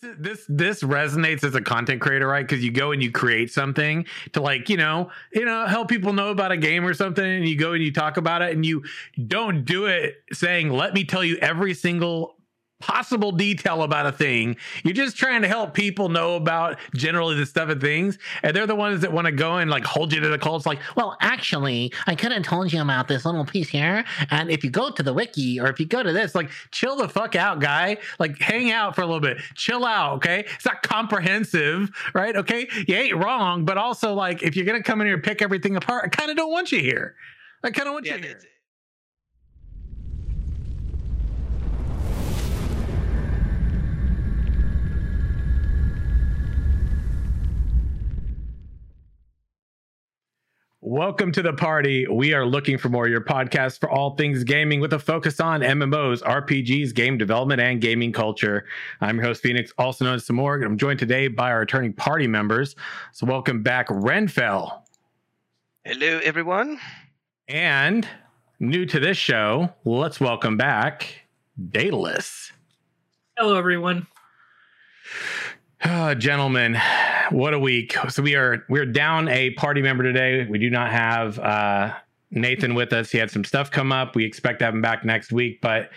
This this this resonates as a content creator, right? Because you go and you create something to like you know you know help people know about a game or something, and you go and you talk about it, and you don't do it saying, "Let me tell you every single possible detail about a thing. You're just trying to help people know about generally the stuff and things. And they're the ones that want to go and like hold you to the call. It's like, well, actually, I could have told you about this little piece here. And if you go to the wiki or if you go to this, like chill the fuck out, guy. Like hang out for a little bit. Chill out. Okay. It's not comprehensive, right? Okay. You ain't wrong. But also like if you're gonna come in here and pick everything apart, I kind of don't want you here. I kind of want Yeah, you here. Welcome to the party. We are looking for more, your podcast for all things gaming with a focus on MMOs, RPGs, game development, and gaming culture. I'm your host, Phoenix, also known as Samorg, and I'm joined today by our returning party members. So, welcome back, Renfell. Hello, everyone. And new to this show, let's welcome back Daedalus. Hello, everyone. Ah, gentlemen, what a week! So we are we're down a party member today. We do not have uh, Nathan with us. He had some stuff come up. We expect to have him back next week, but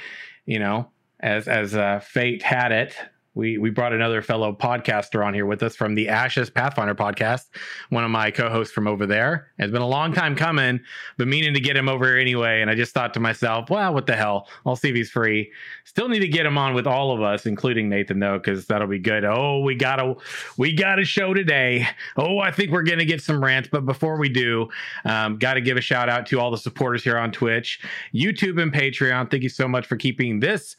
you know, as as uh, fate had it, we we brought another fellow podcaster on here with us from the Ashes Pathfinder podcast. One of my co-hosts from over there. It's been a long time coming, but meaning to get him over here anyway. And I just thought to myself, well, what the hell? I'll see if he's free. Still need to get him on with all of us, including Nathan, though, because that'll be good. Oh, we got a we got a show today. Oh, I think we're gonna get some rants, but before we do, um, got to give a shout out to all the supporters here on Twitch, YouTube, and Patreon. Thank you so much for keeping this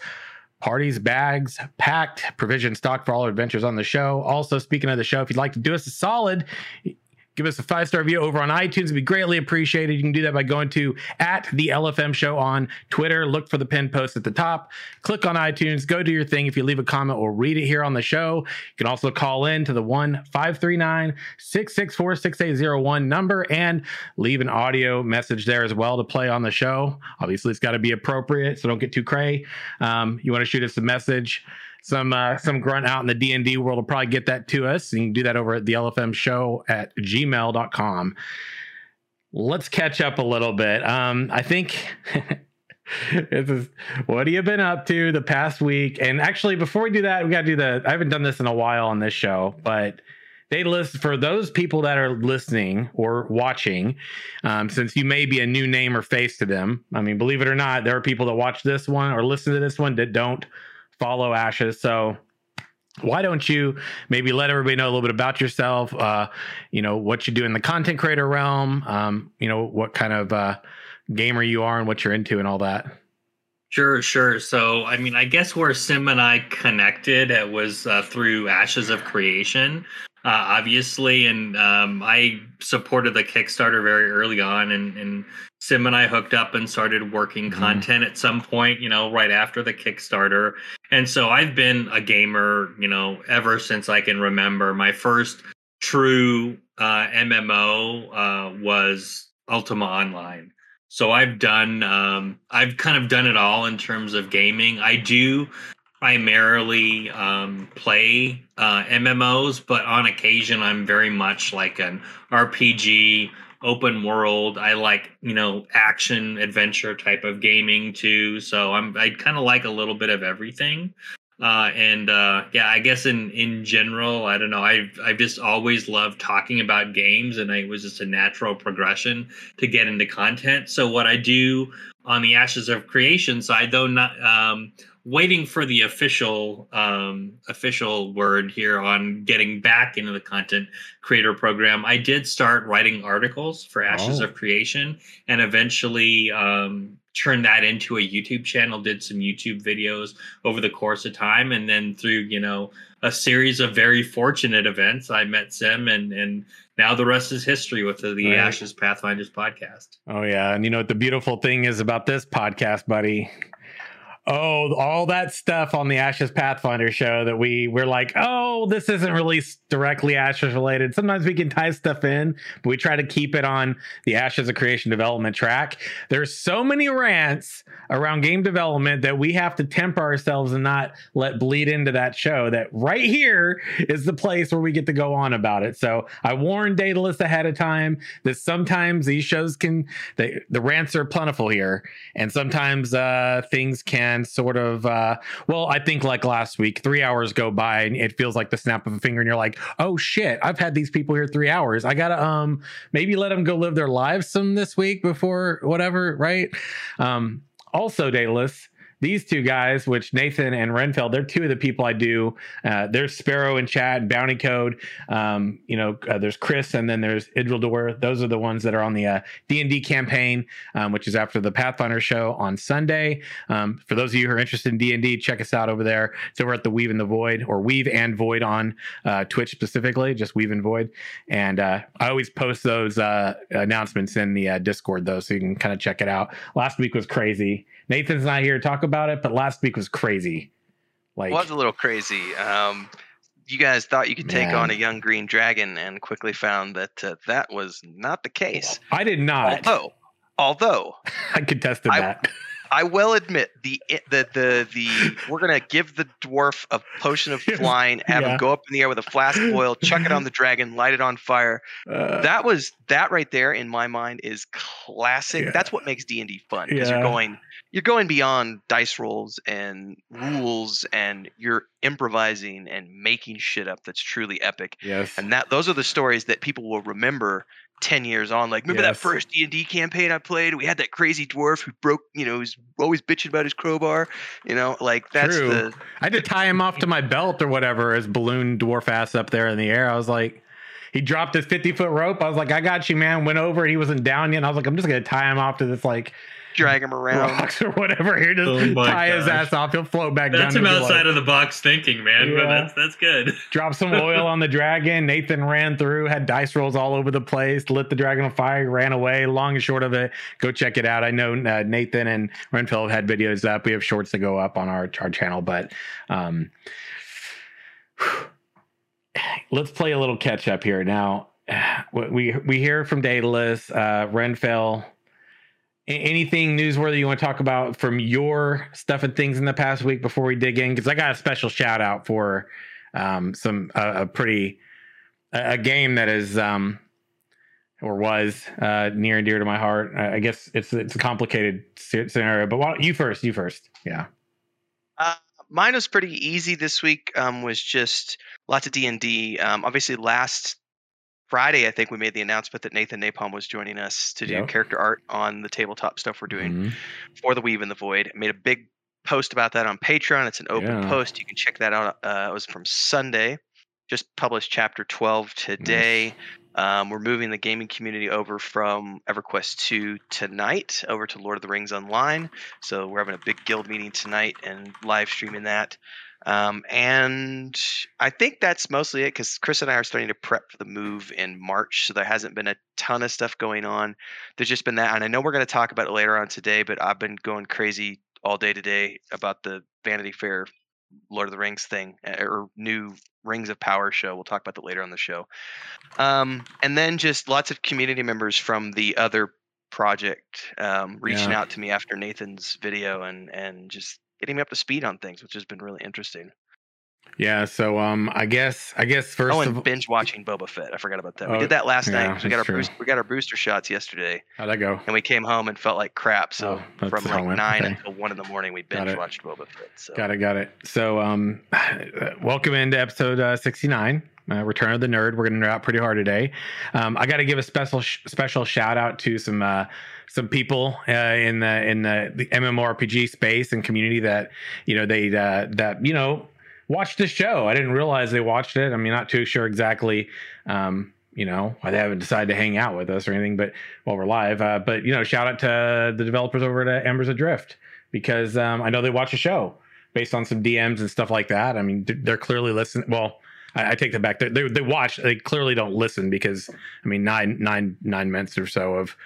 parties, bags packed, provision stock for all our adventures on the show. Also, speaking of the show, if you'd like to do us a solid, give us a five star review over on iTunes. It'd be greatly appreciated. You can do that by going to at the LFM show on Twitter. Look for the pinned post at the top. Click on iTunes. Go do your thing. If you leave a comment, we'll read it here on the show. You can also call in to the one five three nine six six four six eight zero one number and leave an audio message there as well to play on the show. Obviously, it's got to be appropriate, so don't get too cray. Um, you want to shoot us a message some uh, some grunt out in the D&D world will probably get that to us. And you can do that over at the LFM show at gmail.com. Let's catch up a little bit. Um, I think this is what have you been up to the past week? And actually, before we do that, we got to do the. I haven't done this in a while on this show, but they list for those people that are listening or watching, um, since you may be a new name or face to them. I mean, believe it or not, there are people that watch this one or listen to this one that don't follow Ashes. So why don't you maybe let everybody know a little bit about yourself? Uh, you know what you do in the content creator realm. Um, you know what kind of uh, gamer you are and what you're into and all that. Sure, sure. So, I mean, I guess where Sim and I connected, it was uh, through Ashes of Creation, uh, obviously. And um, I supported the Kickstarter very early on, and, and Sim and I hooked up and started working Mhm. content at some point, you know, right after the Kickstarter. And so I've been a gamer, you know, ever since I can remember. My first true uh, MMO uh, was Ultima Online. So I've done, um, I've kind of done it all in terms of gaming. I do primarily um, play uh, MMOs, but on occasion I'm very much like an RPG, open world. I like you know action adventure type of gaming too. So I'm I kind of like a little bit of everything. Uh, and uh, yeah, I guess in in general, I don't know. I've I've just always loved talking about games, and it was just a natural progression to get into content. So what I do on the Ashes of Creation side, though, not um, waiting for the official um, official word here on getting back into the content creator program, I did start writing articles for Ashes Oh. of Creation, and eventually um, turned that into a YouTube channel. Did some YouTube videos over the course of time, and then through you know a series of very fortunate events, I met Sim, and and now the rest is history with the, the Right. Ashes Pathfinders podcast. Oh yeah, and you know what the beautiful thing is about this podcast, buddy? Oh, all that stuff on the Ashes Pathfinder show that we we're like, oh, this isn't really directly Ashes related. Sometimes we can tie stuff in, but we try to keep it on the Ashes of Creation development track. There's so many rants around game development that we have to temper ourselves and not let bleed into that show. That right here is the place where we get to go on about it. So I warned Daedalus ahead of time that sometimes these shows can they, the rants are plentiful here, and sometimes uh, things can sort of uh, well, I think like last week, three hours go by and it feels like the snap of a finger, and you're like, oh shit, I've had these people here three hours. I gotta um maybe let them go live their lives some this week before whatever, right? Um, also, Daedalus, these two guys, which Nathan and Renfeld, they're two of the people I do. Uh, there's Sparrow and chat and Bounty Code. Um, you know, uh, there's Chris and then there's Idrildor. Those are the ones that are on the uh, D&D campaign, um, which is after the Pathfinder show on Sunday. Um, for those of you who are interested in D&D, check us out over there. So we're at the Weave and the Void or Weave and Void on uh, Twitch specifically, just Weave and Void. And uh, I always post those uh, announcements in the Discord though, so you can kind of check it out. Last week was crazy. Nathan's not here to talk about it, but last week was crazy. Like, it was a little crazy. Um, you guys thought you could take man. on a young green dragon, and quickly found that uh, that was not the case. I did not. Although, although I contested I, that. I will admit the the the the we're gonna give the dwarf a potion of flying, have yeah. him go up in the air with a flask of oil, chuck it on the dragon, light it on fire. Uh, that was that right there in my mind is classic. Yeah. That's what makes D and D fun because yeah. you're going you're going beyond dice rolls and rules and you're improvising and making shit up that's truly epic. Yes. And that those are the stories that people will remember 10 years on like remember yes. that first d&d campaign i played we had that crazy dwarf who broke you know he's always bitching about his crowbar you know like that's True. the i had to tie him off to my belt or whatever as balloon dwarf ass up there in the air i was like he dropped his 50 foot rope i was like i got you man went over he wasn't down yet and i was like i'm just gonna tie him off to this like drag him around rocks or whatever. Here, just oh tie gosh. his ass off. He'll float back that's down. That's some outside like, of the box thinking, man. Yeah. But that's that's good. Drop some oil on the dragon. Nathan ran through, had dice rolls all over the place, lit the dragon on fire, ran away. Long and short of it, go check it out. I know uh, Nathan and Renfield had videos up. We have shorts to go up on our our channel, but. um Let's play a little catch up here now. We we hear from Daedalus, uh, Renfell anything newsworthy you want to talk about from your stuff and things in the past week before we dig in? Because I got a special shout out for um, some uh, a pretty a, a, game that is um, or was uh, near and dear to my heart. I guess it's it's a complicated scenario, but why, you first. You first. Yeah. Uh, mine was pretty easy this week. Um, was just lots of D and D. Um, obviously, last Friday, I think we made the announcement that Nathan Napalm was joining us to do character art on the tabletop stuff we're doing mm-hmm. for the Weave and the Void. I made a big post about that on Patreon. It's an open yeah. post. You can check that out. Uh, it was from Sunday. Just published chapter 12 today. Nice. Um, we're moving the gaming community over from EverQuest 2 tonight over to Lord of the Rings Online. So we're having a big guild meeting tonight and live streaming that. Um, and I think that's mostly it because Chris and I are starting to prep for the move in March. So there hasn't been a ton of stuff going on. There's just been that. And I know we're going to talk about it later on today, but I've been going crazy all day today about the Vanity Fair Lord of the Rings thing eh, or new Rings of Power show. We'll talk about that later on the show. Um, and then just lots of community members from the other project um, reaching yeah. out to me after Nathan's video and and just getting me up to speed on things, which has been really interesting. Yeah, so um, I guess I guess first. Oh, and of... binge watching Boba Fett. I forgot about that. Oh, we did that last yeah, night. We got our boost, we got our booster shots yesterday. How'd that go? And we came home and felt like crap. So oh, from like nine okay. until one in the morning, we binge watched Boba Fett. So. Got it, got it. So um, welcome into episode uh, sixty nine. Uh, Return of the Nerd. We're going to nerd out pretty hard today. Um, I got to give a special sh- special shout out to some uh, some people uh, in the in the, the MMORPG space and community that you know they uh, that you know watched the show. I didn't realize they watched it. I mean, not too sure exactly. Um, you know why they haven't decided to hang out with us or anything, but while we're live, uh, but you know, shout out to the developers over at Embers Adrift because um, I know they watch the show based on some DMs and stuff like that. I mean, they're clearly listening. Well, I, I take that back. They, they, they watch. They clearly don't listen because I mean nine nine nine minutes or so of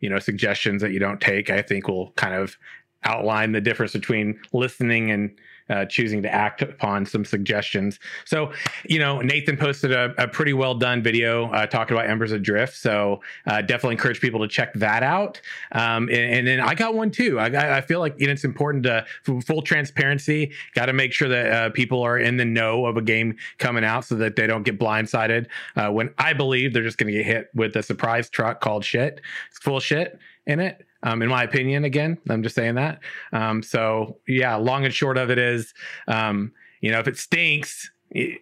you know suggestions that you don't take. I think will kind of outline the difference between listening and uh, choosing to act upon some suggestions. So, you know, Nathan posted a, a pretty well done video uh, talking about Embers Adrift. So, uh, definitely encourage people to check that out. Um, and, and, then I got one too. I, I feel like you know, it's important to full transparency. Got to make sure that uh, people are in the know of a game coming out so that they don't get blindsided uh, when I believe they're just going to get hit with a surprise truck called shit. It's full shit in it um, in my opinion. Again, I'm just saying that. Um, so yeah, long and short of it is, um, you know, if it stinks, you,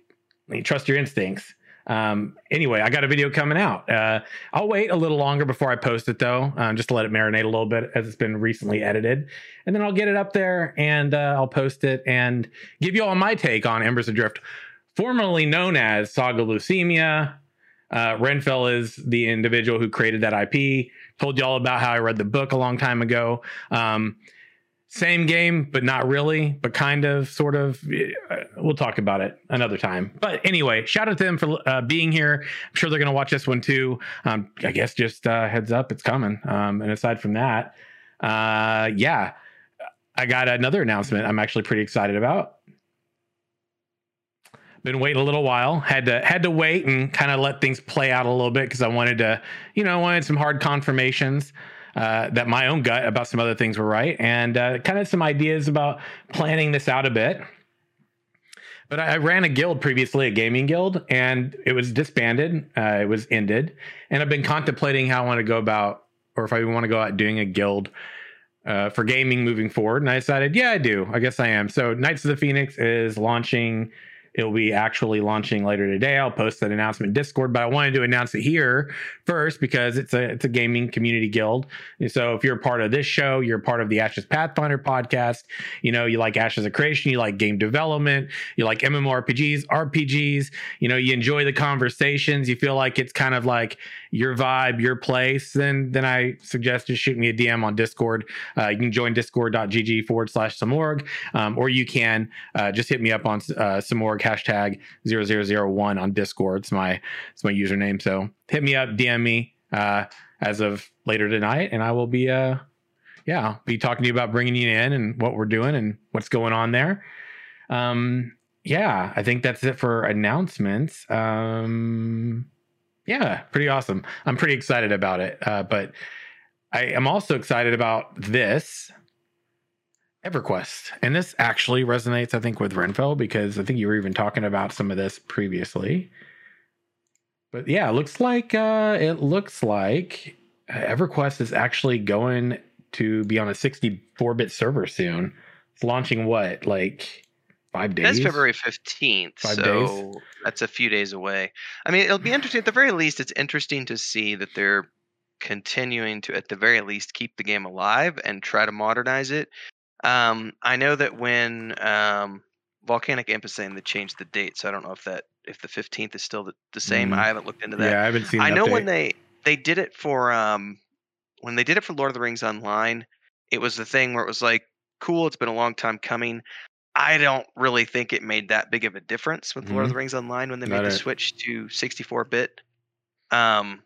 you trust your instincts. Um, anyway, I got a video coming out. Uh, I'll wait a little longer before I post it though, um, just to let it marinate a little bit as it's been recently edited, and then I'll get it up there and uh, I'll post it and give you all my take on Embers Adrift, formerly known as Saga Lucimia. Uh, Renfell is the individual who created that IP told you all about how I read the book a long time ago. Um, same game, but not really, but kind of, sort of. Uh, we'll talk about it another time. But anyway, shout out to them for uh, being here. I'm sure they're going to watch this one too. Um, I guess just uh, heads up, it's coming. Um, and aside from that, uh, yeah, I got another announcement I'm actually pretty excited about been waiting a little while. Had to had to wait and kind of let things play out a little bit because I wanted to, you know, I wanted some hard confirmations uh, that my own gut about some other things were right, and uh, kind of some ideas about planning this out a bit. But I, I ran a guild previously, a gaming guild, and it was disbanded. Uh, it was ended, and I've been contemplating how I want to go about, or if I even want to go out doing a guild. Uh, for gaming moving forward, and I decided, yeah, I do. I guess I am. So, Knights of the Phoenix is launching It'll be actually launching later today. I'll post that announcement Discord, but I wanted to announce it here first because it's a it's a gaming community guild. And so if you're a part of this show, you're a part of the Ashes Pathfinder podcast. You know, you like Ashes of Creation, you like game development, you like MMORPGs, RPGs. You know, you enjoy the conversations. You feel like it's kind of like your vibe, your place. Then then I suggest just shoot me a DM on Discord. Uh, you can join discord.gg forward slash Samorg, um, or you can uh, just hit me up on uh, Samorg hashtag 0001 on Discord. It's my it's my username. So hit me up, DM me uh, as of later tonight, and I will be uh yeah I'll be talking to you about bringing you in and what we're doing and what's going on there. Um, yeah, I think that's it for announcements. Um, yeah, pretty awesome. I'm pretty excited about it. Uh, but I am also excited about this EverQuest. And this actually resonates, I think, with Renfell because I think you were even talking about some of this previously. But yeah, it looks like uh, it looks like EverQuest is actually going to be on a 64-bit server soon. It's launching what, like five days? That's February 15th. So days? that's a few days away. I mean, it'll be interesting. At the very least, it's interesting to see that they're continuing to, at the very least, keep the game alive and try to modernize it. Um, I know that when um, Volcanic Imp is saying they changed the date, so I don't know if that if the fifteenth is still the, the same. Mm. I haven't looked into that. Yeah, I haven't seen. I know when they they did it for um when they did it for Lord of the Rings Online, it was the thing where it was like, cool, it's been a long time coming. I don't really think it made that big of a difference with mm-hmm. Lord of the mm-hmm. Rings Online when they Not made it. the switch to 64 bit. Um,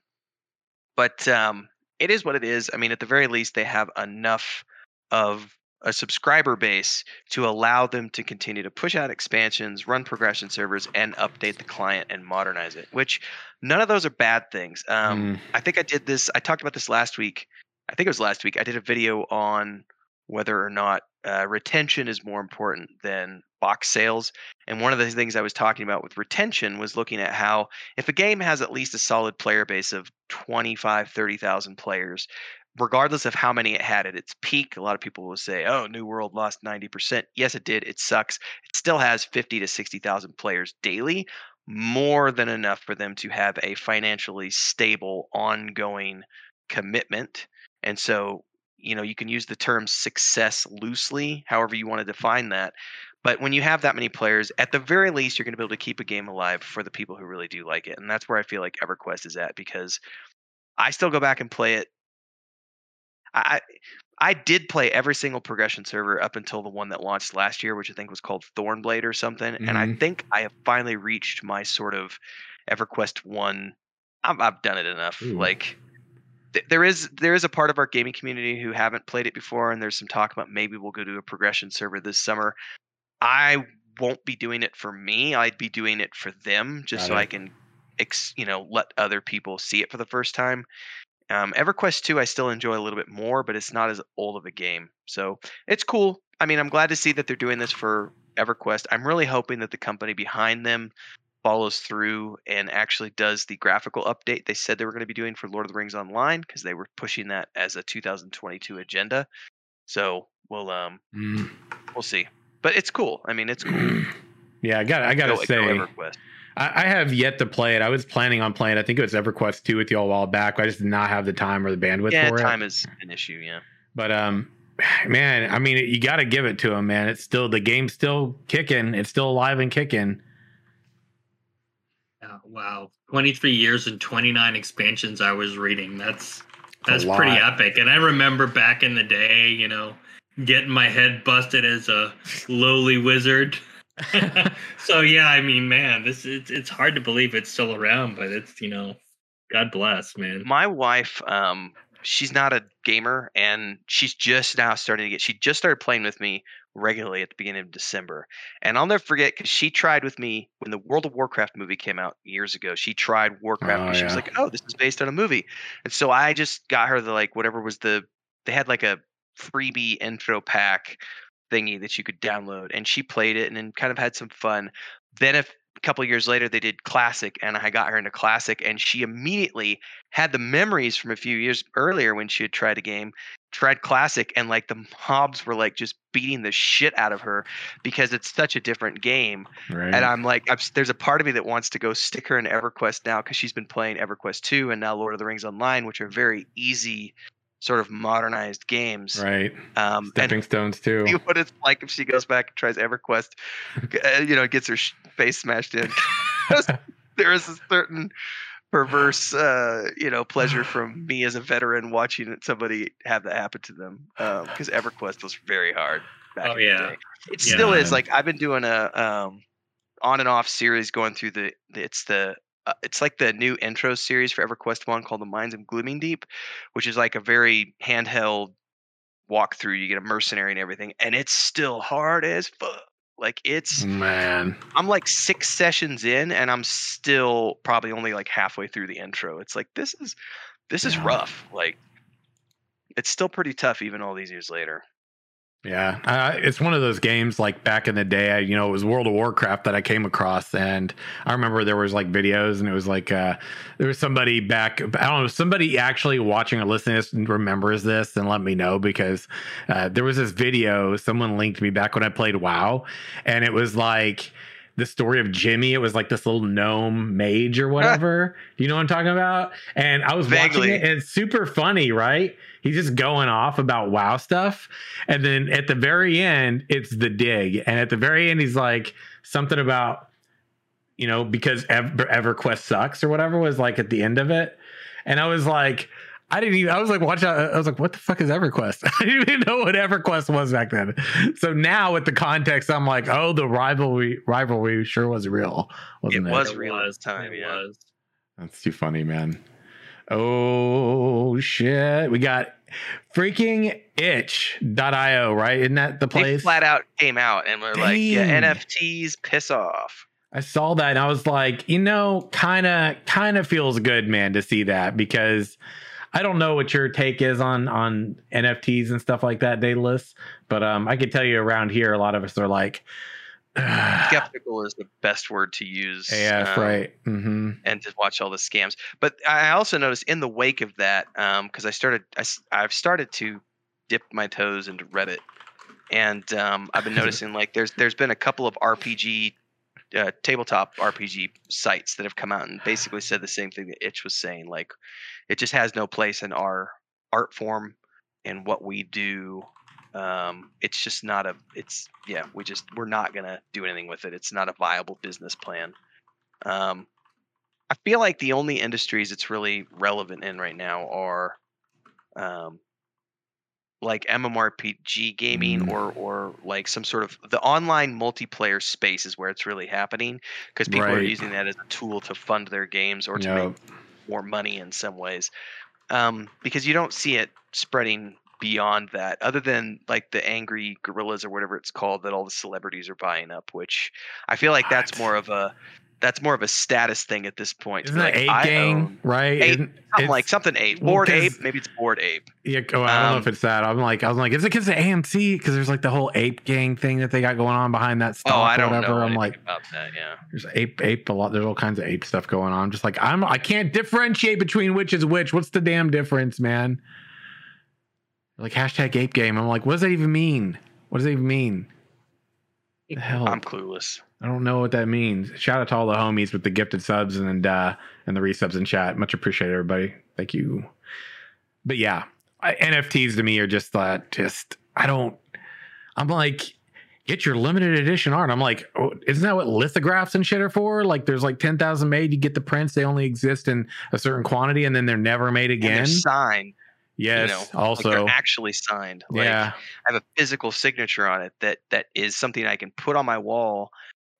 but um, it is what it is. I mean, at the very least, they have enough of a subscriber base to allow them to continue to push out expansions, run progression servers, and update the client and modernize it. Which none of those are bad things. Um, mm. I think I did this. I talked about this last week. I think it was last week. I did a video on whether or not uh, retention is more important than box sales. And one of the things I was talking about with retention was looking at how if a game has at least a solid player base of 25, 30,000 players, regardless of how many it had at its peak, a lot of people will say, "Oh, New World lost 90%." Yes, it did. It sucks. It still has 50 to 60,000 players daily, more than enough for them to have a financially stable ongoing commitment. And so, you know, you can use the term success loosely, however you want to define that. But when you have that many players, at the very least, you're going to be able to keep a game alive for the people who really do like it. And that's where I feel like EverQuest is at because I still go back and play it I I did play every single progression server up until the one that launched last year, which I think was called Thornblade or something. Mm-hmm. And I mm-hmm. think I have finally reached my sort of EverQuest one. I've, I've done it enough. Ooh. Like th- there is there is a part of our gaming community who haven't played it before, and there's some talk about maybe we'll go to a progression server this summer. I won't be doing it for me. I'd be doing it for them, just Got so it. I can, ex, you know, let other people see it for the first time. Um, EverQuest 2, I still enjoy a little bit more, but it's not as old of a game. So it's cool. I mean, I'm glad to see that they're doing this for EverQuest. I'm really hoping that the company behind them follows through and actually does the graphical update they said they were going to be doing for Lord of the Rings Online because they were pushing that as a 2022 agenda. So we'll um Mm. we'll see. But it's cool. I mean, it's cool. yeah, I got I got to Go- say, go I, I have yet to play it. I was planning on playing. I think it was EverQuest two with you all a while back. But I just did not have the time or the bandwidth Yeah, for it. time is an issue. Yeah. But um, man, I mean, you got to give it to him, man. It's still the game's still kicking. It's still alive and kicking. Yeah, wow. 23 years and 29 expansions I was reading. That's That's that's pretty epic. And I remember back in the day, you know, getting my head busted as a lowly wizard. so yeah, I mean, man, this it's it's hard to believe it's still around, but it's, you know, God bless, man. My wife, um, she's not a gamer, and she's just now starting to get. She just started playing with me regularly at the beginning of December, and I'll never forget because she tried with me when the World of Warcraft movie came out years ago. She tried Warcraft, Oh, and she was like, "Oh, this is based on a movie," and so I just got her the like whatever was the they had like a freebie intro pack thingy that you could download, and she played it and then kind of had some fun. Then if a couple years later they did classic and i got her into classic and she immediately had the memories from a few years earlier when she had tried a game tried classic and like the mobs were like just beating the shit out of her because it's such a different game Right. and i'm like I'm, there's a part of me that wants to go stick her in everquest now because she's been playing everquest 2 and now lord of the rings online which are very easy sort of modernized games right. um, and Stepping stones too. see what it's like if she goes back and tries EverQuest, uh, you know, gets her face smashed in. there is a certain perverse, uh, you know, pleasure from me as a veteran watching somebody have that happen to them. Because EverQuest was very hard. Back Oh, in the yeah. day. it still is. Like I've been doing a um, on and off series going through the. It's the. Uh, it's like the new intro series for EverQuest One called The Mines of Gloomingdeep, which is like a very handheld walkthrough. You get a mercenary and everything, and it's still hard as fuck. Like it's, Man. I'm like six sessions in, and I'm still probably only like halfway through the intro. It's like this is, this is Yeah. rough. Like, it's still pretty tough even all these years later. Yeah, uh, it's one of those games like back in the day. I, you know, it was World of Warcraft that I came across, and I remember there was like videos, and it was like uh, there was somebody back. I don't know, somebody actually watching or listening to this remembers this, and let me know because uh, there was this video someone linked me back when I played WoW, and it was like the story of Jimmy. It was like this little gnome mage or ah. whatever. you know what I'm talking about? And I was watching it, and it's super funny, right? He's just going off about WoW stuff. And then at the very end, it's the dig. And at the very end, he's like something about, you know, because Ever- EverQuest sucks or whatever was like at the end of it. And I was like, I didn't even, I was like, watch out. I was like, what the fuck is EverQuest? I didn't even know what EverQuest was back then. So now with the context, I'm like, oh, the rivalry, rivalry sure was real. Wasn't it? was real at was, time, it yeah. was. That's too funny, man. Oh shit. We got freaking itch.io, right? Isn't that the They place? flat out came out and were like, yeah, NFTs, piss off. I saw that and I was like, you know, kind of kind of feels good, man, to see that because I don't know what your take is on on NFTs and stuff like that, Daedalus, but um I could tell you around here a lot of us are like Skeptical is the best word to use. AF, um, right. Mm-hmm. and to watch all the scams. But I also noticed in the wake of that, because I started, I, have started to dip my toes into Reddit, and um, I've been noticing like there's there's been a couple of RPG, uh, tabletop RPG sites that have come out and basically said the same thing that Itch was saying. Like, it just has no place in our art form and what we do. Um, it's just not a. It's yeah. We just we're not gonna do anything with it. It's not a viable business plan. Um, I feel like the only industries it's really relevant in right now are um, like MMORPG gaming Mm. or or like some sort of the online multiplayer space is where it's really happening because people are using that as a tool to fund their games or to Yep. make more money in some ways. um, because you don't see it spreading beyond that, other than like the angry gorillas or whatever it's called that all the celebrities are buying up. Which I feel like that's more of a that's more of a status thing at this point. Isn't that like, Ape Gang, own- right? Ape- Isn't- something like something ape, Bored Ape. Maybe it's Bored Ape. Yeah, oh, I don't know Um, if it's that. I'm like, I was like, is it because of AMC? Because there's like the whole ape gang thing that they got going on behind that stuff. Oh, I don't whatever. know I'm like, about that. Yeah. there's ape, ape, a lot. There's all kinds of ape stuff going on. I'm just like, I'm, I can't differentiate between which is which. What's the damn difference, man? Like hashtag ape game. I'm like, what does that even mean? What does that even mean? The hell? I'm clueless. I don't know what that means. Shout out to all the homies with the gifted subs and uh and the resubs in chat. Much appreciated, everybody. Thank you. But yeah, I, NFTs to me are just that. Just I don't. I'm like, get your limited edition art. I'm like, oh, isn't that what lithographs and shit are for? Like, there's like ten thousand made. You get the prints. They only exist in a certain quantity, and then they're never made And again. signed. Yes. you know, like also, they're actually signed. Like, yeah. I have a physical signature on it that that is something I can put on my wall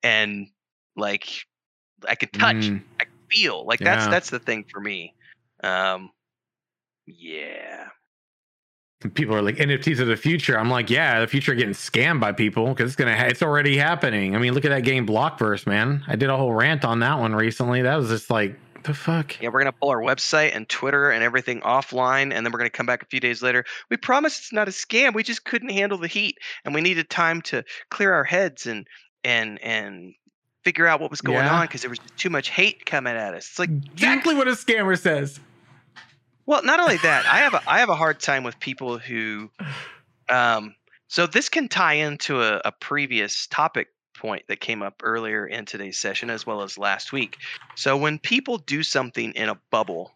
and like I can touch, Mm, I can feel. Like that's Yeah. that's the thing for me. Um yeah. People are like NFTs of the future. I'm like, yeah, the future getting scammed by people because it's gonna, ha- it's already happening. I mean, look at that game Blockverse, man. I did a whole rant on that one recently. That was just like, the fuck. Yeah, we're gonna pull our website and Twitter and everything offline, and then we're gonna come back a few days later. We promise it's not a scam. We just couldn't handle the heat, and we needed time to clear our heads and and and figure out what was going Yeah. on because there was too much hate coming at us. It's like you Exactly what a scammer says. Well, not only that, I have a I have a hard time with people who, um. So this can tie into a, a previous topic point that came up earlier in today's session, as well as last week. So when people do something in a bubble,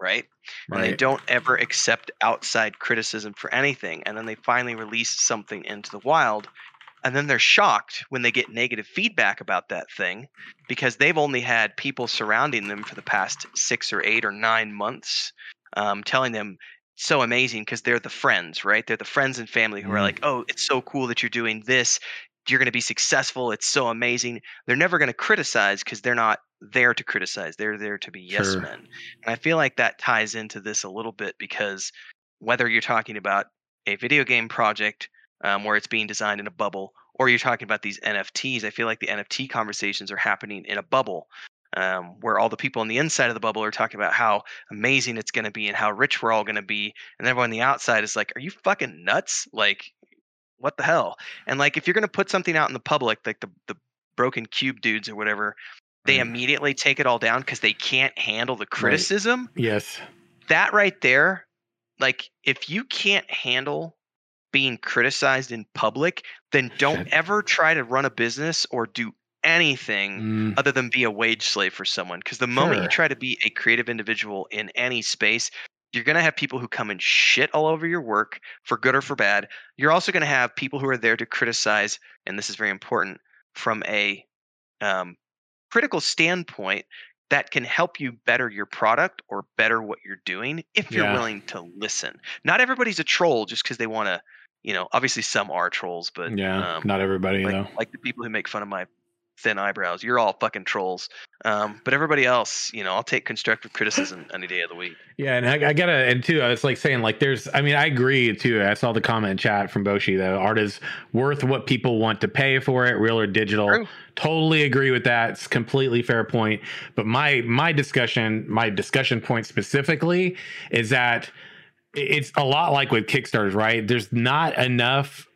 right, and they don't ever accept outside criticism for anything, and then they finally release something into the wild, and then they're shocked when they get negative feedback about that thing because they've only had people surrounding them for the past six or eight or nine months um, telling them so amazing because they're the friends right? They're the friends and family who are Mm. like oh it's so cool that you're doing this. You're going to be successful. It's so amazing. They're never going to criticize because they're not there to criticize. They're there to be yes Sure. men. And i feel like that ties into this a little bit because whether you're talking about a video game project um, where it's being designed in a bubble, or you're talking about these NFTs. I feel like the NFT conversations are happening in a bubble, um, where all the people on the inside of the bubble are talking about how amazing it's going to be and how rich we're all going to be, and everyone on the outside is like, "Are you fucking nuts? Like, what the hell?" And like, if you're going to put something out in the public, like the the broken cube dudes or whatever, they Right. immediately take it all down because they can't handle the criticism Yes. that right there, like if you can't handle being criticized in public, then don't ever try to run a business or do anything Mm, other than be a wage slave for someone. Because the moment you try to be a creative individual in any space, you're going to have people who come and shit all over your work for good or for bad. You're also going to have people who are there to criticize, and this is very important, from a um, critical standpoint that can help you better your product or better what you're doing if you're Yeah. willing to listen. Not everybody's a troll just because they want to, you know, obviously some are trolls, but yeah. um, not everybody like, though. like the people who make fun of my thin eyebrows. You're all fucking trolls. Um, but everybody else, you know, I'll take constructive criticism any day of the week. Yeah, and I, I gotta, and too, it's like saying like there's. I mean, I agree too. I saw the comment in chat from Boshi that art is worth what people want to pay for it, real or digital. True. Totally agree with that. It's completely fair point. But my my discussion, my discussion point specifically is that it's a lot like with Kickstarters, right? There's not enough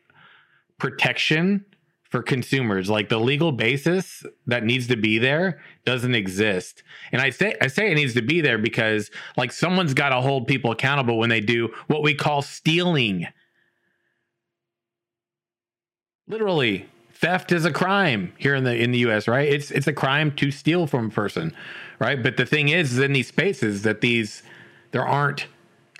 protection for consumers. Like the legal basis that needs to be there doesn't exist. And i say i say it needs to be there because like someone's got to hold people accountable when they do what we call stealing. Literally theft is a crime here in the in the US right? It's it's a crime to steal from a person right? But the thing is in these spaces that these there aren't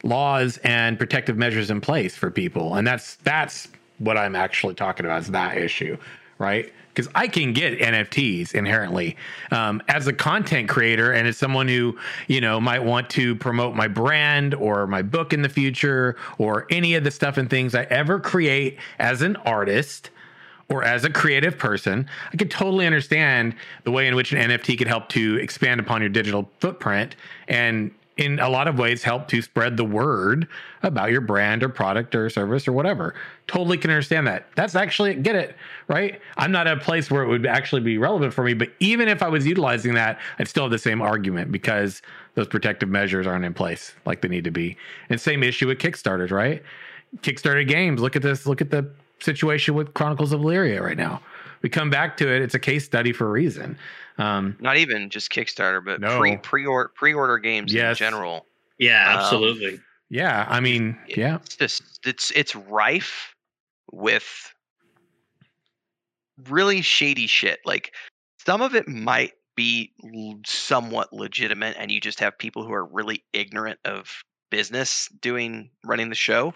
laws and protective measures in place for people. And that's that's what i'm actually talking about is that issue right? Because i can get nfts inherently um, as a content creator and as someone who you know might want to promote my brand or my book in the future or any of the stuff and things i ever create as an artist or as a creative person, I could totally understand the way in which an NFT could help to expand upon your digital footprint and in a lot of ways help to spread the word about your brand or product or service or whatever. Totally can understand that. That's actually get it, right? I'm not at a place where it would actually be relevant for me, but even if I was utilizing that, I'd still have the same argument because those protective measures aren't in place like they need to be. And same issue with Kickstarters, right? Kickstarter games, look at this, look at the situation with Chronicles of Elyria right now. We come back to it, it's a case study for a reason. Um, Not even just Kickstarter, but No. pre pre order pre order games Yes. in general. Yeah, Um, absolutely. yeah, I mean, yeah. It's just it's it's rife with really shady shit. Like some of it might be somewhat legitimate, and you just have people who are really ignorant of business doing running the show.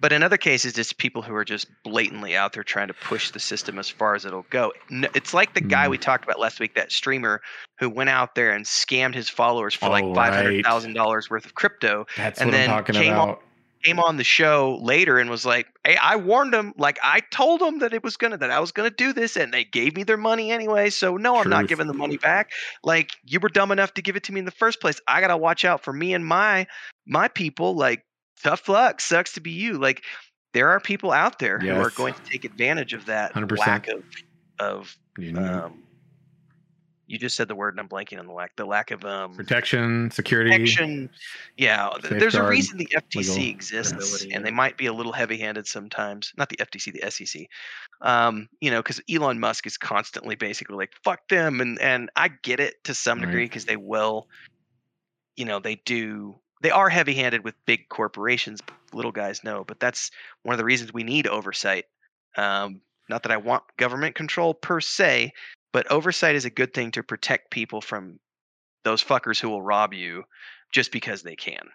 But in other cases, it's people who are just blatantly out there trying to push the system as far as it'll go. It's like the guy Mm. we talked about last week, that streamer who went out there and scammed his followers for like five hundred thousand right. dollars worth of crypto That's and what I'm then came on- came on the show later and was like, "Hey, I warned them. Like I told them that it was gonna that I was gonna do this, and they gave me their money anyway. So no, I'm not giving the money back. Like you were dumb enough to give it to me in the first place. I gotta watch out for me and my my people. Like tough luck. Sucks to be you. Like there are people out there who are going to take advantage of that 100%. lack of of You know, um. You just said the word, and I'm blanking on the lack. The lack of um protection, security. protection. Yeah, th- there's a reason the FTC legal exists, and they might be a little heavy-handed sometimes. Not the FTC, the SEC. Um, you know, because Elon Musk is constantly basically like "fuck them," and and I get it to some Right. degree because they will, you know, they do. They are heavy-handed with big corporations. Little guys know, but that's one of the reasons we need oversight. Um, not that I want government control per se, but oversight is a good thing to protect people from those fuckers who will rob you just because they can.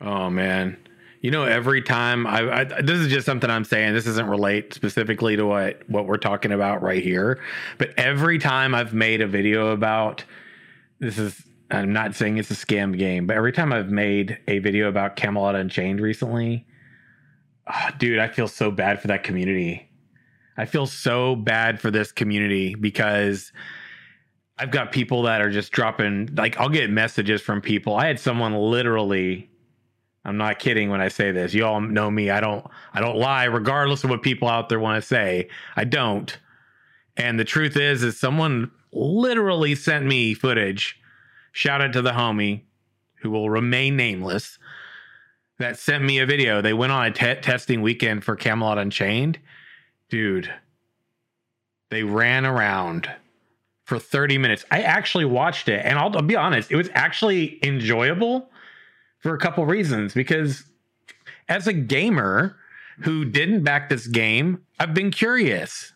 Oh man. You know, every time I, I this is just something I'm saying. This doesn't relate specifically to what what we're talking about right here. But every time I've made a video about this is I'm not saying it's a scam game, but every time I've made a video about Camelot Unchained recently, ah, dude, I feel so bad for that community. I feel so bad for this community because I've got people that are just dropping like I'll get messages from people. I had someone literally I'm not kidding when I say this. You all know me. I don't I don't lie regardless of what people out there want to say. I don't. And the truth is is someone literally sent me footage. Shout out to the homie who will remain nameless that sent me a video. They went on a te- testing weekend for Camelot Unchained. Dude, they ran around for 30 minutes. I actually watched it, and I'll, I'll be honest, it was actually enjoyable for a couple reasons. Because as a gamer who didn't back this game, I've been curious.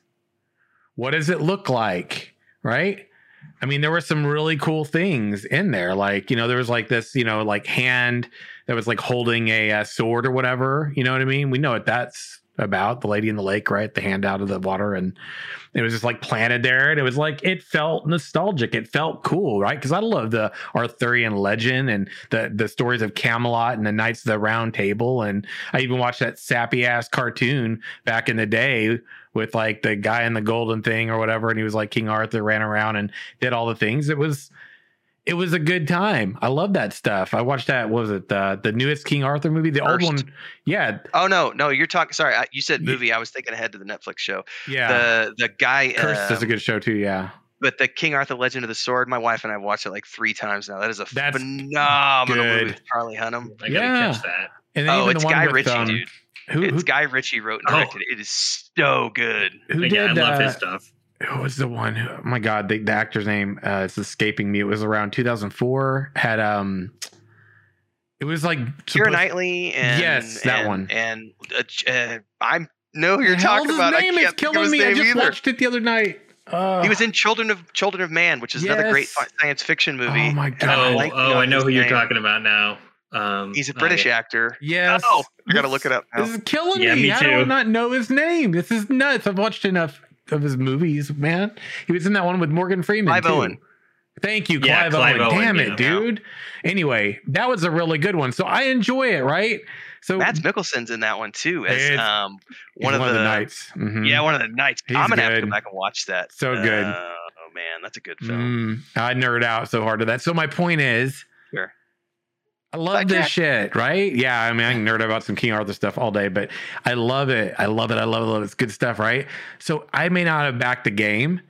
What does it look like? Right? I mean, there were some really cool things in there. Like, you know, there was like this, you know, like hand that was like holding a, uh sword or whatever. You know what I mean? We know what that's about. The lady in the lake, right? The hand out of the water. And it was just like planted there. And it was like, it felt nostalgic. It felt cool, right? Because I love the Arthurian legend and the, the stories of Camelot and the Knights of the Round Table. And I even watched that sappy ass cartoon back in the day with like the guy in the golden thing or whatever. And he was like King Arthur ran around and did all the things. It was, it was a good time. I love that stuff. I watched that. What was it the the newest King Arthur movie? The First. old one. Yeah, Oh no, no, you're talking. Sorry, I, you said movie. I was thinking ahead to the Netflix show. yeah. The the guy, Cursed is a um, good show too. Yeah, but the King Arthur Legend of the Sword. My wife and I have watched it like three times now. That is a That's phenomenal movie good. with Charlie Hunnam. I gotta yeah. catch that. and then Oh, even it's the one Guy with, Ritchie, um, dude. Who It's who, Guy Ritchie wrote and Oh. directed it. It is so good. who yeah, did? I love uh, his stuff. who was the one? Who, oh my god, the, the actor's name uh, is escaping me. It was around 2004. Had um, it was like Keira supposed- Knightley and Yes, that and- one. And uh, uh, I'm know who you're The talking about. I Name can't is think killing me. I just either. watched it the other night. Uh, He was in Children of Children of Man, which is another great science fiction movie. Oh my I'm God. Oh, blanking oh, I know his who you're talking about now. Um, He's a British yeah. actor. Yes. Oh, I gotta This- look it up now. This is killing Yeah, me. me How do I too. not know his name? This is nuts. I've watched enough of his movies, man. He was in that one with Morgan Freeman. Clive too. Owen. Thank you, Yeah, Clive, Clive Owen. Owen, Damn yeah. it, dude. Anyway, that was a really good one. So I enjoy it, right? So Mads Mikkelsen's in that one too, as It's- um he's one of the, knights. Mhm. yeah one of the knights. He's I'm gonna have to good. go back and watch that. So good. Uh, oh man, that's a good film. Mm, I nerd out so hard to that. So my point is, Sure. I love this shit, right? Yeah, I mean, I can nerd about some King Arthur stuff all day, but I love it. I love it. I love it. I love it. It's good stuff, right? So I may not have backed the game,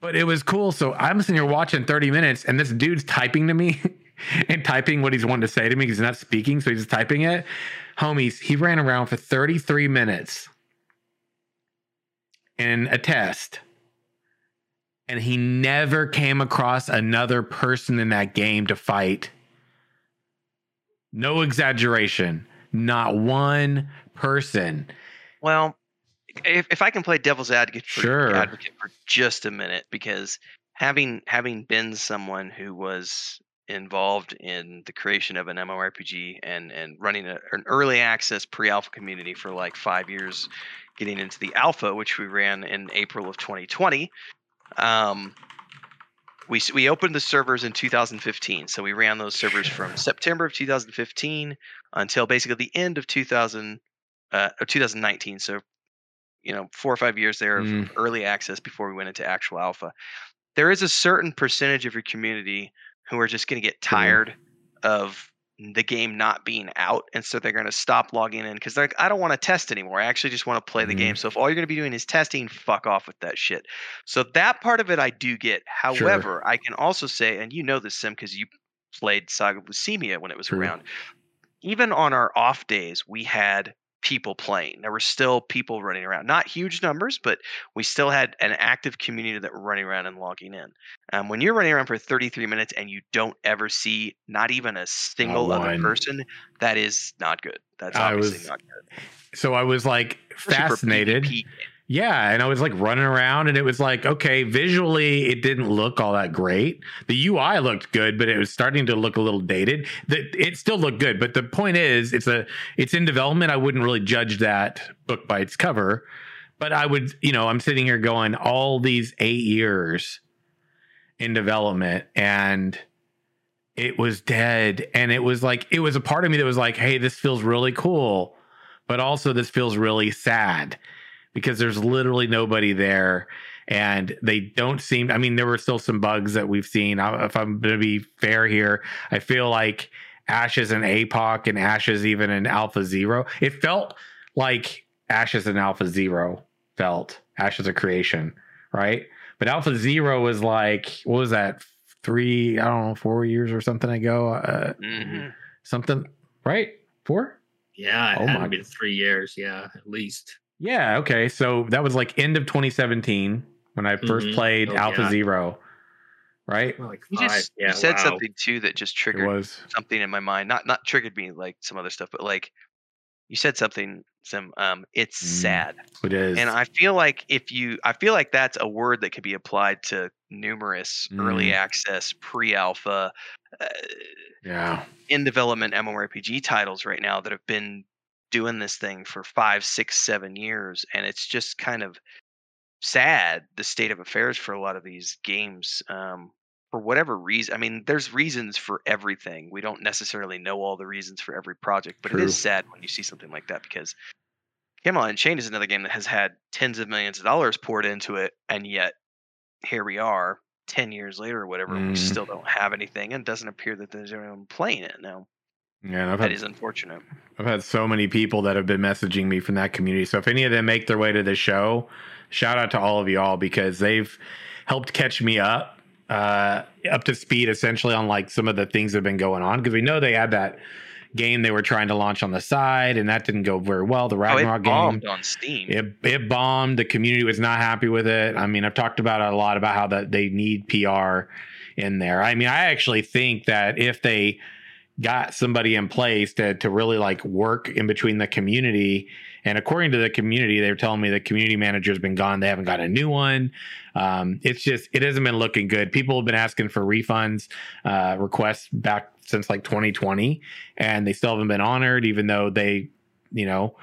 but it was cool. So I'm sitting here watching 30 minutes, and this dude's typing to me and typing what he's wanting to say to me because he's not speaking, so he's just typing it. Homies, he ran around for 33 minutes in a test and he never came across another person in that game to fight. No exaggeration. Not one person. Well, if, if I can play devil's advocate for, Sure. advocate for just a minute, because having having been someone who was involved in the creation of an MMORPG and and running a, an early access pre-alpha community for like five years, getting into the alpha, which we ran in April of 2020. Um, we we opened the servers in 2015, so we ran those servers from September of 2015 until basically the end of 2000 uh, of 2019. So you know four or five years there of Mm. early access before we went into actual alpha there is a certain percentage of your community who are just going to get True. tired of the game not being out and so they're going to stop logging in because they're like i don't want to test anymore. I actually just want to play the Mhm. game. So if all you're going to be doing is testing fuck off with that shit. So that part of it i do get. However i can also say and you know this sim because you played saga of Lucimia when it was True. around even on our off days, we had people playing. There were still people running around. Not huge numbers, but we still had an active community that were running around and logging in. Um, when you're running around for 33 minutes and you don't ever see not even a single other person, that is not good. That's I obviously was not good. So I was like fascinated. Yeah, and I was like running around, and it was like, okay, visually, it didn't look all that great. The UI looked good, but it was starting to look a little dated. The, it still looked good, but the point is, it's a it's in development. I wouldn't really judge that book by its cover, but I would, you know, I'm sitting here going, all these eight years in development, and it was dead, and it was like it was a part of me that was like, hey, this feels really cool, but also this feels really sad because there's literally nobody there. And they don't seem i mean there were still some bugs that we've seen. If i'm going to be fair here i feel like ashes and apoc and ashes even in alpha zero. It felt like ashes and alpha zero felt. Ashes of creation right? But alpha zero was like what was that three i don't know four years or something ago? Uh, Mhm. something right? Four? Yeah, it Oh had my- been three years. Yeah, at least. Yeah, okay. So that was like end of 2017 when I 1st Mhm. played Oh, Alpha yeah. Zero. Right? Like You just yeah, you said wow. something too that just triggered was. something in my mind. Not not triggered me like some other stuff, but like you said something. Some um, it's Mm. sad. It is. And I feel like if you, I feel like that's a word that could be applied to numerous early Mm. access, pre-alpha, uh, yeah. in development MMORPG titles right now that have been doing this thing for five, six, seven years, and it's just kind of sad the state of affairs for a lot of these games. Um, for whatever reason, I mean, there's reasons for everything. We don't necessarily know all the reasons for every project, but it True. is sad when you see something like that because Camelot Unchained is another game that has had tens of millions of dollars poured into it, and yet here we are, ten years later or whatever, Mm. we still don't have anything, and it doesn't appear that there's anyone playing it now. Yeah. I've had, is unfortunate. I've had so many people that have been messaging me from that community. So if any of them make their way to the show, shout out to all of y'all because they've helped catch me up, uh, up to speed essentially on like some of the things that have been going on. Because we know they had that game they were trying to launch on the side and that didn't go very well. The Oh, Ragnarok it game. on Steam. It it bombed. The community was not happy with it. I mean, I've talked about it a lot about how that they need PR in there. I mean, I actually think that if they got somebody in place to to really like work in between the community. And according to the community they were telling me the community manager's been gone. They haven't got a new one. Um, it's just it hasn't been looking good. People have been asking for refunds uh, requests back since like 2020 and they still haven't been honored even though they you know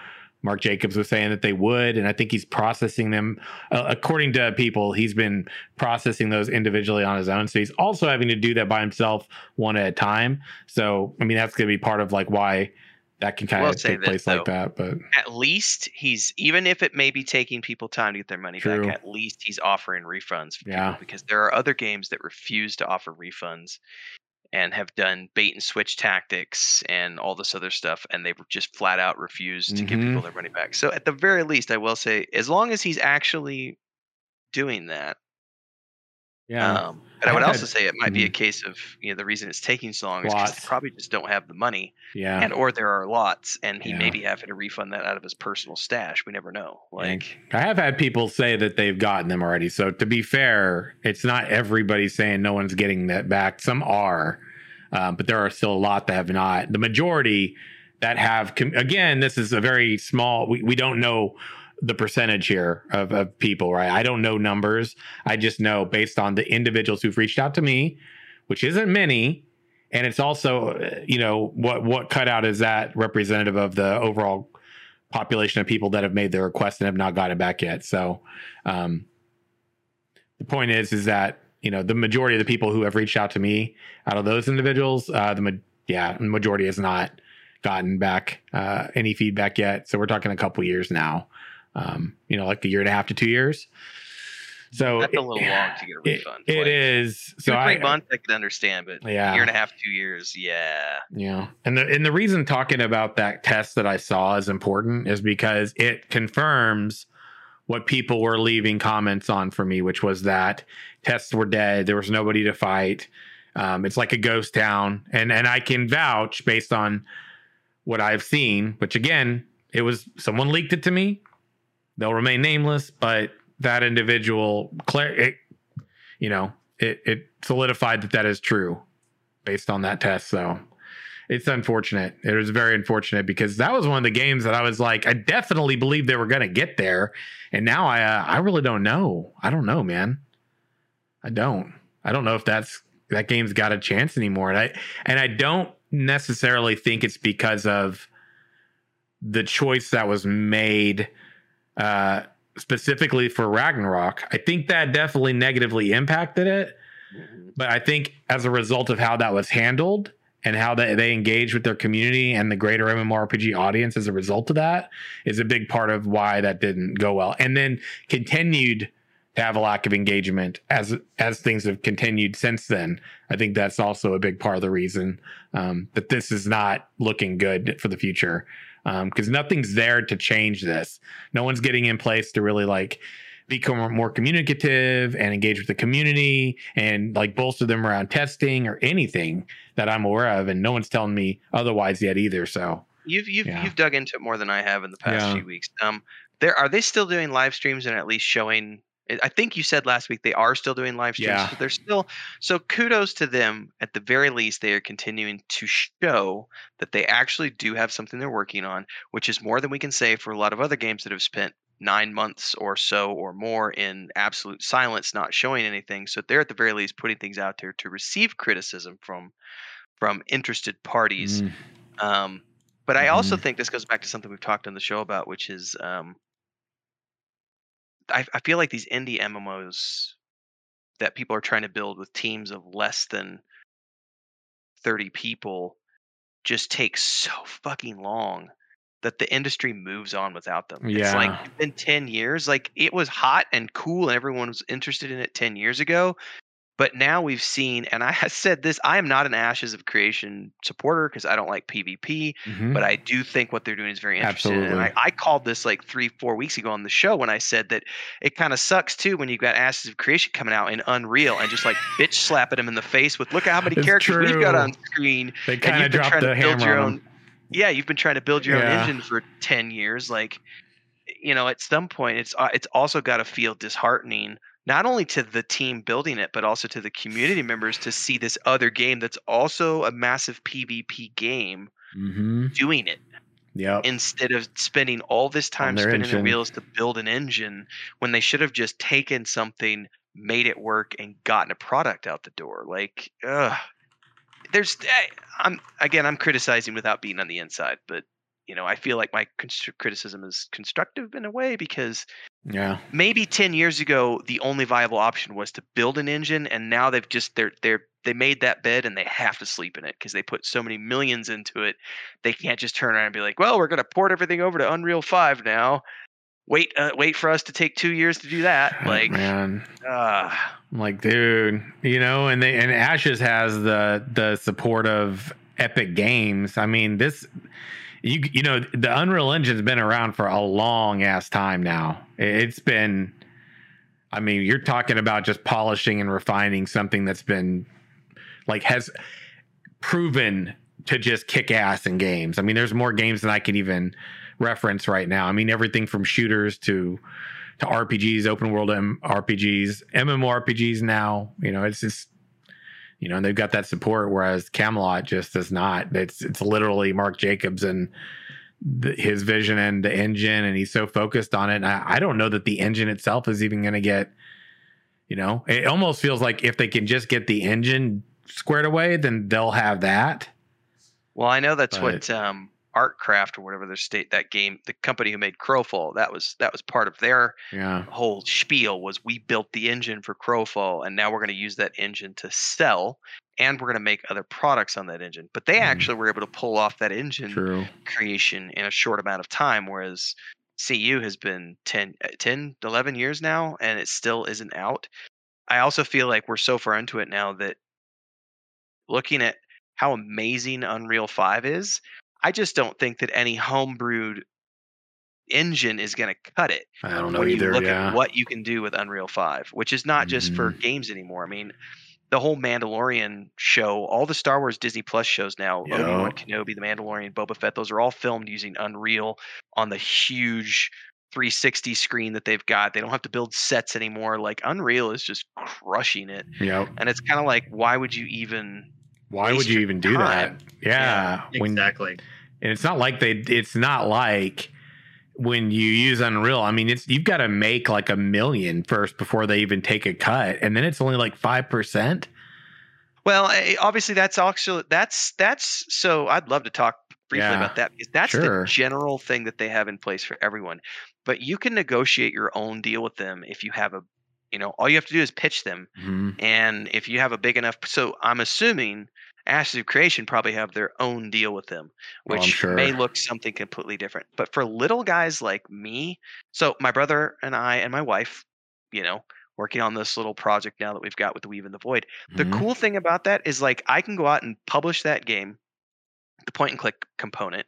Mark Jacobs was saying that they would, and I think he's processing them. Uh, according to people, he's been processing those individually on his own. So he's also having to do that by himself, one at a time. So I mean, that's going to be part of like why that can kind Will of take this, place like though. that. But At least he's even if it may be taking people time to get their money True. back. At least he's offering refunds. For Yeah. because there are other games that refuse to offer refunds, and have done bait and switch tactics and all this other stuff, and they've just flat out refused to give people mm-hmm. their money back. So at the very least, I will say, as long as he's actually doing that, Yeah. um, but I I've would had- also say it might be a mhm. case of you know the reason it's taking so long is because they probably just don't have the money, yeah. and or there are lots, and he Yeah. may be having to refund that out of his personal stash. We never know. Like, I have had people say that they've gotten them already. So to be fair, it's not everybody saying no one's getting that back. Some are, um, but there are still a lot that have not. The majority that have. Com- again, this is a very small. We we don't know the percentage here of, of people, right? I don't know numbers. I just know based on the individuals who've reached out to me, which isn't many, and it's also uh, you know what what cutout is that representative of the overall population of people that have made their request and have not gotten back yet. So um, the point is, is that you know the majority of the people who have reached out to me out of those individuals, uh, the ma- yeah, majority has not gotten back uh, any feedback yet. So we're talking a couple years now. Um, you know, like a year and a half to two years. So that's a it- little long to get a refund. it like, is. Two So to three I, months I could understand, but yeah, a year and a half, two years, yeah. Yeah. And the and the reason talking about that test that I saw is important is because it confirms what people were leaving comments on for me, which was that tests were dead. There was nobody to fight. Um, it's like a ghost town. And and I can vouch based on what I've seen, which again, it was someone leaked it to me. They'll remain nameless, but that individual, it, you know, it, it solidified that that is true based on that test. So it's unfortunate. It was very unfortunate because that was one of the games that I was like, I definitely believed they were going to get there, and now I, uh, I really don't know. I don't know, man. I don't. I don't know if that's that game's got a chance anymore, and I and I don't necessarily think it's because of the choice that was made uh, specifically for Ragnarok. I think that definitely negatively impacted it but I think as a result of how that was handled and how they, they engage with their community and the greater MMORPG audience as a result of that is a big part of why that didn't go well. And then continued to have a lack of engagement as as things have continued since then. I think that's also a big part of the reason um, that this is not looking good for the future because nothing's there to change this. No one's getting in place to really like become more communicative and engage with the community and like bolster them around testing or anything that I'm aware of. And no one's telling me otherwise yet either. So You've you've Yeah. you've dug into it more than I have in the past Yeah. few weeks. Um, there are they still doing live streams and at least showing? I- think you said last week they are still doing live streams. Yeah. So they're still so kudos to them. At the very least, they are continuing to show that they actually do have something they're working on, which is more than we can say for a lot of other games that have spent nine months or so or more in absolute silence, not showing anything. So they're at the very least putting things out there to receive criticism from from interested parties. mm, Um, but I also Mhm. think this goes back to something we've talked on the show about, which is um, I, I feel like these indie MMOs that people are trying to build with teams of less than 30 people just take so fucking long that the industry moves on without them. Yeah. It's like been 10 years. Like it was hot and cool and everyone was interested in it 10 years ago. But now we've seen, and I said this, I am not an Ashes of Creation supporter because I don't like PvP, mhm. but I do think what they're doing is very interesting. And I, Absolutely. I called this like three, four weeks ago on the show when I said that it kind of sucks too when you've got Ashes of Creation coming out in Unreal and just like bitch slapping them in the face with look at how many It's characters we've got on screen they and kind you've of been dropped trying the to build hammer your own yeah you've been trying to build your Yeah. own engine for 10 years like you know at some point it's uh, it's also got to feel disheartening not only to the team building it but also to the community members to see this other game that's also a massive pvp game Mhm. doing it Yep. instead of spending all this time spinning engine. the wheels to build an engine when they should have just taken something made it work and gotten a product out the door like ugh. there's I- i'm again i'm criticizing without being on the inside but you know i feel like my criticism is constructive in a way because yeah. maybe 10 years ago the only viable option was to build an engine and now they've just they're they're they made that bed and they have to sleep in it because they put so many millions into it they can't just turn around and be like well we're going to port everything over to unreal 5 now wait uh, wait for us to take two years to do that. Like, man. uh, I'm like, dude, you know, and they and Ashes has the the support of Epic Games. I mean, this you you know, the Unreal Engine's been around for a long ass time now. It's been I mean, you're talking about just polishing and refining something that's been like has proven to just kick ass in games. I mean, there's more games than I can even reference right now. I mean, everything from shooters to to RPGs, open world M- RPGs, MMORPGs now. You know, it's just you know, and they've got that support, whereas Camelot just does not. It's it's literally Mark Jacobs and the, his vision and the engine, and he's so focused on it. And I, I don't know that the engine itself is even going to get. You know, it almost feels like if they can just get the engine squared away, then they'll have that. well, I know that's But- what um, Artcraft or whatever their state that game, the company who made Crowfall, that was that was part of their Yeah, whole spiel was we built the engine for Crowfall, and now we're going to use that engine to sell, and we're going to make other products on that engine. But they Mhm. actually were able to pull off that engine true. creation in a short amount of time, whereas CU has been 10, uh, 10 11 years now, and it still isn't out. I also feel like we're so far into it now that looking at how amazing Unreal 5 is, I just don't think that any homebrewed engine is going to cut it I don't know when either. you look yeah, at what you can do with Unreal 5, which is not just for Mhm. games anymore. I mean, the whole Mandalorian show, all the Star Wars Disney Plus shows now, Yeah. Obi-Wan Kenobi, The Mandalorian, Boba Fett, those are all filmed using Unreal on the huge 360 screen that they've got. They don't have to build sets anymore. Like Unreal is just crushing it. yep. And it's kind of like, why would you even Why waste would you even do time. that? Yeah, when Exactly. and it's not like they it's not like when you use unreal i mean it's you've got to make like a million first before they even take a cut and then it's only like 5% Well, eh, obviously that's also that's that's so I'd love to talk briefly Yeah, about that because that's sure. the general thing that they have in place for everyone. But you can negotiate your own deal with them if you have a you know, all you have to do is pitch them Mhm. and if you have a big enough so I'm assuming Ashes of Creation probably have their own deal with them, Oh, which may look something completely different. But for little guys like me, so my brother and I and my wife, you know, working on this little project now that we've got with the Weave in the Void. The Mhm. cool thing about that is like I can go out and publish that game, the point and click component.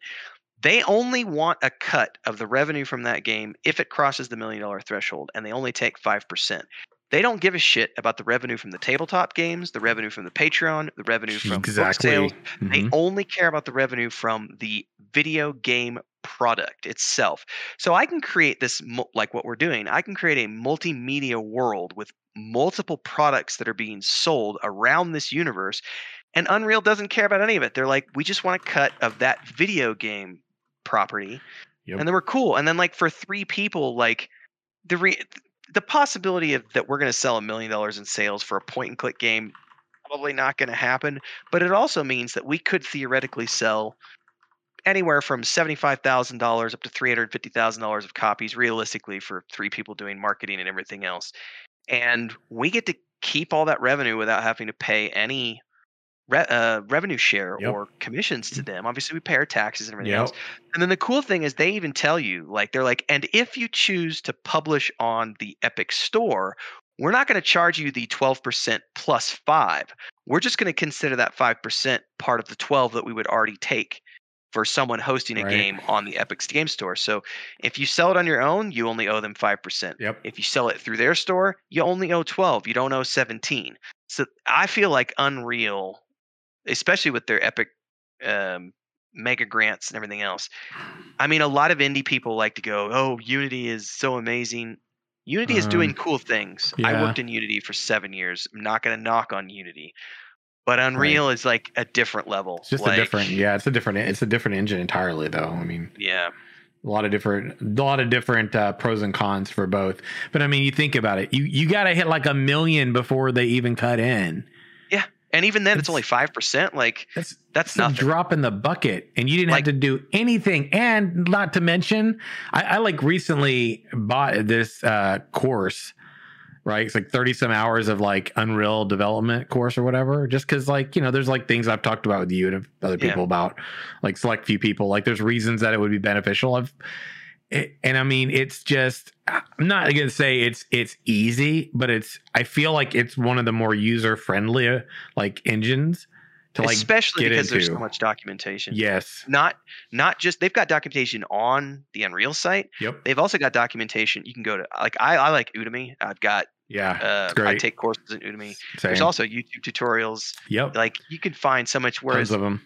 They only want a cut of the revenue from that game if it crosses the million dollar threshold, and they only take 5%. They don't give a shit about the revenue from the tabletop games, the revenue from the Patreon, the revenue from book exactly sales. They Mhm. only care about the revenue from the video game product itself. So I can create this, like what we're doing, I can create a multimedia world with multiple products that are being sold around this universe. And Unreal doesn't care about any of it. They're like, we just want a cut of that video game property. Yep. And they were cool. And then, like, for three people, like, the re- the possibility of that we're going to sell a million dollars in sales for a point and click game probably not going to happen but it also means that we could theoretically sell anywhere from $75,000 up to $350,000 of copies realistically for three people doing marketing and everything else and we get to keep all that revenue without having to pay any re- uh, revenue share Yep. or commissions to them obviously we pay our taxes and everything Yep. else and then the cool thing is they even tell you, like they're like, and if you choose to publish on the Epic Store, we're not going to charge you the 12% plus 5. We're just going to consider that 5% part of the 12 that we would already take for someone hosting a Right. game on the Epic Game Store. So if you sell it on your own, you only owe them 5%. Yep. If you sell it through their store, you only owe 12. You don't owe 17. So I feel like Unreal, especially with their Epic um, mega grants and everything else. I mean, a lot of indie people like to go, "Oh, Unity is so amazing." Unity is doing Um, cool things. I worked in Unity for seven years. I'm not going to knock on Unity, but Unreal is like a different level. It's just like, a different, yeah. It's a different, it's a different engine entirely, though. I mean, Yeah, a lot of different, a lot of different uh, pros and cons for both. But I mean, you think about it, you you got to hit like a million before they even cut in. And even then, it's, It's- only five percent. Like That's that's a nothing. drop in the bucket, and you didn't Like- have to do anything. And not to mention, I, I like recently bought this uh, course, right? It's like thirty some hours of like Unreal development course or whatever. Just because, like you know, there's like things I've talked about with you and other Yeah. people about, like select few people. Like there's reasons that it would be beneficial. I've it, and I mean, it's just I'm not gonna say it's it's easy, but it's I feel like it's one of the more user friendly like engines to like especially because there's so much documentation. Yes. Not not just they've got documentation on the Unreal site. Yep. They've also got documentation. You can go to like I, I like Udemy. I've got Yeah. uh. I take courses in Udemy. Same. There's also YouTube tutorials. yep. Like you can find so much. Tons of them.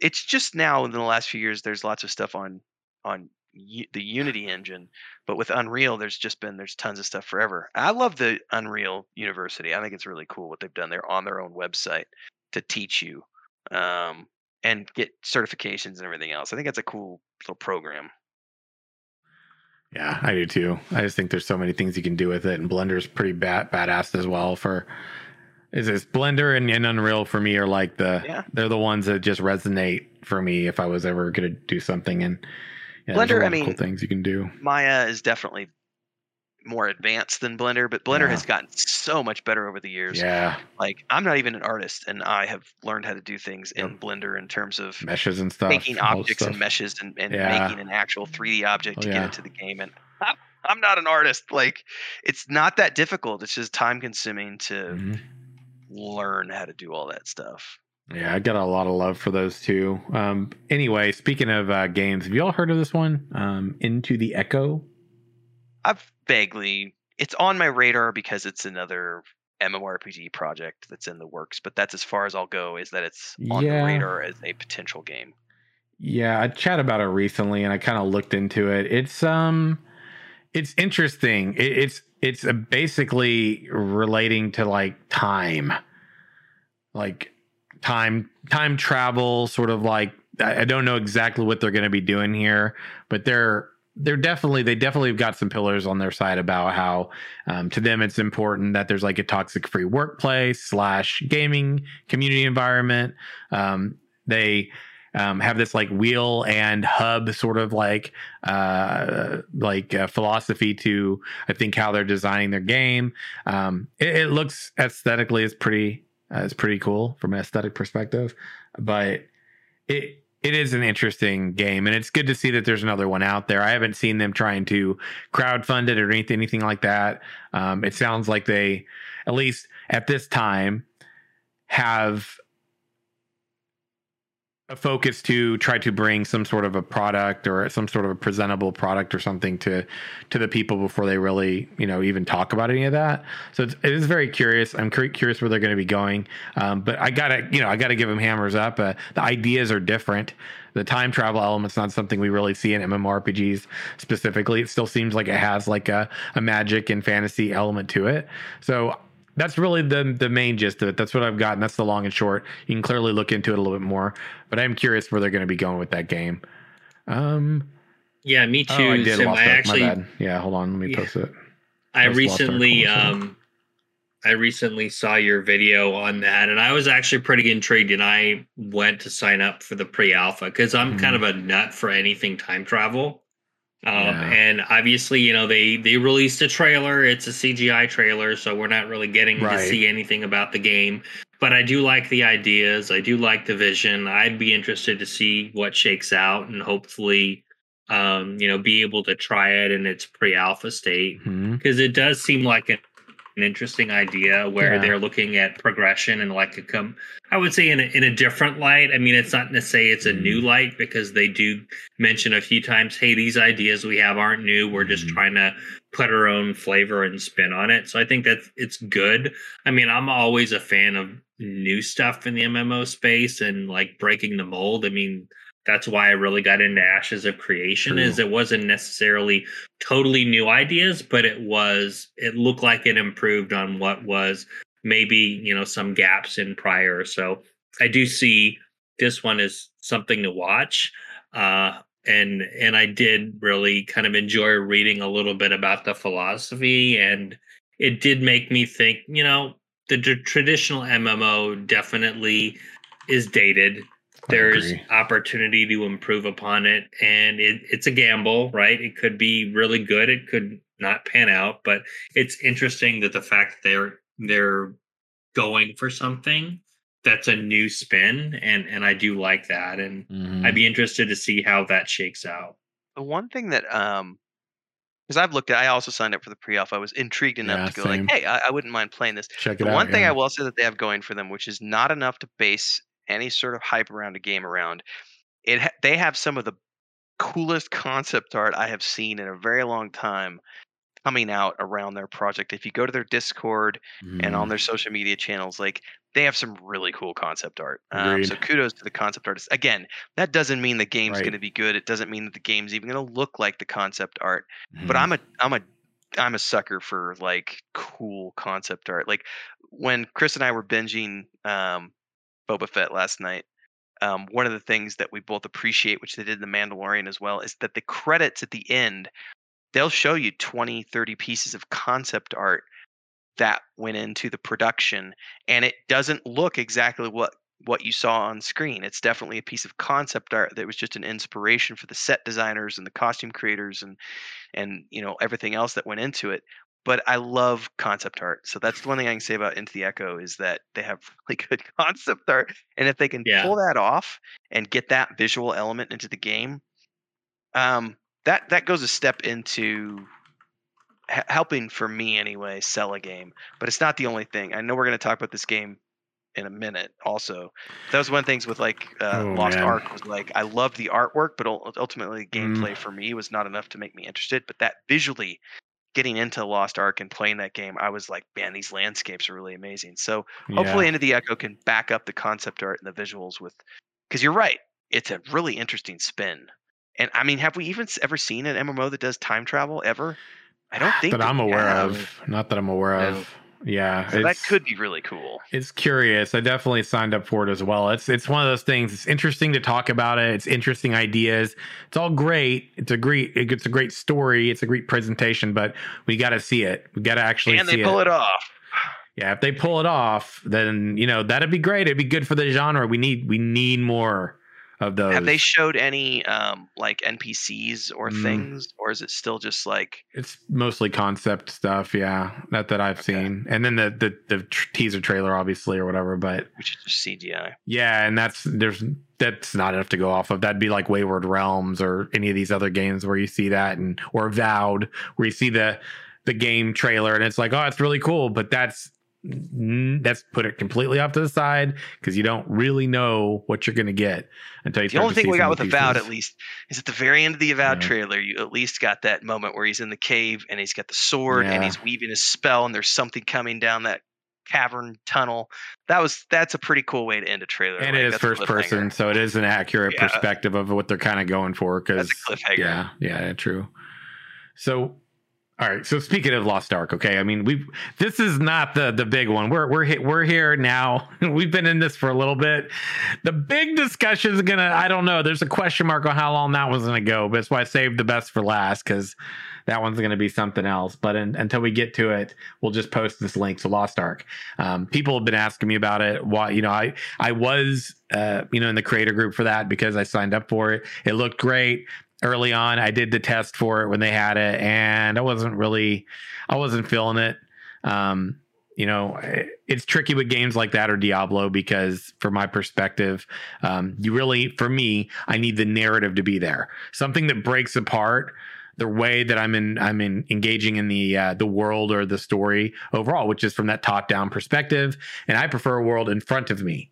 it's just now in the last few years, there's lots of stuff on on the Unity engine, but with Unreal, there's just been there's tons of stuff forever. I love the Unreal University. I think it's really cool what they've done there on their own website to teach you um, and get certifications and everything else. I think that's a cool little program. Yeah, I do too. I just think there's so many things you can do with it, and Blender's pretty bad badass as well. For is this Blender and, and Unreal for me are like the Yeah. they're the ones that just resonate for me if I was ever gonna do something. And yeah, Blender, I of cool mean, things you can do. Maya is definitely more advanced than Blender, but Blender Yeah. has gotten so much better over the years. Yeah, Like I'm not even an artist, and I have learned how to do things in Blender in terms of meshes and stuff. making objects and meshes and, and Yeah. making an actual 3D object Oh, to get into the game. And I'm, I'm not an artist. Like it's not that difficult. It's just time consuming to Mhm. learn how to do all that stuff. Yeah, I got a lot of love for those two. Um, anyway, speaking of uh, games, have you all heard of this one? Um, Into the Echo. I've vaguely it's on my radar because it's another MMORPG project that's in the works, but that's as far as I'll go. Is that it's on Yeah. the radar as a potential game. Yeah, I chat about it recently, and I kind of looked into it. It's um, it's interesting. It, it's it's uh, basically relating to like time, like time time travel, sort of like I, don't know exactly what they're going to be doing here, but they're they're definitely they definitely have got some pillars on their side about how um, to them it's important that there's like a toxic free workplace slash gaming community environment. Um, they um, have this like wheel and hub sort of like uh, like uh, philosophy to I think how they're designing their game. Um, it, it looks aesthetically is pretty uh, it's pretty cool from an aesthetic perspective, but it it is an interesting game and it's good to see that there's another one out there. I haven't seen them trying to crowdfund it or anything anything like that. Um, it sounds like they at least at this time have a focus to try to bring some sort of a product or some sort of a presentable product or something to to the people before they really you know even talk about any of that. So it's, it is very curious. I'm cur- curious where they're going to be going. Um, but i gotta you know i gotta give them hammers up. Uh, the ideas are different. The time travel element's not something we really see in mmorpgs specifically. It still seems like it has like a, a magic and fantasy element to it. So that's really the the main gist of it. That's what I've gotten. that's the long and short. You can clearly look into it a little bit more, but I'm curious where they're going to be going with that game. Um, Yeah, me too. oh, I did lost I actually, My bad. Yeah, hold on, let me Yeah. post it. I our recently, um, I recently saw your video on that, and I was actually pretty intrigued, and I went to sign up for the pre-alpha because I'm Mhm. kind of a nut for anything time travel. Um, Yeah. and obviously, you know, they they released a trailer. It's a CGI trailer, so we're not really getting to see anything about the game. But I do like the ideas. I do like the vision. I'd be interested to see what shakes out, and hopefully, um, you know, be able to try it in its pre-alpha state because it does seem like an, an interesting idea where Yeah. they're looking at progression and like a come i would say in a, in a different light i mean it's not to say it's a new Mhm. light because they do mention a few times hey these ideas we have aren't new we're just Mhm. trying to put our own flavor and spin on it so i think that it's good i mean i'm always a fan of new stuff in the mmo space and like breaking the mold i mean that's why I really got into Ashes of Creation True. is it wasn't necessarily totally new ideas, but it was it looked like it improved on what was maybe, you know, some gaps in prior. So I do see this one as something to watch. Uh and and I did really kind of enjoy reading a little bit about the philosophy and it did make me think, you know, the tr- traditional MMO definitely is dated there's opportunity to improve upon it and it, it's a gamble right it could be really good it could not pan out but it's interesting that the fact that they're they're going for something that's a new spin and and i do like that and Mhm. i'd be interested to see how that shakes out the one thing that um because I've looked at, I also signed up for the pre-alpha. I was intrigued enough Yeah, to go same. like, hey, I, I wouldn't mind playing this. Check it The out. one thing yeah. I will say that they have going for them, which is not enough to base any sort of hype around a game around, it ha- they have some of the coolest concept art I have seen in a very long time coming out around their project. If you go to their Discord and on Mhm. their social media channels, like they have some really cool concept art. Um, so kudos to the concept artists. Again, that doesn't mean the game's Right. going to be good. It doesn't mean that the game's even going to look like the concept art but Mhm. I'm a I'm a I'm a sucker for like cool concept art. Like when Chris and I were binging um Boba Fett last night, um, one of the things that we both appreciate, which they did in The Mandalorian as well, is that the credits at the end, they'll show you 20, 30 pieces of concept art that went into the production and it doesn't look exactly what what you saw on screen. It's definitely a piece of concept art that was just an inspiration for the set designers and the costume creators and and you know everything else that went into it. But I love concept art, so that's the one thing I can say about Into the Echo is that they have really good concept art, and if they can Yeah. pull that off and get that visual element into the game, um, that that goes a step into h- helping for me anyway sell a game. But it's not the only thing. I know we're going to talk about this game in a minute. Also, that was one of the things with like uh, Oh, Lost man. Ark was like I loved the artwork, but ultimately the Mm. gameplay for me was not enough to make me interested. But that visually getting into Lost Ark and playing that game, I was like, man, these landscapes are really amazing. So hopefully Yeah. Into the Echo can back up the concept art and the visuals with because you're right, it's a really interesting spin. And I mean, have we even ever seen an MMO that does time travel ever? I don't think that I'm aware have. of. Not that I'm aware No. of. Yeah, So that could be really cool. It's curious. I definitely signed up for it as well. It's it's one of those things. It's interesting to talk about it. It's interesting ideas. It's all great. It's a great. It's a great story. It's a great presentation. But we got to see it. We got to actually And see they pull it off. Yeah, if they pull it off, then you know that'd be great. It'd be good for the genre. We need we need more of those. Have they showed any um like NPCs or Mm. things, or is it still just like It's mostly concept stuff. Yeah, that that I've Okay. seen, and then the the the tr- teaser trailer, obviously, or whatever. But which is just CGI? Yeah, and that's there's that's not enough to go off of. That'd be like Wayward Realms or any of these other games where you see that, and or Vowed, where you see the the game trailer and it's like, oh, it's really cool, but that's Mm-hmm. that's put it completely off to the side because you don't really know what you're gonna get until you. The only thing we got with Avowed, at least, is at the very end of the Avowed Yeah. trailer. You at least got that moment where he's in the cave and he's got the sword and he's weaving his spell, and there's something coming down that cavern tunnel. That was that's a pretty cool way to end a trailer. and like, it is first person, so it is an accurate Yeah. perspective of what they're kind of going for. Because That's a cliffhanger. Yeah, yeah, true. So, all right. So speaking of Lost Ark, okay. I mean, we this is not the the big one. We're we're we're here now. We've been in this for a little bit. The big discussion is gonna. I don't know. There's a question mark on how long that one's gonna go. But that's why I saved the best for last because that one's gonna be something else. But in, until we get to it, we'll just post this link to Lost Ark. Um, people have been asking me about it. Why? You know, I I was uh, you know in the creator group for that because I signed up for it. It looked great early on i did the test for it when they had it and i wasn't really i wasn't feeling it. Um you know it's tricky with games like that or diablo because from my perspective um you really for me i need the narrative to be there. Something that breaks apart the way that i'm in i'm in engaging in the uh, the world or the story overall which is from that top down perspective and i prefer a world in front of me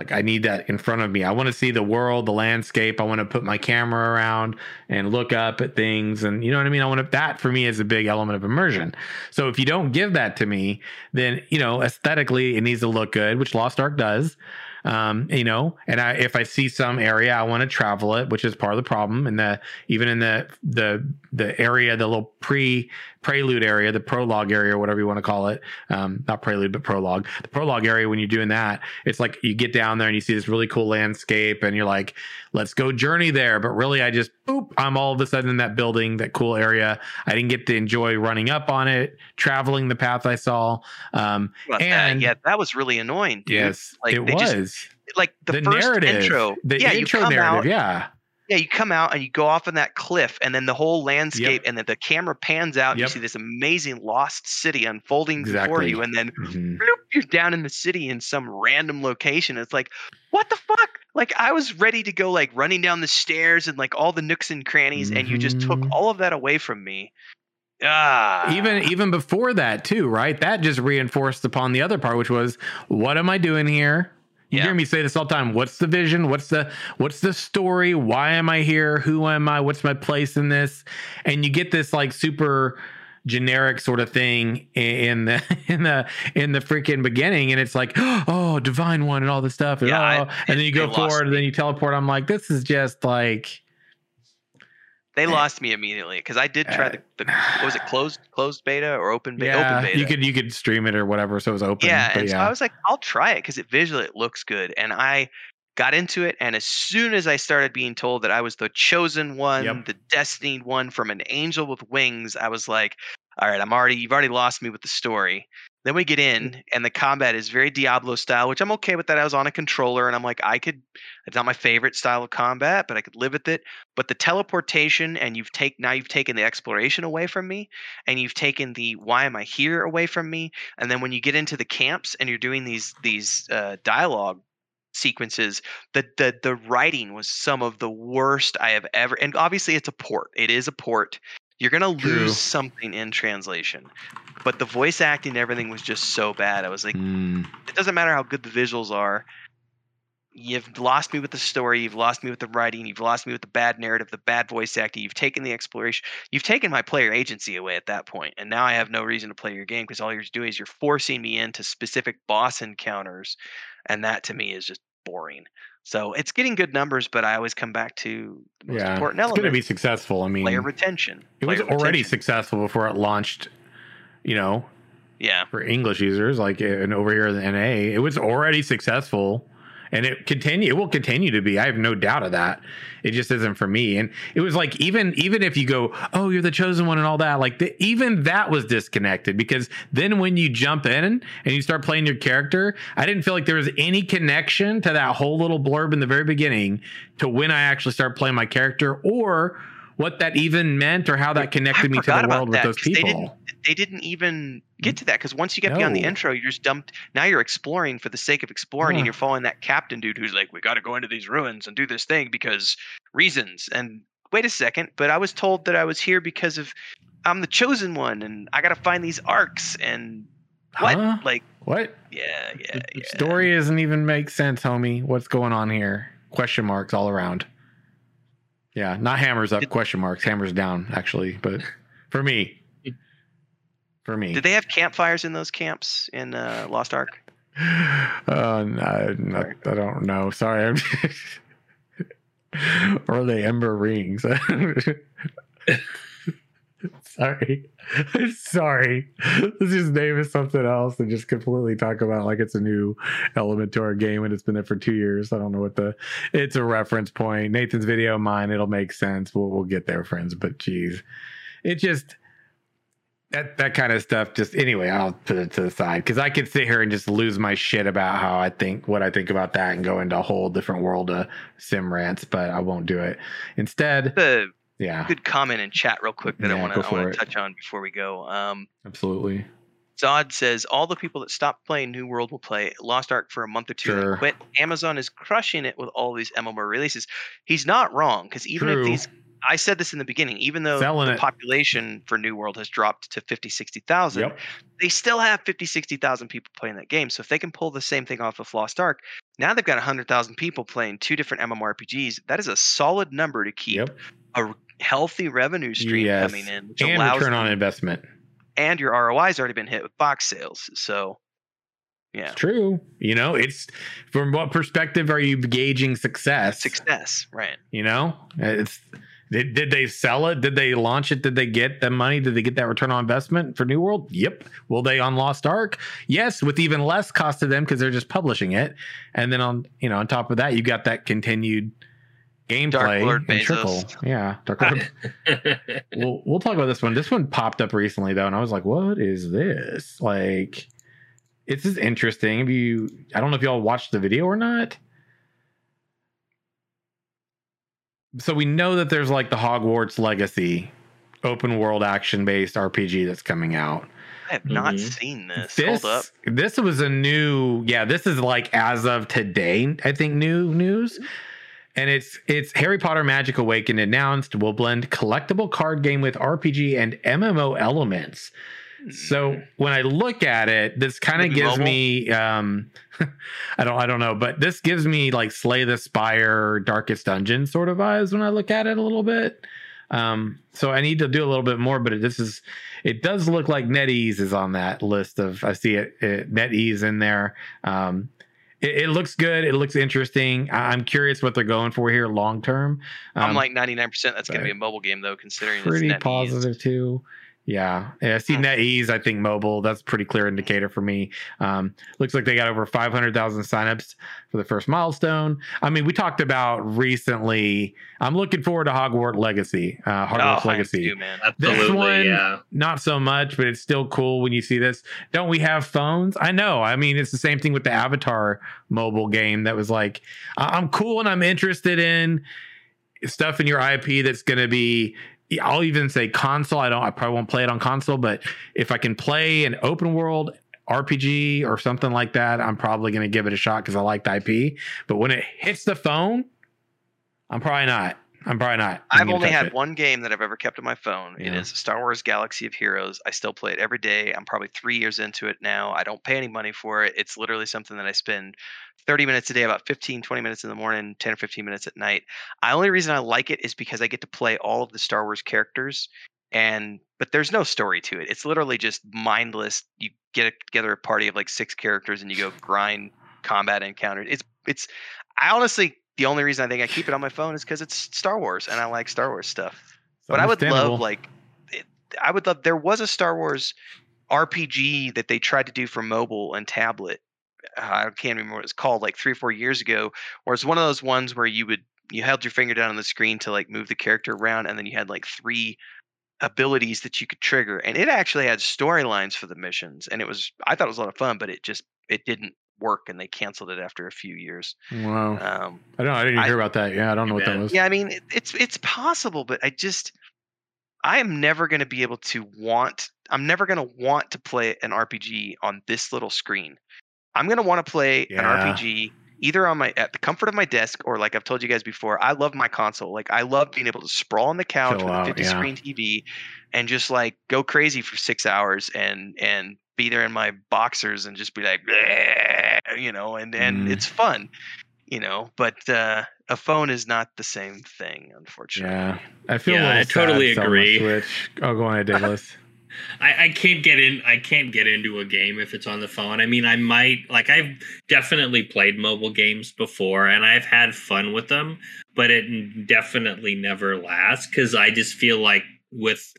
like I need that in front of me. I want to see the world, the landscape. I want to put my camera around and look up at things, and you know what I mean. I want to, that for me is a big element of immersion. So if you don't give that to me, then you know aesthetically it needs to look good, which Lost Ark does. Um, you know, and I if I see some area, I want to travel it, which is part of the problem. And the even in the the the area, the little pre prelude area, the prologue area, or whatever you want to call it, um, not prelude but prologue. The prologue area, when you're doing that, it's like you get down there and you see this really cool landscape, and you're like, let's go journey there. But really, I just boop, I'm all of a sudden in that building, that cool area. I didn't get to enjoy running up on it, traveling the path I saw. Um, that. And- yeah, that was really annoying, dude. yes, Like, it they just- was Like the, the, first narrative, intro. the yeah, intro narrative. out. yeah, Yeah, you come out and you go off on that cliff, and then the whole landscape, and then the camera pans out. And Yep. you see this amazing lost city unfolding before you, and then Mhm. bloop, you're down in the city in some random location. It's like, what the fuck? like I was ready to go like running down the stairs and like all the nooks and crannies, and you just took Mhm. all of that away from me. Ah, even even before that too, right? That just reinforced upon the other part, which was, what am I doing here? You Yeah. hear me say this all the time. What's the vision? What's the what's the story? Why am I here? Who am I? What's my place in this? And you get this like super generic sort of thing in the in the in the freaking beginning and it's like oh divine one and all this stuff and, Yeah, I- oh, and then you go forward and then you teleport i'm like this is just like they lost me immediately because I did try Uh, the, the what was it closed closed beta or open beta? yeah open beta. you could you could stream it or whatever so it was open yeah, but and so I was like, I'll try it because it visually it looks good, and I got into it. And as soon as I started being told that I was the chosen one, Yep. the destined one from an angel with wings, I was like, all right, I'm already you've already lost me with the story. Then we get in, and the combat is very Diablo style, which I'm okay with that. I was on a controller, and I'm like, I could. It's not my favorite style of combat, but I could live with it. But the teleportation, and you've take now you've taken the exploration away from me, and you've taken the why am I here away from me, and then when you get into the camps and you're doing these these uh, dialogue sequences, the the the writing was some of the worst I have ever. And obviously, it's a port. It is a port. You're gonna True. lose something in translation, but the voice acting and everything was just so bad. I was like, Mm. it doesn't matter how good the visuals are. You've lost me with the story. You've lost me with the writing. You've lost me with the bad narrative, the bad voice acting. You've taken the exploration. You've taken my player agency away at that point, and now I have no reason to play your game because all you're doing is you're forcing me into specific boss encounters, and that to me is just boring. So it's getting good numbers, but I always come back to the most yeah important element. it's going to be successful i mean player retention. it was Player already successful before it launched you know yeah. for english users like and over here in the na it was already successful and it continue it will continue to be. I have no doubt of that. It just isn't for me. And it was like even even if you go oh you're the chosen one and all that like the, even that was disconnected because then when you jump in and you start playing your character i didn't feel like there was any connection to that whole little blurb in the very beginning to when i actually start playing my character or what that even meant or how that connected me to the world with that, those 'cause they people. didn't- They didn't even get mm. to that because once you get beyond the intro, you're just dumped. Now you're exploring for the sake of exploring, Yeah. and you're following that captain dude who's like, "We got to go into these ruins and do this thing because reasons." And wait a second, but I was told that I was here because of I'm the chosen one, and I got to find these arcs. And what? Huh? Like, what yeah, yeah, The yeah. story doesn't even make sense, homie. What's going on here? Question marks all around. Yeah, not hammers up, Did- question marks, hammers down, actually. But for me, for me, Did they have campfires in those camps in uh, Lost Ark? Uh, no, no, I don't know. Sorry. I'm or are they ember rings? Sorry. Sorry. Let's just name it something else and just completely talk about like it's a new element to our game and it's been there for two years. I don't know what the it's a reference point. Nathan's video, mine, it'll make sense. We'll we'll get there, friends. But geez. It just that that kind of stuff just anyway i'll put it to the side because i could sit here and just lose my shit about how i think what i think about that and go into a whole different world of sim rants but i won't do it instead The yeah good comment in chat, real quick, that I Yeah, want to want to touch on before we go. Um, absolutely Zod says all the people that stopped playing New World will play Lost Ark for a month or two Sure. and quit. Amazon is crushing it with all these MMO releases. He's not wrong because even True. if these, I said this in the beginning, even though Selling the it. population for New World has dropped to 50, 60,000, yep they still have 50, 60,000 people playing that game. So if they can pull the same thing off of Lost Ark, now they've got 100,000 people playing two different MMORPGs. That is a solid number to keep yep a healthy revenue stream Yes. coming in, which and allows return on investment and your ROI's already been hit with box sales. So, yeah, it's true you know it's from what perspective are you gauging success success, right? you know it's did, did they sell it? Did they launch it? Did they get the money? Did they get that return on investment for new world? Yep. Will they on lost ark? Yes with even less cost to them because they're just publishing it. And then on you know on top of that you got that continued gameplay Lord and Bezos. trickle yeah Dark Lord. we'll, we'll talk about this one. This one popped up recently though and i was like what is this? Like it's just interesting. If you i don't know if y'all watched the video or not so we know that there's like the Hogwarts Legacy open world action based RPG that's coming out. I have not mm-hmm. seen this. this. Hold up. This was a new, yeah, this is like as of today, I think new news. And it's it's Harry Potter Magic Awakened announced will blend collectible card game with RPG and MMO elements. So when I look at it, this kind of gives mobile? me um I don't I don't know, but this gives me like Slay the Spire, Darkest Dungeon sort of vibes when I look at it a little bit. Um, so I need to do a little bit more, but this is it does look like NetEase is on that list of I see it, it NetEase in there. Um, it, it, looks good. It looks interesting. I'm curious what they're going for here long term. Um, I'm like 99% that's going to be a mobile game though, considering pretty positive too. Yeah, yeah. I see NetEase. I think mobile. That's a pretty clear indicator for me. Um, looks like they got over 500,000 signups for the first milestone. I mean, we talked about recently. I'm looking forward to Hogwarts Legacy. Uh, Hogwarts oh, Legacy. Too, man. Absolutely, this one, yeah. not so much, but it's still cool when you see this. Don't we have phones? I know. I mean, it's the same thing with the Avatar mobile game. That was like, I'm cool and I'm interested in stuff in your IP that's going to be I'll even say console. I don't. I probably won't play it on console, but if I can play an open world RPG or something like that, I'm probably going to give it a shot because I like the IP. But when it hits the phone, I'm probably not. I'm probably not. I've only had it. one game that I've ever kept on my phone. Yeah. It is Star Wars Galaxy of Heroes. I still play it every day. I'm probably three years into it now. I don't pay any money for it. It's literally something that I spend 30 minutes a day, about 15, 20 minutes in the morning, 10 or 15 minutes at night. The only reason I like it is because I get to play all of the Star Wars characters and but there's no story to it. It's literally just mindless. You get together a party of like six characters and you go grind combat encounters. It's it's I honestly the only reason I think I keep it on my phone is because it's Star Wars and I like Star Wars stuff. but I would love like it, I would love there was a Star Wars RPG that they tried to do for mobile and tablet. Uh, I can't remember what it's called, like three or four years ago, where it's one of those ones where you would you held your finger down on the screen to like move the character around, and then you had like three abilities that you could trigger, and it actually had storylines for the missions, and it was I thought it was a lot of fun, but it just it didn't work and they canceled it after a few years. Wow. Um, I don't. I didn't I, hear about that. Yeah, I don't know what that was. Yeah, I mean, it, it's it's possible, but I just I am never going to be able to want. I'm never going to want to play an RPG on this little screen. I'm going to want to play yeah. an RPG either on my at the comfort of my desk or like I've told you guys before. I love my console. Like I love being able to sprawl on the couch Chill with a 50 yeah. screen TV and just like go crazy for six hours and and be there in my boxers and just be like, you know, and and mm. it's fun, you know. But uh, a phone is not the same thing, unfortunately. Yeah, I feel. Yeah, I totally agree. Switch. Oh, go ahead, Davis. I, I can't get in. I can't get into a game if it's on the phone. I mean, I might like. I've definitely played mobile games before, and I've had fun with them, but it definitely never lasts because I just feel like with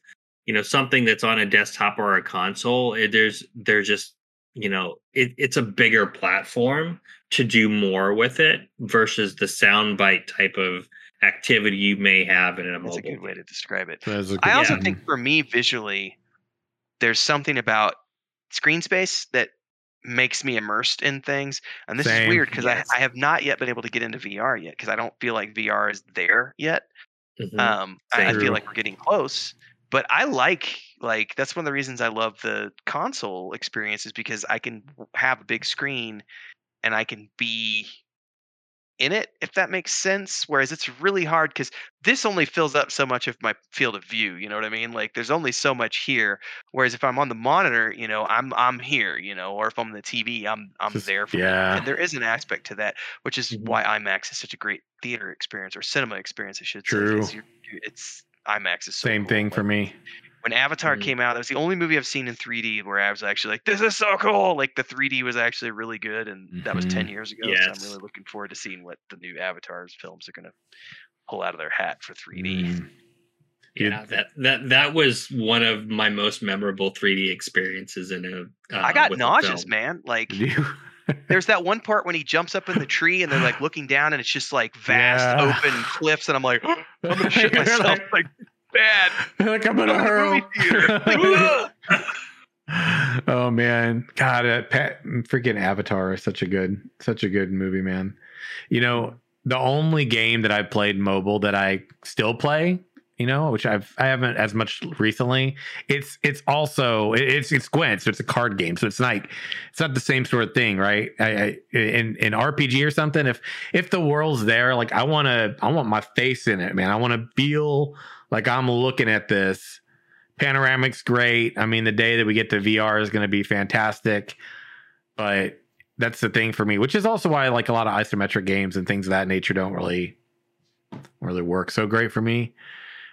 you know something that's on a desktop or a console it, there's there's just you know it, it's a bigger platform to do more with it versus the soundbite type of activity you may have in a mobile. that's a good way to describe it. I also yeah. think for me visually, there's something about screen space that makes me immersed in things. And this Same. is weird because yes. I, I have not yet been able to get into VR yet because I don't feel like VR is there yet. Mm-hmm. Um, I, I, feel like we're getting close but I like like that's one of the reasons I love the console experience is because I can have a big screen and I can be in it if that makes sense whereas it's really hard because this only fills up so much of my field of view you know what i mean like there's only so much here whereas if i'm on the monitor you know i'm i'm here you know or if i'm on the tv i'm i'm there for yeah and there is an aspect to that which is mm-hmm. why imax is such a great theater experience or cinema experience i should True. say it's IMAX is so same cool. thing for me. When Avatar mm-hmm. came out, that was the only movie I've seen in 3D where I was actually like, "This is so cool!" Like the 3D was actually really good, and mm-hmm. that was 10 mm-hmm. years ago. Yes. So I'm really looking forward to seeing what the new Avatar's films are going to pull out of their hat for 3D. Mm. Yeah, that that that was one of my most memorable 3D experiences in a. Uh, I got nauseous, man. Like there's that one part when he jumps up in the tree and they're like looking down and it's just like vast yeah. open cliffs and I'm like, I'm gonna shit myself like, like bad. Like I'm gonna hurl. oh man, God, uh, Pat, freaking Avatar is such a good, such a good movie, man. You know, the only game that I played mobile that I still play you know, which I've I haven't as much recently. It's it's also it's it's Gwent, so it's a card game, so it's like it's not the same sort of thing, right? I, I in in RPG or something. If if the world's there, like I want to, I want my face in it, man. I want to feel like I'm looking at this. Panoramic's great. I mean, the day that we get to VR is going to be fantastic, but that's the thing for me, which is also why I like a lot of isometric games and things of that nature don't really really work so great for me.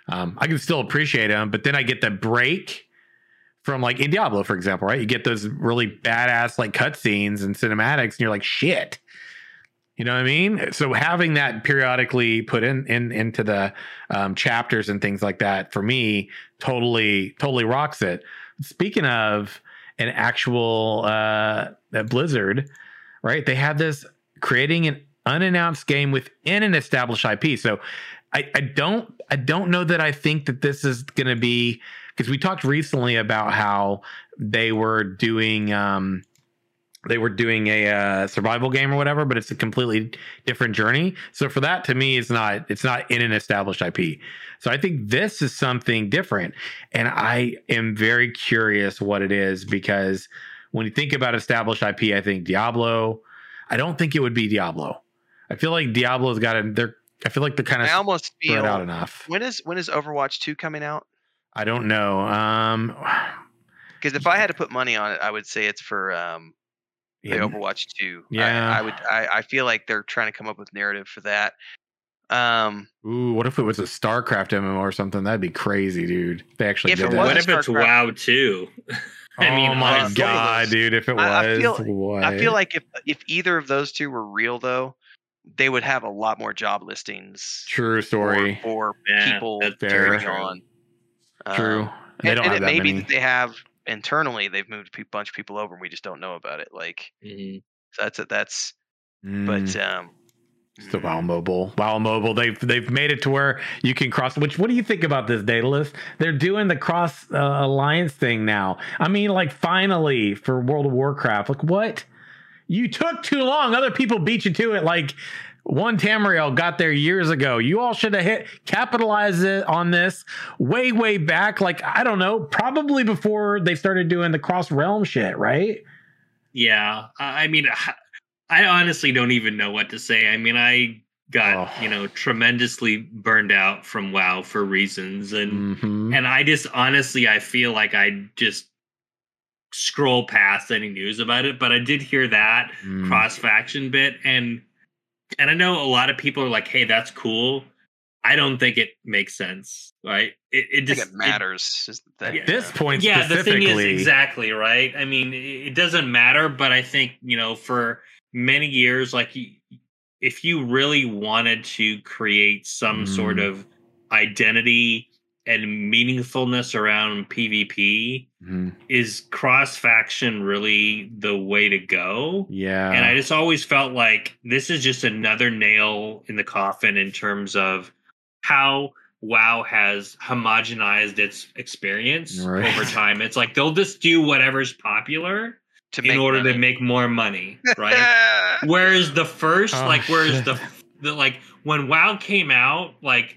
Um, I can still appreciate them, but then I get the break from like in Diablo, for example, right? You get those really badass like cutscenes and cinematics, and you're like, shit. You know what I mean? So having that periodically put in, in into the um, chapters and things like that for me totally totally rocks it. Speaking of an actual uh, Blizzard, right? They have this creating an unannounced game within an established IP. So I, I don't I don't know that I think that this is going to be because we talked recently about how they were doing um, they were doing a uh, survival game or whatever, but it's a completely different journey. So for that, to me, it's not it's not in an established IP. So I think this is something different, and I am very curious what it is because when you think about established IP, I think Diablo. I don't think it would be Diablo. I feel like Diablo's got a they're I feel like they're kind of I almost feel out enough. When is when is Overwatch two coming out? I don't know. Um, because if I had to put money on it, I would say it's for um, the yeah. Overwatch two. Yeah, I, I would. I, I feel like they're trying to come up with narrative for that. Um, Ooh, what if it was a StarCraft MMO or something? That'd be crazy, dude. They actually if did that. What if it's WoW too? I mean, oh my god, dude! If it was, I, I feel, what? I feel like if if either of those two were real, though, they would have a lot more job listings. True story. For, for yeah, people carrying on. True. Um, and, and it may be that they have internally they've moved a bunch of people over and we just don't know about it. Like mm-hmm. so that's it. That's mm. but um it's the WoW Mobile. WoW Mobile. They've they've made it to where you can cross. Which what do you think about this Daedalus? They're doing the cross uh, alliance thing now. I mean, like finally for World of Warcraft. Like what? You took too long. Other people beat you to it. Like one Tamriel got there years ago. You all should have hit capitalized it on this way, way back. Like, I don't know, probably before they started doing the cross realm shit, right? Yeah. I mean, I honestly don't even know what to say. I mean, I got, oh. you know, tremendously burned out from WoW for reasons. And mm-hmm. and I just honestly I feel like I just scroll past any news about it, but I did hear that mm. cross faction bit and and I know a lot of people are like, "Hey, that's cool." I don't think it makes sense, right? It, it just it matters it, at this point. Yeah, the thing is exactly right. I mean, it doesn't matter, but I think you know, for many years, like if you really wanted to create some mm. sort of identity and meaningfulness around PvP, mm-hmm. is cross faction really the way to go? Yeah. And I just always felt like this is just another nail in the coffin in terms of how WoW has homogenized its experience right. over time. It's like they'll just do whatever's popular to in order money. to make more money, right? whereas the first, oh, like, whereas the the like when WoW came out, like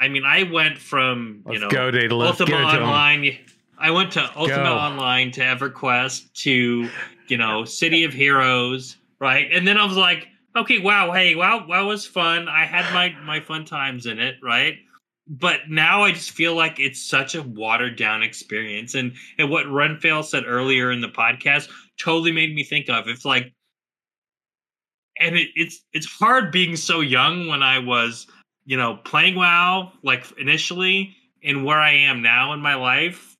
I mean, I went from you Let's know go, Daedalus. Ultima Online. I went to Ultima go. Online to EverQuest to you know City of Heroes, right? And then I was like, okay, wow, hey, wow, wow was fun. I had my my fun times in it, right? But now I just feel like it's such a watered down experience, and and what Renfail said earlier in the podcast totally made me think of. It's like, and it, it's it's hard being so young when I was you know, playing WoW like initially and where I am now in my life,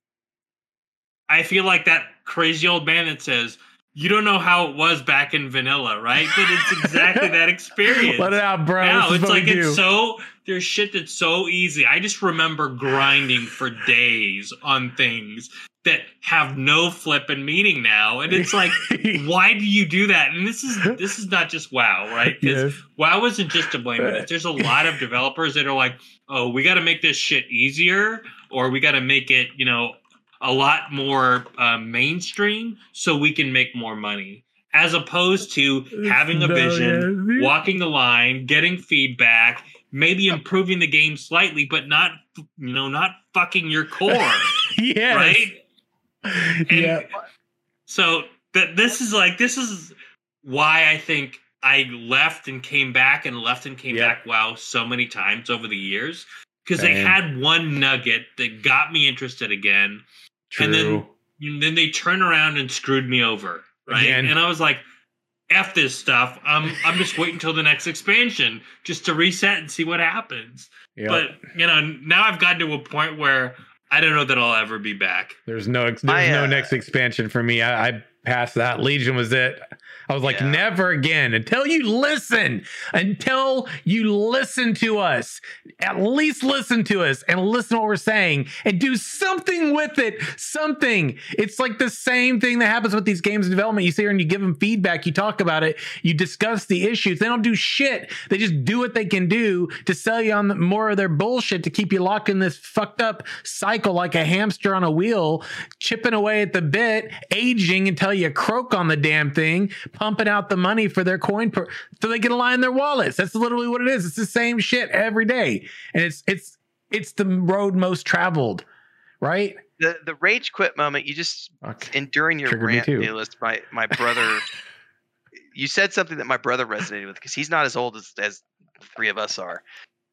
I feel like that crazy old man that says, you don't know how it was back in vanilla, right? But it's exactly that experience. Let it out, bro. Now it's like it's so there's shit that's so easy. I just remember grinding for days on things that have no flipping meaning now and it's like why do you do that and this is this is not just wow right because yes. wow isn't just to blame there's a lot of developers that are like oh we got to make this shit easier or we got to make it you know a lot more uh, mainstream so we can make more money as opposed to having a vision walking the line getting feedback maybe improving the game slightly, but not you know not fucking your core, yes. right? yeah. So that this is like this is why I think I left and came back and left and came Yep. back wow so many times over the years because they had one nugget that got me interested again True. and then- and then they turn around and screwed me over right Again. and I was like F this stuff. I'm I'm just waiting until the next expansion just to reset and see what happens. Yep. But you know, now I've gotten to a point where I don't know that I'll ever be back. There's no ex- My, there's no uh, next expansion for me. I, I passed that. Legion was it. I was like, Yeah. never again until you listen, until you listen to us. At least listen to us and listen to what we're saying and do something with it. Something. It's like the same thing that happens with these games in development. You sit here and you give them feedback, you talk about it, you discuss the issues. They don't do shit. They just do what they can do to sell you on the, more of their bullshit to keep you locked in this fucked up cycle like a hamster on a wheel, chipping away at the bit, aging until you croak on the damn thing, pumping out the money for their coin per- so they can in their wallets. That's literally what it is. It's the same shit every day. And it's it's it's the road most traveled, right? The the rage quit moment, you just Okay. and during your Triggered rant, too. My my brother, you said something that my brother resonated with because he's not as old as as the three of us are.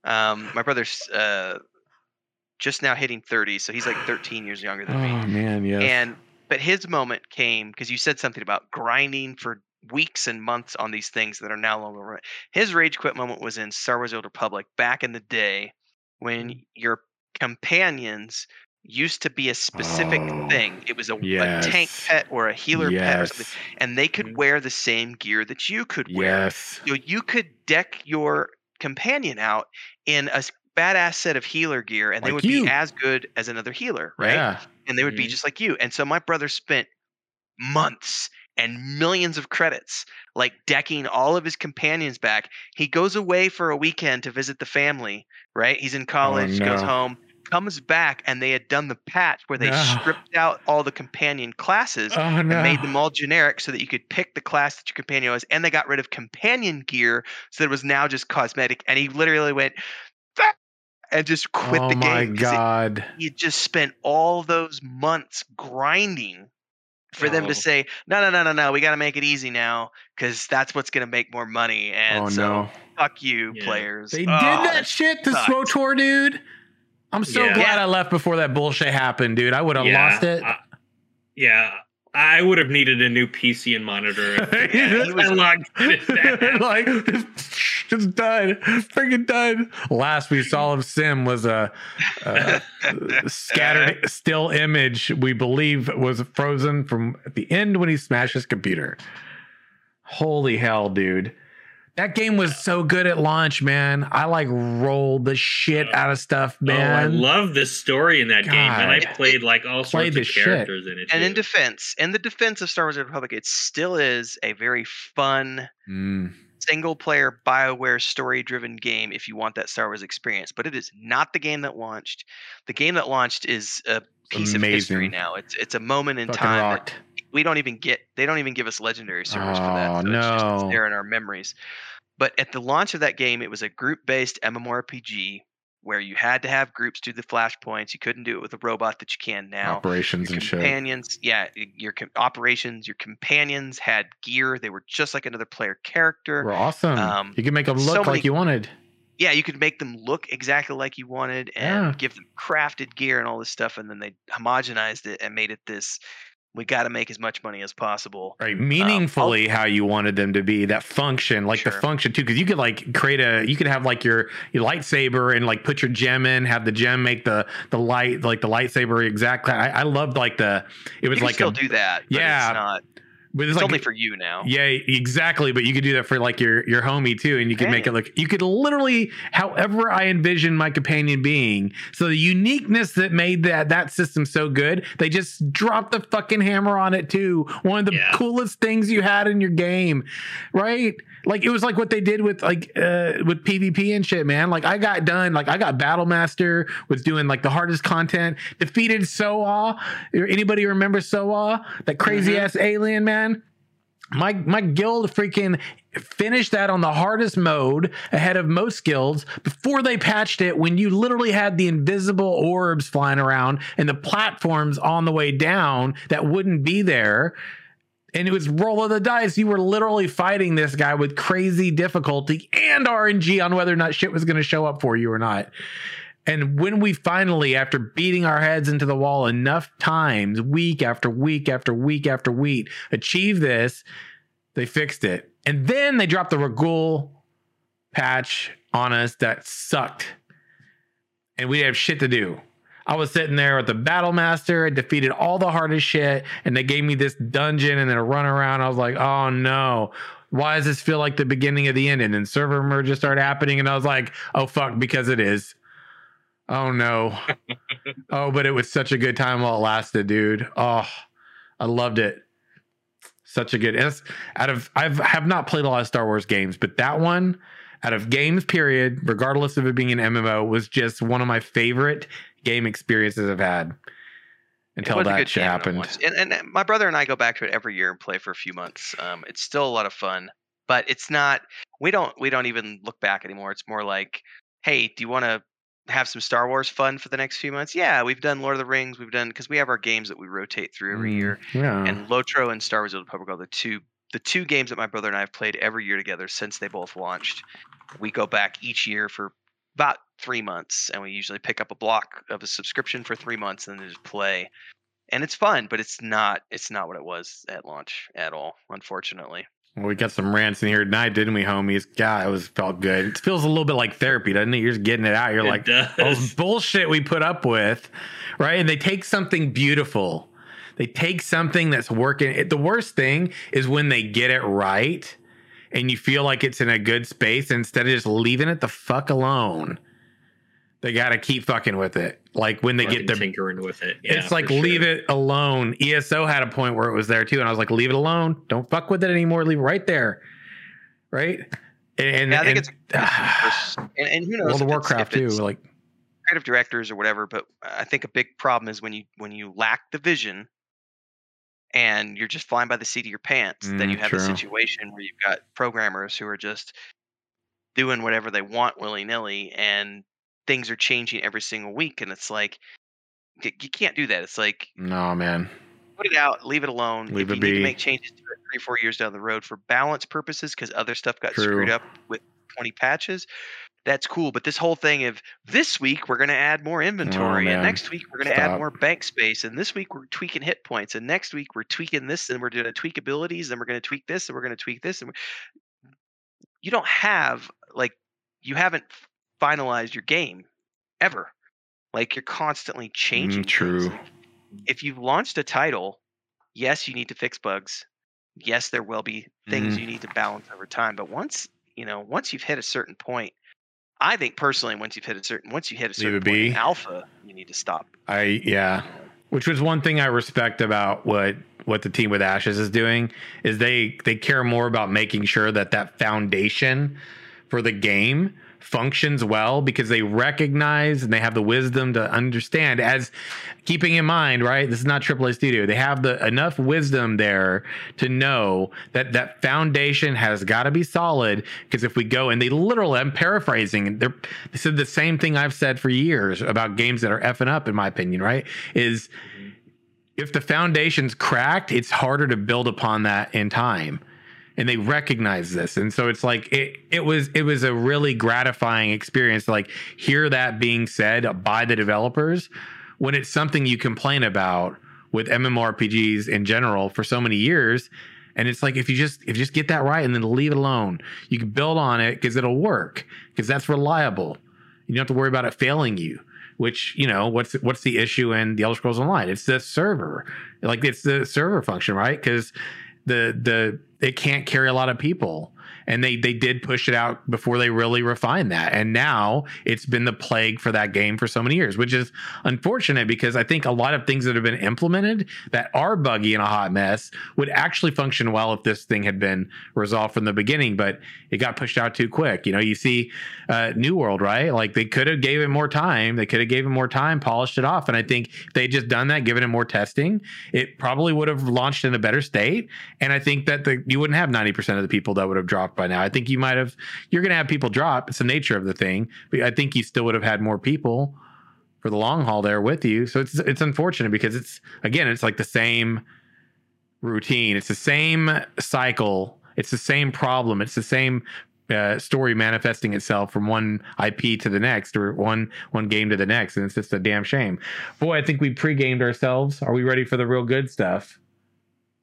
Um, my brother's uh, just now hitting thirty, so he's like thirteen years younger than me. Oh man, yeah. And but his moment came because you said something about grinding for weeks and months on these things that are now longer. re- His rage quit moment was in Star Wars: Old Republic back in the day when Mm. your companions used to be a specific Oh, thing. It was a, a tank pet or a healer pet or something, and they could wear the same gear that you could wear. Yes. So you could deck your companion out in a badass set of healer gear, and they would you. be as good as another healer, right? Yeah. And they would be Mhm. just like you. And so my brother spent months and millions of credits like decking all of his companions back. He goes away for a weekend to visit the family, right? He's in college, goes no. home, comes back, and they had done the patch where they No. stripped out all the companion classes Oh and made them all generic so that you could pick the class that your companion was. And they got rid of companion gear so that it was now just cosmetic. And he literally went, and just quit oh the my game. 'cause it- god. you just spent all those months grinding for them Oh. to say, no, no, no, no, no, we got to make it easy now because that's what's going to make more money. And oh so, no. fuck you, Yeah. players. They Oh, did that that shit to sucks. SWTOR, dude. I'm so Yeah. glad I left before that bullshit happened, dude. I would have lost it. I- yeah, I would have needed a new PC and monitor. if Yeah, he was- I logged it. like just done, freaking done. Last we saw of Sim was a, a scattered still image we believe was frozen from at the end when he smashed his computer. Holy hell, dude. That game was so good at launch, man. I like rolled the shit out of stuff, man. Oh, I love the story in that game, and I played like all Played sorts the of shit. characters in it. and in defense, in the defense of Star Wars: The Republic, it still is a very fun Mm. single player Bioware story driven game if you want that Star Wars experience. But it is not the game that launched. The game that launched is a piece of history now. It's it's a moment in Fucking time that rocked. We don't even get they don't even give us legendary servers for that. Oh, So it's just it's there in our memories. But at the launch of that game, it was a group based MMORPG where you had to have groups do the flashpoints. You couldn't do it with a robot that you can now. Operations Your and shit. companions, yeah, your com- operations, your companions had gear. They were just like another player character. Were awesome. Um, you could make them so look many- like you wanted. Yeah, you could make them look exactly like you wanted and Yeah. give them crafted gear and all this stuff, and then they homogenized it and made it this. We got to make as much money as possible. right um, meaningfully how you wanted them to be that function like the function too because you could like create a you could have like your your lightsaber and like put your gem in have the gem make the the light like the lightsaber exactly i, I loved like the it was you can like still a do that. But yeah, it's not. But it's It's like only for you now. yeah exactly but you could do that for like your your homie too and you could make it look you could literally however i envision my companion being so the uniqueness that made that that system so good they just dropped the fucking hammer on it too one of the Yeah. coolest things you had in your game right like it was like what they did with like uh with pvp and shit man. Like i got done like i got battle master was doing like the hardest content defeated soa. Anybody remember soa? That crazy ass alien man? My my guild freaking finished that on the hardest mode ahead of most guilds before they patched it when you literally had the invisible orbs flying around and the platforms on the way down that wouldn't be there and it was roll of the dice you were literally fighting this guy with crazy difficulty and rng on whether or not shit was going to show up for you or not and when we finally, after beating our heads into the wall enough times, week after week after week after week, achieve this, they fixed it. And then they dropped the Ragul patch on us that sucked. And we have shit to do. I was sitting there with the battle master, I defeated all the hardest shit, and they gave me this dungeon and then a run around. I was like, oh no. Why does this feel like the beginning of the end? And then server merges started happening, and I was like, oh fuck, because it is. Oh no. oh, but it was such a good time while it lasted, dude. Oh, I loved it. Such a good. Out of I've have not played a lot of Star Wars games, but that one out of games period, regardless of it being an MMO, was just one of my favorite game experiences I've had until that shit happened. And, and, my brother and I go back to it every year and play for a few months. Um, it's still a lot of fun, but it's not. We don't. We don't even look back anymore. It's more like, hey, do you want to have some Star Wars fun for the next few months? Yeah, we've done Lord of the Rings. We've done because we have our games that we rotate through every Mm, year. Yeah. And Lotro and Star Wars: The Republic are the two the two games that my brother and I have played every year together since they both launched. We go back each year for about three months, and we usually pick up a block of a subscription for three months and then just play. And it's fun, but it's not it's not what it was at launch at all, unfortunately. Well, we got some rants in here tonight, didn't we, homies? God, it was felt good. It feels a little bit like therapy, doesn't it? You're just getting it out. You're It like, does. all bullshit we put up with, right? And they take something beautiful. They take something that's working. It, the worst thing is when they get it right and you feel like it's in a good space instead of just leaving it the fuck alone. They got to keep fucking with it. Like when they Fucking get their tinkering with it. Yeah, it's like for sure. leave it alone. ESO had a point where it was there too, and I was like, leave it alone. Don't fuck with it anymore. Leave it right there. Right. And, and, Yeah, I think and- it's and, and who knows World of if it's- Warcraft too. it's Like creative directors or whatever. But I think a big problem is when you when you lack the vision and you're just flying by the seat of your pants. then Mm, you have true. a situation where you've got programmers who are just doing whatever they want willy nilly, and things are changing every single week. And it's like you can't do that. It's like no man. put it out, leave it alone. Leave if it you need be. to make changes to it three, four years down the road for balance purposes, because other stuff got screwed up with 20 patches, that's cool. But this whole thing of this week we're going to add more inventory, man. and next week we're going to add more bank space, and this week we're tweaking hit points, and next week we're tweaking this, and we're going to tweak abilities, and we're going to tweak this, and we're going to tweak this, and you don't have like you haven't finalized your game ever. Like you're constantly changing. Mm, true. things. If you've launched a title, yes, you need to fix bugs. Yes, there will be things Mm. you need to balance over time. But once you know, once you've hit a certain point, I think personally, once you've hit a certain, once you hit a certain point in alpha, you need to stop. I yeah. Which was one thing I respect about what what the team with Ashes is doing is they they care more about making sure that that foundation for the game functions well because they recognize and they have the wisdom to understand as keeping in mind right this is not AAA studio. They have the enough wisdom there to know that that foundation has got to be solid because if we go and they literally I'm paraphrasing they're they said the same thing I've said for years about games that are effing up in my opinion right is if the foundation's cracked it's harder to build upon that in time and they recognize this and so it's like it it was it was a really gratifying experience to like hear that being said by the developers when it's something you complain about with MMORPGs in general for so many years and it's like if you just if you just get that right and then leave it alone you can build on it because it'll work because that's reliable you don't have to worry about it failing you which you know what's what's the issue in the Elder Scrolls Online? It's the server, like it's the server function, right? Because the the it can't carry a lot of people, and they they did push it out before they really refined that. And now it's been the plague for that game for so many years which is unfortunate because i think a lot of things that have been implemented that are buggy and a hot mess would actually function well if this thing had been resolved from the beginning but it got pushed out too quick. You know you see uh, new world right? Like they could have gave it more time. They could have gave it more time polished it off. And i think they just done that given it more testing it probably would have launched in a better state. And i think that the, you wouldn't have 90% of the people that would have dropped by now. I think you might have, you're going to have people drop. It's the nature of the thing. But I think you still would have had more people for the long haul there with you. So it's, it's unfortunate because it's, again, it's like the same routine. It's the same cycle. It's the same problem. It's the same uh, story manifesting itself from one IP to the next, or one one game to the next, and it's just a damn shame. Boy, I think we pre-gamed ourselves. Are we ready for the real good stuff?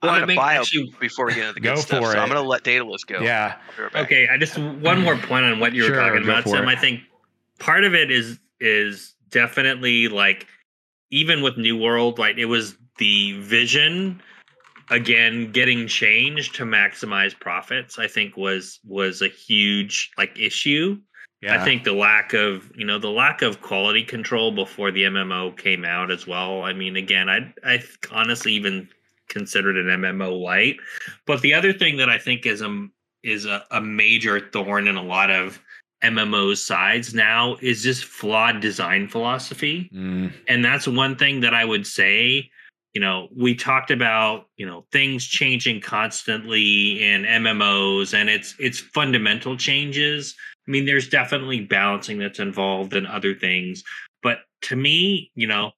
I'm gonna bio actually, before we get into the good stuff. So I'm gonna let Daedalus go. Yeah. Okay. I just one more point on what you were sure, talking about, Sam. It. I think part of it is is definitely like even with New World, like it was the vision again getting changed to maximize profits. I think was was a huge like issue. Yeah. I think the lack of you know the lack of quality control before the MMO came out as well. I mean, again, I I honestly even considered an MMO light. But the other thing that I think is a is a, a major thorn in a lot of MMOs sides now is just flawed design philosophy. Mm. And that's one thing that I would say, you know, we talked about, you know, things changing constantly in MMOs and it's it's fundamental changes. I mean, there's definitely balancing that's involved and other things. But to me, you know,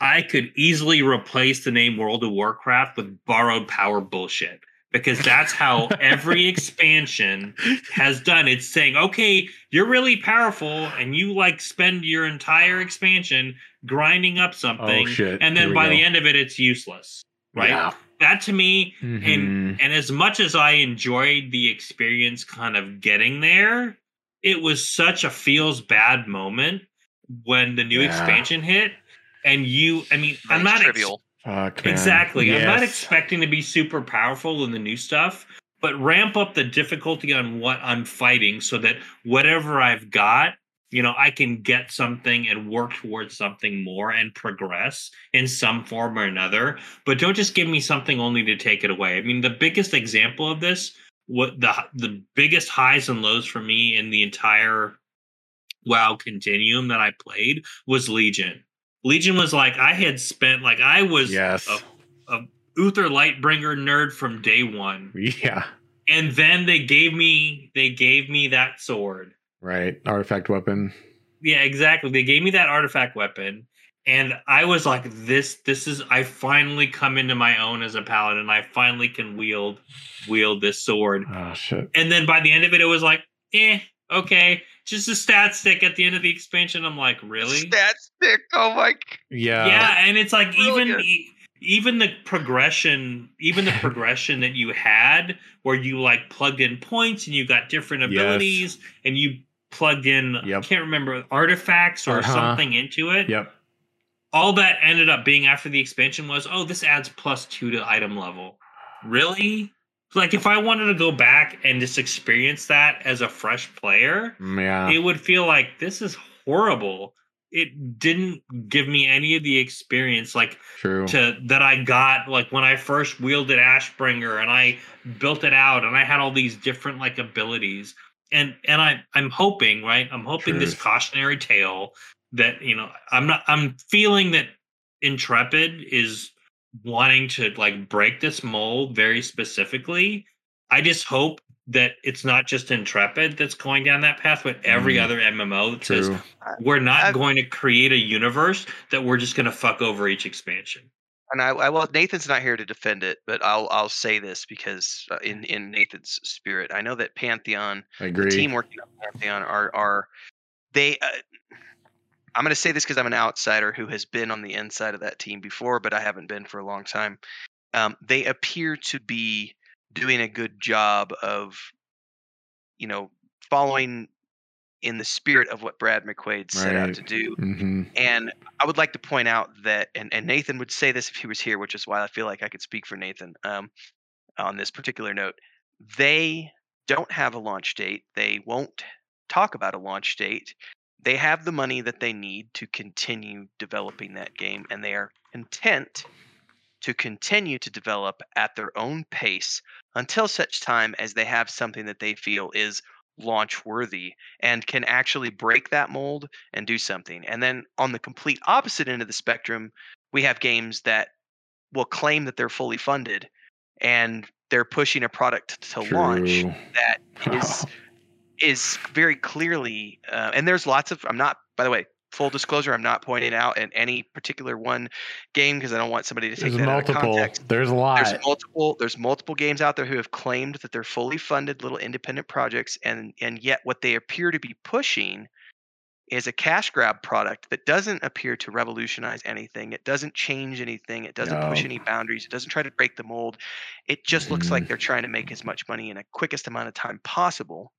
I could easily replace the name World of Warcraft with borrowed power bullshit because that's how every expansion has done. It's saying, okay, you're really powerful and you like spend your entire expansion grinding up something. Oh, and then by go. the end of it, it's useless. Right. Yeah. That to me, mm-hmm. and and as much as I enjoyed the experience kind of getting there, it was such a feels bad moment when the new yeah. expansion hit and you i mean i'm not trivial. Ex- Fuck, exactly. Yes. i'm not expecting to be super powerful in the new stuff but ramp up the difficulty on what i'm fighting so that whatever i've got you know i can get something and work towards something more and progress in some form or another. But don't just give me something only to take it away. I mean the biggest example of this what the the biggest highs and lows for me in the entire WoW continuum that I played was Legion. Legion was like I had spent like I was yes. a, a Uther Lightbringer nerd from day one. Yeah. And then they gave me they gave me that sword. Right. Artifact weapon. Yeah, exactly. They gave me that artifact weapon. And I was like, this this is I finally come into my own as a paladin. I finally can wield wield this sword. Oh shit. And then by the end of it, it was like, eh, okay just a stat stick at the end of the expansion. I'm like, really? Stat stick. Oh my. Yeah. Yeah, and it's like even even the progression, even the progression that you had, where you like plugged in points and you got different abilities, yes. and you plugged in, yep. I can't remember artifacts or uh-huh. something into it. Yep. All that ended up being after the expansion was, oh, this adds plus two to item level. Really? Like if I wanted to go back and just experience that as a fresh player, mm, yeah, it would feel like this is horrible. It didn't give me any of the experience like True. to that I got like when I first wielded Ashbringer and I built it out and I had all these different like abilities. And and I I'm hoping, right? I'm hoping Truth. this cautionary tale that, you know, I'm not I'm feeling that Intrepid is wanting to like break this mold very specifically. I just hope that it's not just Intrepid that's going down that path, but every mm, other MMO that true. says we're not I've, going to create a universe that we're just going to fuck over each expansion. And I, I, well, Nathan's not here to defend it, but I'll I'll say this because uh, in in Nathan's spirit, I know that Pantheon, I agree. the team working on Pantheon, are are they uh, I'm going to say this because I'm an outsider who has been on the inside of that team before, but I haven't been for a long time. Um, they appear to be doing a good job of, you know, following in the spirit of what Brad McQuaid set right. out to do. Mm-hmm. And I would like to point out that, and, and Nathan would say this if he was here, which is why I feel like I could speak for Nathan um, on this particular note. They don't have a launch date. They won't talk about a launch date. They have the money that they need to continue developing that game, and they are content to continue to develop at their own pace until such time as they have something that they feel is launch worthy and can actually break that mold and do something. And then on the complete opposite end of the spectrum, we have games that will claim that they're fully funded and they're pushing a product to True. launch that is is very clearly uh, and there's lots of I'm not by the way full disclosure I'm not pointing out in any particular one game because I don't want somebody to take there's that multiple. out of context. There's a lot. There's multiple there's multiple games out there who have claimed that they're fully funded little independent projects and and yet what they appear to be pushing is a cash grab product that doesn't appear to revolutionize anything. It doesn't change anything. It doesn't no. push any boundaries. It doesn't try to break the mold. It just looks like mm-hmm. they're trying to make as much money in a quickest amount of time possible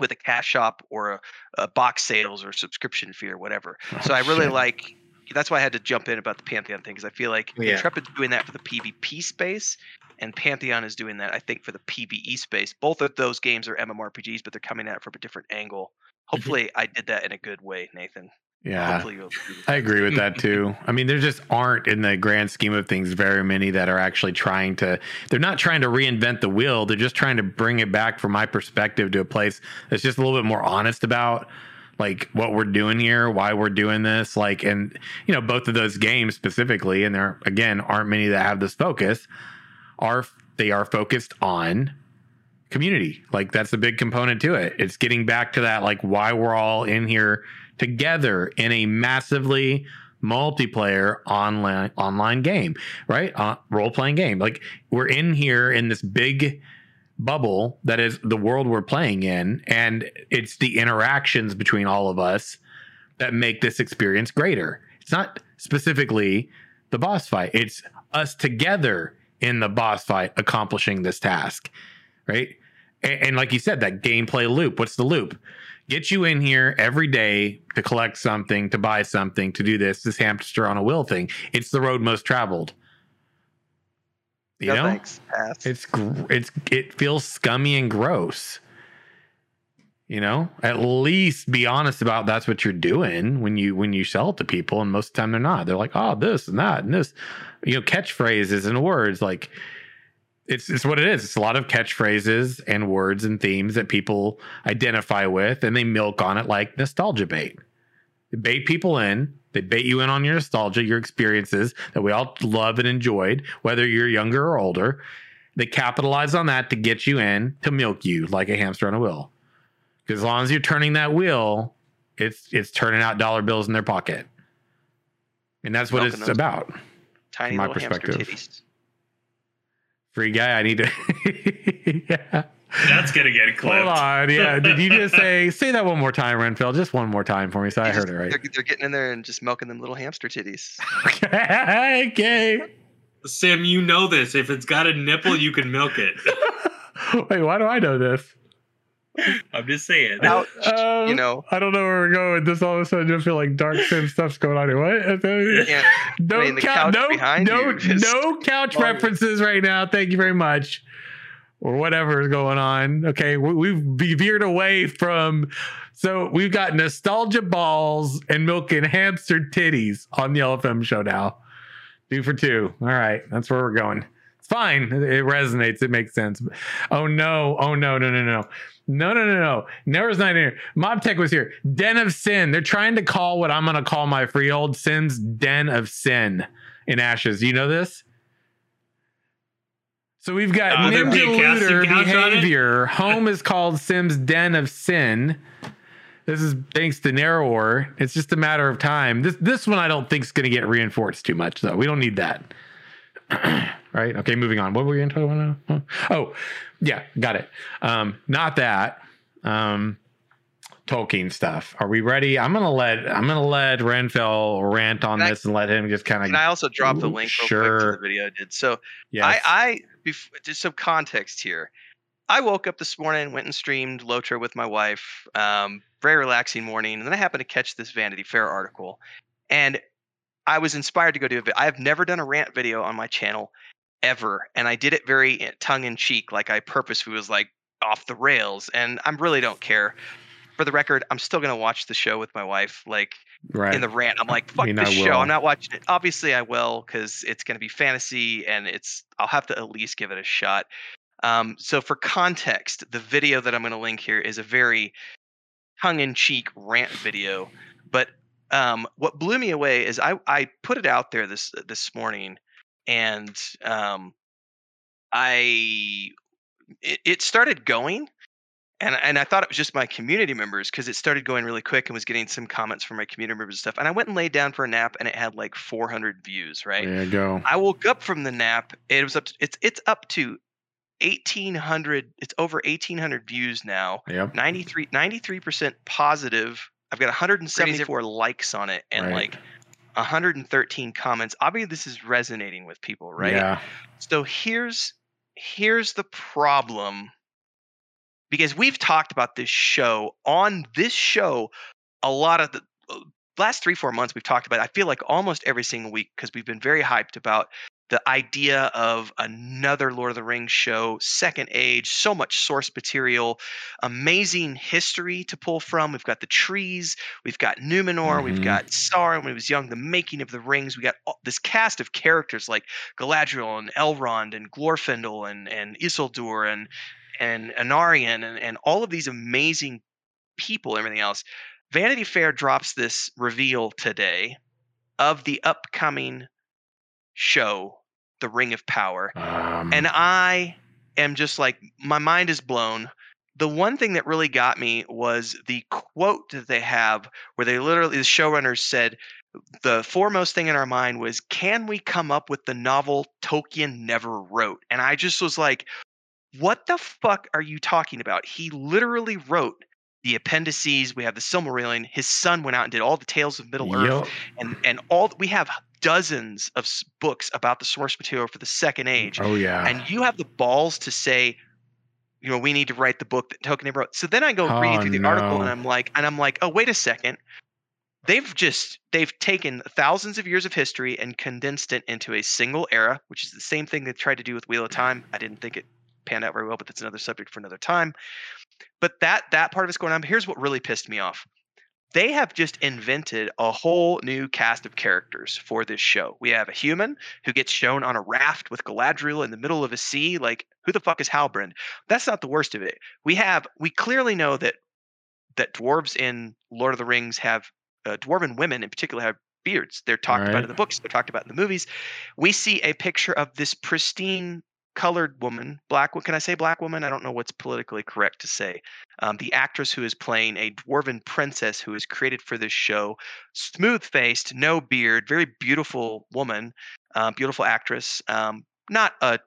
with a cash shop or a, a box sales or subscription fee or whatever. Oh, so I really shit. like that's why I had to jump in about the Pantheon thing because I feel like yeah. Intrepid's doing that for the PvP space, and Pantheon is doing that I think for the PvE space. Both of those games are MMORPGs, but they're coming at it from a different angle. Mm-hmm. Hopefully, I did that in a good way, Nathan. Yeah, I agree with that too. I mean, there just aren't, in the grand scheme of things, very many that are actually trying to. They're not trying to reinvent the wheel. They're just trying to bring it back, from my perspective, to a place that's just a little bit more honest about like what we're doing here, why we're doing this. Like, and you know, both of those games specifically, and there again aren't many that have this focus. Are they are focused on community. Like that's a big component to it. It's getting back to that like why we're all in here together in a massively multiplayer online online game, right? Uh, role playing game. Like we're in here in this big bubble that is the world we're playing in, and it's the interactions between all of us that make this experience greater. It's not specifically the boss fight; it's us together in the boss fight accomplishing this task right? And, and, like you said, that gameplay loop. What's the loop? Get you in here every day to collect something, to buy something, to do this, this hamster on a wheel thing. It's the road most traveled. You no, know, thanks. it's it's it feels scummy and gross. You know, at least be honest about that's what you're doing when you when you sell it to people, and most of the time they're not. They're like, oh, this and that and this, you know, catchphrases and words like it's it's what it is. It's a lot of catchphrases and words and themes that people identify with, and they milk on it like nostalgia bait. They bait people in. They bait you in on your nostalgia, your experiences that we all love and enjoyed, whether you're younger or older. They capitalize on that to get you in to milk you like a hamster on a wheel. Because as long as you're turning that wheel, it's it's turning out dollar bills in their pocket, and that's what Milking it's about. Tiny from my perspective free guy. I need to. yeah. That's gonna get clipped. Hold on, yeah. Did you just say say that one more time, Renfield? Just one more time for me, so I heard it right. They're, they're, getting in there and just milking them little hamster titties. okay. okay. Sim, you know this. If it's got a nipple, you can milk it. Wait, why do I know this? I'm just saying. Ouch, um, you know, I don't know where we're going with this. All of a sudden, you feel like dark sim stuff's going on here. What? Yeah. No, I mean, couch, no, no, no couch references right now. Thank you very much, or whatever is going on. Okay, we, have veered away from. So we've got nostalgia balls and milk and hamster titties on the LFM show now. Two for two. All right, that's where we're going. Fine. It resonates. It makes sense. Oh no! Oh no! No! No! No! No, no, no, no. Never's not here. Mob Tech was here. Den of Sin. They're trying to call what I'm going to call my freehold Sim's Den of Sin in Ashes. Do you know this? So we've got uh, Ninja Looter behavior. Home is called Sim's Den of Sin. This is thanks to Narrower. It's just a matter of time. This this one I don't think is going to get reinforced too much though. We don't need that. right? Okay, moving on. What were we going to talk about? Now? Oh, yeah, got it. Um, not that. Um, Tolkien stuff. Are we ready? I'm gonna let I'm gonna let Renfell rant on can this I, and let him just kind of. Can I also drop the link sure. the video I did? So yeah, I I bef- just some context here. I woke up this morning, went and streamed Lotro with my wife. Um, very relaxing morning, and then I happened to catch this Vanity Fair article, and I was inspired to go do it. I have never done a rant video on my channel ever, and I did it very eh, tongue in cheek, like I purposely was like, off the rails, and I really don't care. For the record, I'm still gonna watch the show with my wife. Like right. in the rant, I'm like, "Fuck this show! I'm not watching it." Obviously, I will because it's gonna be fantasy, and it's I'll have to at least give it a shot. Um, so for context, the video that I'm gonna link here is a very tongue-in-cheek rant video, but um, what blew me away is I I put it out there this this morning, and um, I it, it started going, and and I thought it was just my community members because it started going really quick and was getting some comments from my community members and stuff. And I went and laid down for a nap, and it had like 400 views. Right there you go. I woke up from the nap. It was up. To, it's it's up to 1800 it's over 1800 views now yep 93 percent positive I've got 174 likes on it and right. like 113 comments. Obviously, this is resonating with people, right? Yeah. So here's here's the problem because we've talked about this show on this show a lot of the uh, last three four months we've talked about it, i feel like almost every single week because we've been very hyped about the idea of another Lord of the Rings show, Second Age, so much source material, amazing history to pull from. We've got the trees, we've got Numenor, mm-hmm. we've got Sauron when he was young, the making of the rings. We got all, this cast of characters like Galadriel and Elrond and Glorfindel and and Isildur and and Anarion and, and all of these amazing people, everything else. Vanity Fair drops this reveal today of the upcoming show the Ring of Power. Um, and I am just like, my mind is blown. The one thing that really got me was the quote that they have where they literally, the showrunners said, the foremost thing in our mind was, can we come up with the novel Tolkien never wrote? And I just was like, what the fuck are you talking about? He literally wrote the appendices. We have the Silmarillion. His son went out and did all the tales of Middle Earth, and and all we have dozens of books about the source material for the Second mm, Age. Oh yeah. And you have the balls to say, you know, we need to write the book that Tolkien wrote. So then I go oh, reading through the no. article, and I'm like, and I'm like, oh wait a second. They've just they've taken thousands of years of history and condensed it into a single era, which is the same thing they tried to do with Wheel of Time. I didn't think it panned out very well, but that's another subject for another time. But that that part of it's going on. But here's what really pissed me off they have just invented a whole new cast of characters for this show. We have a human who gets shown on a raft with Galadriel in the middle of a sea. Like, who the fuck is Halbrand? That's not the worst of it. We have, we clearly know that that dwarves in Lord of the Rings have, uh, dwarven women in particular have beards. They're talked right. about in the books. They're talked about in the movies. We see a picture of this pristine colored woman, black. Can I say? Black woman. I don't know what's politically correct to say. Um, the actress who is playing a dwarven princess who is created for this show, smooth faced, no beard, very beautiful woman, uh, beautiful actress. Um, not a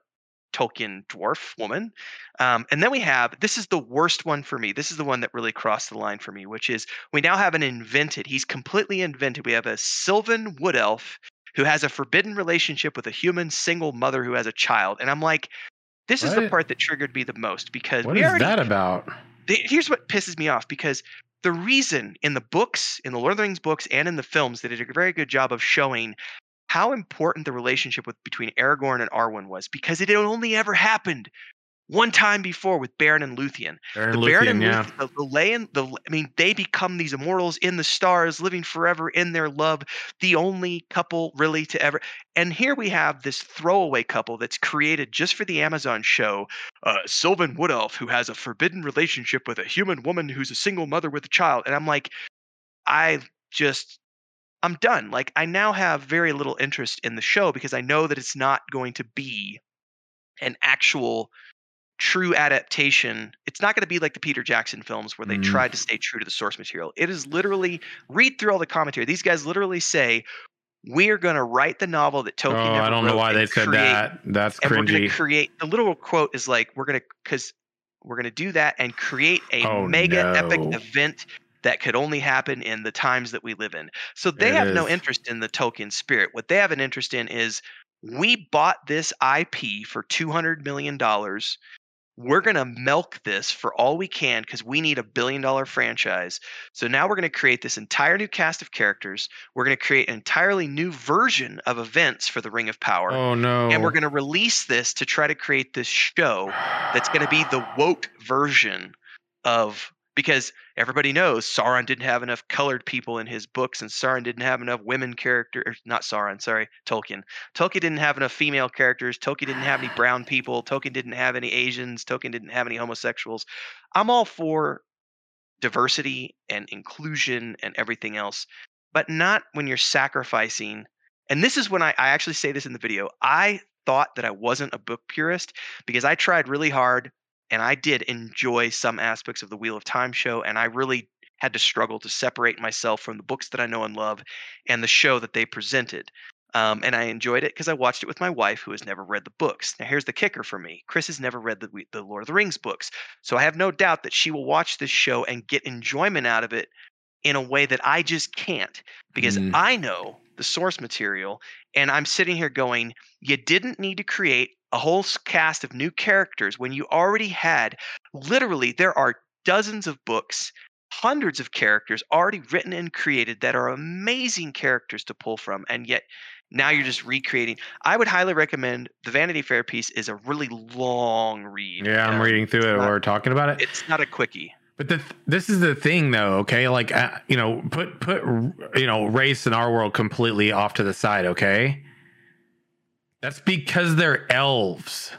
Tolkien dwarf woman. Um, and then we have this is the worst one for me. This is the one that really crossed the line for me, which is we now have an invented, he's completely invented. We have a Sylvan wood elf who has a forbidden relationship with a human single mother who has a child. And I'm like, this is the part that triggered me the most because what is already, that about? here's what pisses me off because the reason in the books, in the Lord of the Rings books, and in the films, they did a very good job of showing how important the relationship with between Aragorn and Arwen was because it had only ever happened one time before with Baron and Luthien. Beren the Baron and yeah. Luthien, the, the Leia, the I mean, they become these immortals in the stars, living forever in their love. The only couple really to ever. And here we have this throwaway couple that's created just for the Amazon show, uh, Sylvan Wood Elf, who has a forbidden relationship with a human woman who's a single mother with a child. And I'm like, I just I'm done. Like I now have very little interest in the show because I know that it's not going to be an actual true adaptation. It's not going to be like the Peter Jackson films where they mm. tried to stay true to the source material. It is literally read through all the commentary. These guys literally say we're going to write the novel that Tolkien. Oh, I don't know why they said create, that. That's and cringy. We're going to create the literal quote is like we're going to because we're going to do that and create a oh, mega no. epic event that could only happen in the times that we live in. So they it have is. no interest in the Tolkien spirit. What they have an interest in is we bought this IP for $200 million we're going to milk this for all we can because we need a billion dollar franchise. So now we're going to create this entire new cast of characters. We're going to create an entirely new version of events for the Ring of Power. Oh, no. And we're going to release this to try to create this show that's going to be the woke version of because everybody knows Sauron didn't have enough colored people in his books, and Sauron didn't have enough women characters. Er, not Sauron, sorry, Tolkien. Tolkien didn't have enough female characters. Tolkien didn't have any brown people. Tolkien didn't have any Asians. Tolkien didn't have any homosexuals. I'm all for diversity and inclusion and everything else, but not when you're sacrificing. And this is when I, I actually say this in the video. I thought that I wasn't a book purist because I tried really hard and I did enjoy some aspects of the Wheel of Time show, and I really had to struggle to separate myself from the books that I know and love and the show that they presented. Um, and I enjoyed it because I watched it with my wife, who has never read the books. Now, here's the kicker for me: Chris has never read the the Lord of the Rings books, so I have no doubt that she will watch this show and get enjoyment out of it in a way that I just can't because mm. I know the source material, and I'm sitting here going, "You didn't need to create a whole cast of new characters when you already had literally there are dozens of books hundreds of characters already written and created that are amazing characters to pull from and yet now you're just recreating. I would highly recommend the vanity fair piece is a really long read yeah i'm um, reading through it. not, we're talking about it? it's not a quickie but the, this is the thing though okay like uh, you know put put you know race in our world completely off to the side okay that's because they're elves.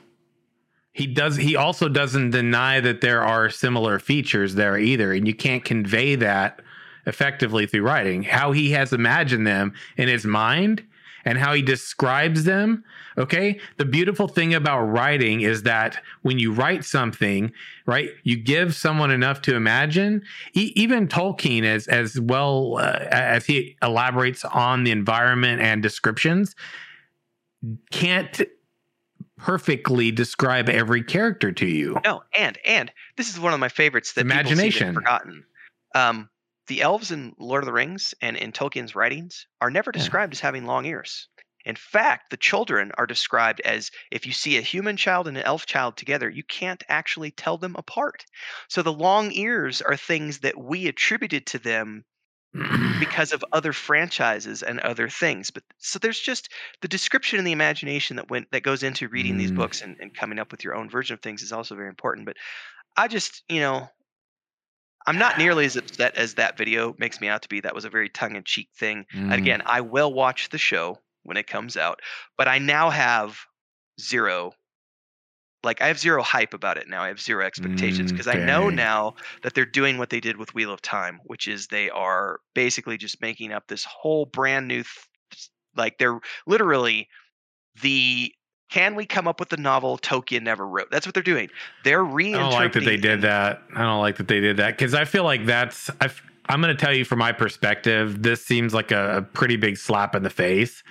He does he also doesn't deny that there are similar features there either and you can't convey that effectively through writing. How he has imagined them in his mind and how he describes them. Okay. The beautiful thing about writing is that when you write something, right, you give someone enough to imagine. E- even Tolkien, as as well uh, as he elaborates on the environment and descriptions, can't perfectly describe every character to you. No, and and this is one of my favorites that imagination forgotten. Um, the elves in Lord of the Rings and in Tolkien's writings are never described yeah. as having long ears. In fact, the children are described as if you see a human child and an elf child together, you can't actually tell them apart. So the long ears are things that we attributed to them because of other franchises and other things. But so there's just the description and the imagination that went that goes into reading mm. these books and, and coming up with your own version of things is also very important. But I just, you know, I'm not nearly as upset as that video makes me out to be. That was a very tongue in cheek thing. Mm. again, I will watch the show when it comes out, but I now have zero like I have zero hype about it now. I have zero expectations because mm, I know now that they're doing what they did with Wheel of Time, which is they are basically just making up this whole brand new th- like they're literally the can we come up with the novel Tolkien never wrote? That's what they're doing. They're reinterpreting. I don't like that they did that. I don't like that they did that because I feel like that's. i am going to tell you from my perspective. This seems like a, a pretty big slap in the face.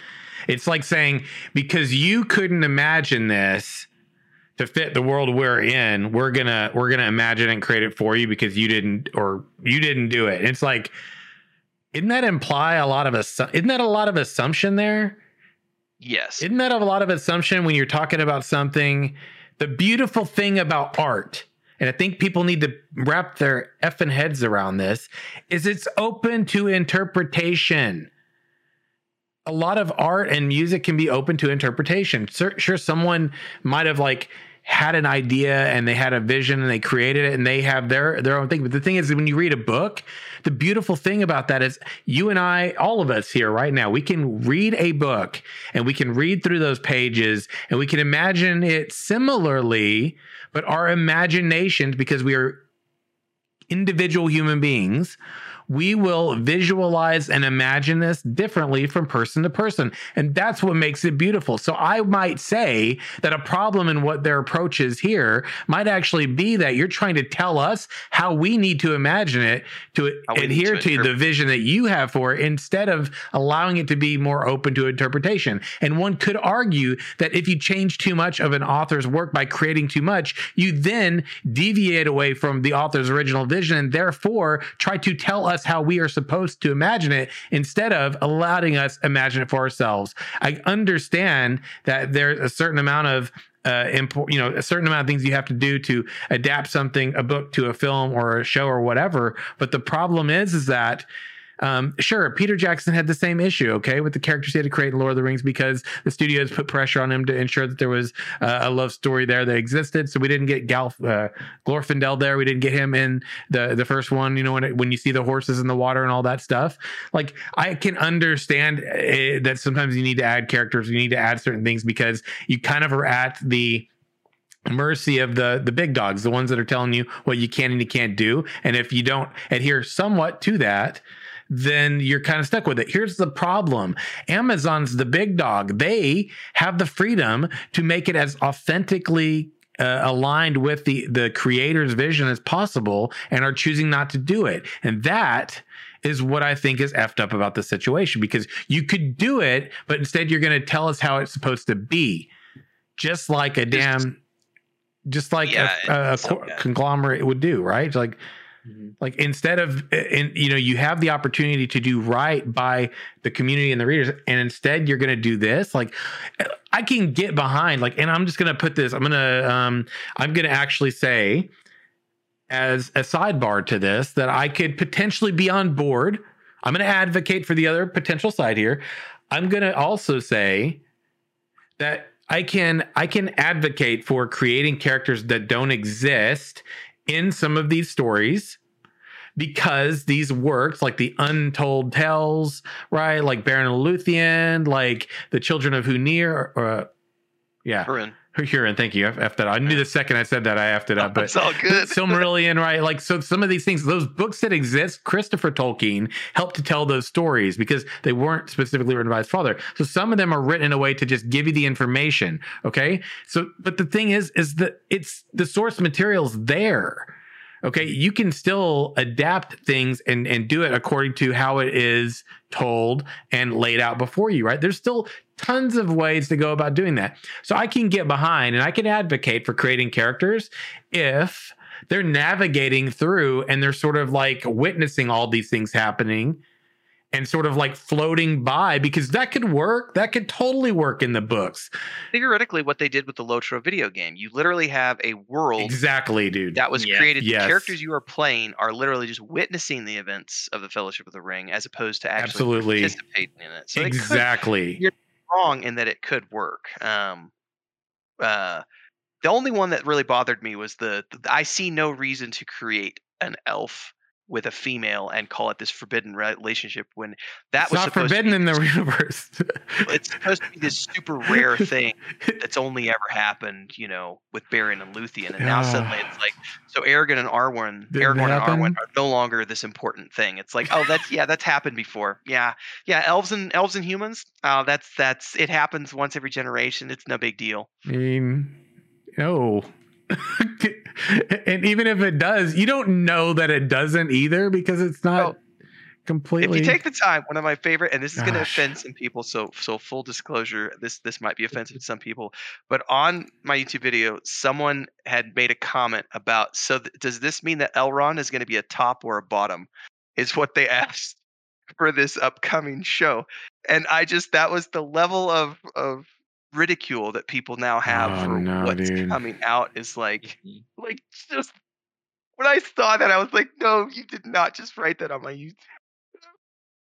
It's like saying because you couldn't imagine this, to fit the world we're in, we're gonna we're gonna imagine and create it for you because you didn't or you didn't do it. It's like, isn't that imply a lot of assu- isn't that a lot of assumption there? Yes. Isn't that a lot of assumption when you're talking about something? The beautiful thing about art, and I think people need to wrap their effing heads around this, is it's open to interpretation a lot of art and music can be open to interpretation. Sure, sure, someone might have like had an idea and they had a vision and they created it and they have their their own thing. But the thing is, when you read a book, the beautiful thing about that is you and I, all of us here right now, we can read a book and we can read through those pages and we can imagine it similarly, but our imaginations, because we are individual human beings we will visualize and imagine this differently from person to person. And that's what makes it beautiful. So I might say that a problem in what their approach is here might actually be that you're trying to tell us how we need to imagine it to adhere to, to the vision that you have for it instead of allowing it to be more open to interpretation. And one could argue that if you change too much of an author's work by creating too much, you then deviate away from the author's original vision vision and therefore try to tell us how we are supposed to imagine it instead of allowing us imagine it for ourselves. I understand that there's a certain amount of uh, import, you know, a certain amount of things you have to do to adapt something, a book to a film or a show or whatever. But the problem is, is that um, sure, Peter Jackson had the same issue, okay, with the characters he had to create in Lord of the Rings because the studios put pressure on him to ensure that there was uh, a love story there that existed. So we didn't get Gal uh, Glorfindel there. We didn't get him in the the first one. You know, when it, when you see the horses in the water and all that stuff. Like I can understand it, uh, that sometimes you need to add characters, you need to add certain things because you kind of are at the mercy of the the big dogs, the ones that are telling you what you can and you can't do. And if you don't adhere somewhat to that, then you're kind of stuck with it. Here's the problem Amazon's the big dog. They have the freedom to make it as authentically uh, aligned with the the creator's vision as possible and are choosing not to do it. And that is what I think is effed up about the situation because you could do it, but instead you're going to tell us how it's supposed to be. Just like a damn, just like yeah, a, a, a conglomerate would do, right? Like, Mm-hmm. Like instead of, in, you know, you have the opportunity to do right by the community and the readers, and instead you're going to do this. Like, I can get behind. Like, and I'm just going to put this. I'm going to, um, I'm going to actually say, as a sidebar to this, that I could potentially be on board. I'm going to advocate for the other potential side here. I'm going to also say that I can I can advocate for creating characters that don't exist in some of these stories because these works like the untold tales right like Beren Luthien like the children of Hunir or uh, yeah. Hurin, thank you. I effed that. I knew the second I said that I effed it up, but it's all good. Silmarillion, right? Like so, some of these things, those books that exist, Christopher Tolkien helped to tell those stories because they weren't specifically written by his father. So some of them are written in a way to just give you the information. Okay, so but the thing is, is that it's the source material's there okay you can still adapt things and and do it according to how it is told and laid out before you right? There's still tons of ways to go about doing that. So i can get behind and i can advocate for creating characters if they're navigating through and they're sort of like witnessing all these things happening and sort of like floating by because that could work. That could totally work in the books. Theoretically, what they did with the Lotro video game, you literally have a world exactly, dude, that was yeah. created. Yes. The characters you are playing are literally just witnessing the events of the Fellowship of the Ring, as opposed to actually Absolutely. participating in it. So exactly, could, you're wrong in that it could work. Um, uh, the only one that really bothered me was the, the I see no reason to create an elf with a female and call it this forbidden relationship when that it's was not forbidden in the universe. it's supposed to be this super rare thing that's only ever happened, you know, with Beren and Luthien, and now suddenly it's like ah. so Aragorn and Arwen, Aragorn and Arwen are no longer this important thing. It's like, oh, that's yeah, that's happened before. Yeah, yeah, elves and elves and humans. Oh, that's that's it happens once every generation. It's no big deal. I mean, no. and even if it does, you don't know that it doesn't either because it's not completely. If you take the time, one of my favorite, and this is going to offend some people, so so full disclosure, this this might be offensive to some people, but on my YouTube video, someone had made a comment about. So th- does this mean that Elrond is going to be a top or a bottom? Is what they asked for this upcoming show, and I just that was the level of of ridicule that people now have oh, for no, what's dude. coming out is like mm-hmm. like just when I saw that I was like, no, you did not just write that on my YouTube.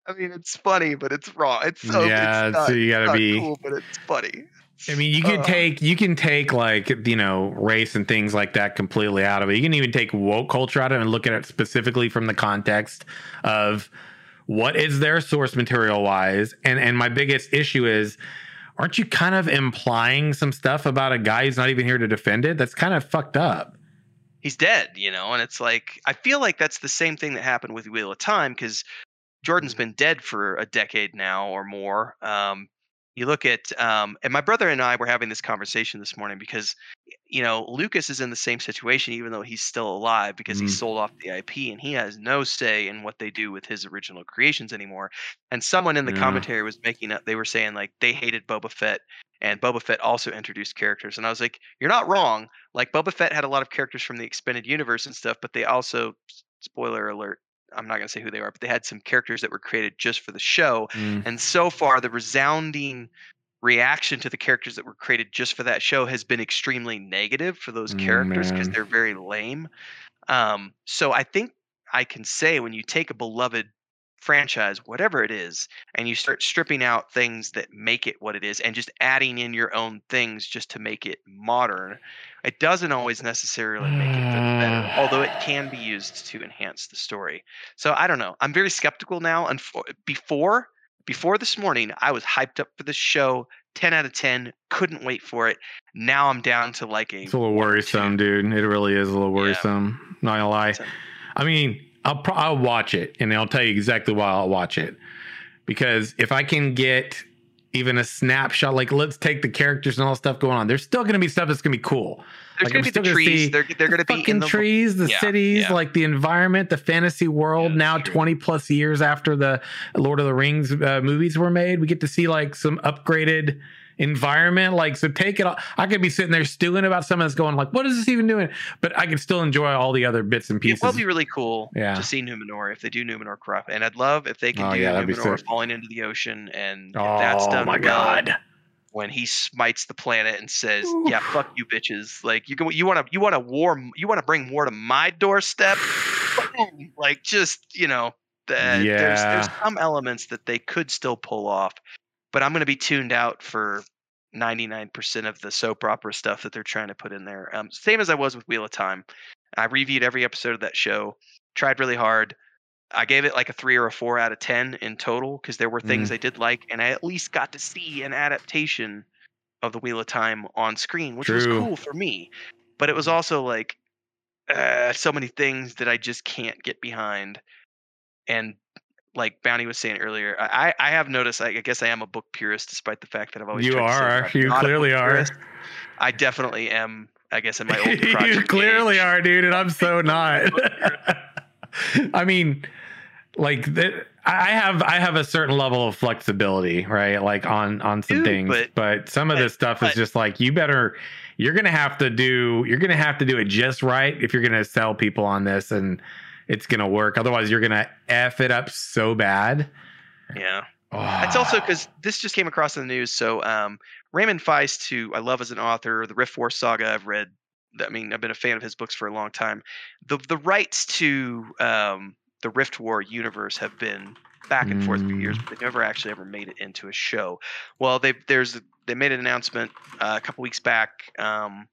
I mean, it's funny, but it's wrong. It's so yeah. It's not, so you gotta be cool, but it's funny. I mean, you can uh, take you can take like you know race and things like that completely out of it. You can even take woke culture out of it and look at it specifically from the context of what is their source material wise. And and my biggest issue is aren't you kind of implying some stuff about a guy who's not even here to defend it? That's kind of fucked up. He's dead, you know, and it's like I feel like that's the same thing that happened with Wheel of Time because Jordan's been dead for a decade now or more. Um, you look at um, and my brother and I were having this conversation this morning because you know Lucas is in the same situation even though he's still alive because mm. he sold off the IP and he has no say in what they do with his original creations anymore. And someone in the yeah. commentary was making up they were saying like they hated Boba Fett and Boba Fett also introduced characters and I was like you're not wrong. Like Boba Fett had a lot of characters from the expanded universe and stuff but they also spoiler alert. I'm not going to say who they are, but they had some characters that were created just for the show. Mm. And so far, the resounding reaction to the characters that were created just for that show has been extremely negative for those Mm, characters because they're very lame. Um, so I think I can say when you take a beloved franchise, whatever it is, and you start stripping out things that make it what it is and just adding in your own things just to make it modern, it doesn't always necessarily make it better, although it mm. can be used to enhance the story. So I don't know. I'm very skeptical now. And before before this morning, I was hyped up for this show. 10 out of 10. Couldn't wait for it. Now I'm down to like a. It's a little worrisome, dude. It really is a little worrisome. Yeah. Not gonna lie. I mean, I'll pro- I'll watch it, and I'll tell you exactly why I'll watch it. Because if I can get even a snapshot, like let's take the characters and all the stuff going on, there's still gonna be stuff that's gonna be cool. There's Like, going to be the trees. they're they're going to the be in fucking the trees, the Yeah, cities, yeah. like the environment, the fantasy world. Yeah, now, true. 20 plus years after the Lord of the Rings uh, movies were made, we get to see like some upgraded environment. Like, so take it. All, I could be sitting there stewing about something that's going like, what is this even doing? But I can still enjoy all the other bits and pieces. It will be really cool Yeah. to see Numenor if they do Numenor corrupt, and I'd love if they can Oh, do yeah, Numenor falling into the ocean, and if oh that's done my well, god! when he smites the planet and says, Ooh. "Yeah, fuck you, bitches! Like you go, you want to, you want to war, you want to bring war to my doorstep? Like just you know, the, there's there's some elements that they could still pull off, but I'm going to be tuned out for 99% of the soap opera stuff that they're trying to put in there. Um, same as I was with Wheel of Time. I reviewed every episode of that show, tried really hard. I gave it like a three or a four out of 10 in total because there were things I did like, and I at least got to see an adaptation of the Wheel of Time on screen, which was cool for me. But it was also like uh, so many things that I just can't get behind. And like Bounty was saying earlier, I, I have noticed. I guess I am a book purist, despite the fact that I've always You tried to say are. You not a book clearly are. purist. I definitely am. I guess in my old you clearly age. are, dude, and I'm so not. I mean, like the, I have I have a certain level of flexibility, right? Like on on some Dude, things, but- but, some of this stuff but- is just like you better. You're gonna have to do. You're gonna have to do it just right if you're gonna sell people on this, and it's gonna work. Otherwise, you're gonna f it up so bad. Yeah. It's also because this just came across in the news. So um, Raymond Feist, who I love as an author, the Rift War saga I've read. I mean, I've been a fan of his books for a long time. The the rights to um, the Rift War universe have been back and forth for years, Mm. but they've never actually ever made it into a show. Well, they there's they made an announcement uh, a couple weeks back, um,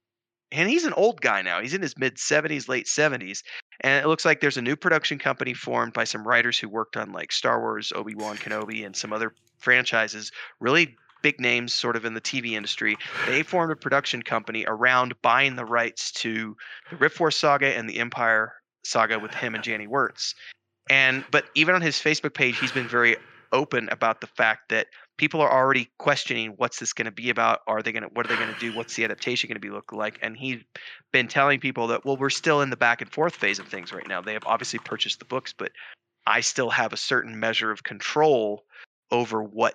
and he's an old guy now. He's in his mid 70s, late 70s, and it looks like there's a new production company formed by some writers who worked on like Star Wars, Obi Wan Kenobi, and some other franchises. Really big names, sort of in the TV industry. They formed a production company around buying the rights to the Rift Force saga and the Empire saga with him and Janny Wurts. And but even on his Facebook page, he's been very open about the fact that people are already questioning what's this going to be about are they going to what are they going to do what's the adaptation going to be look like and he's been telling people that well we're still in the back and forth phase of things right now. They have obviously purchased the books but i still have a certain measure of control over what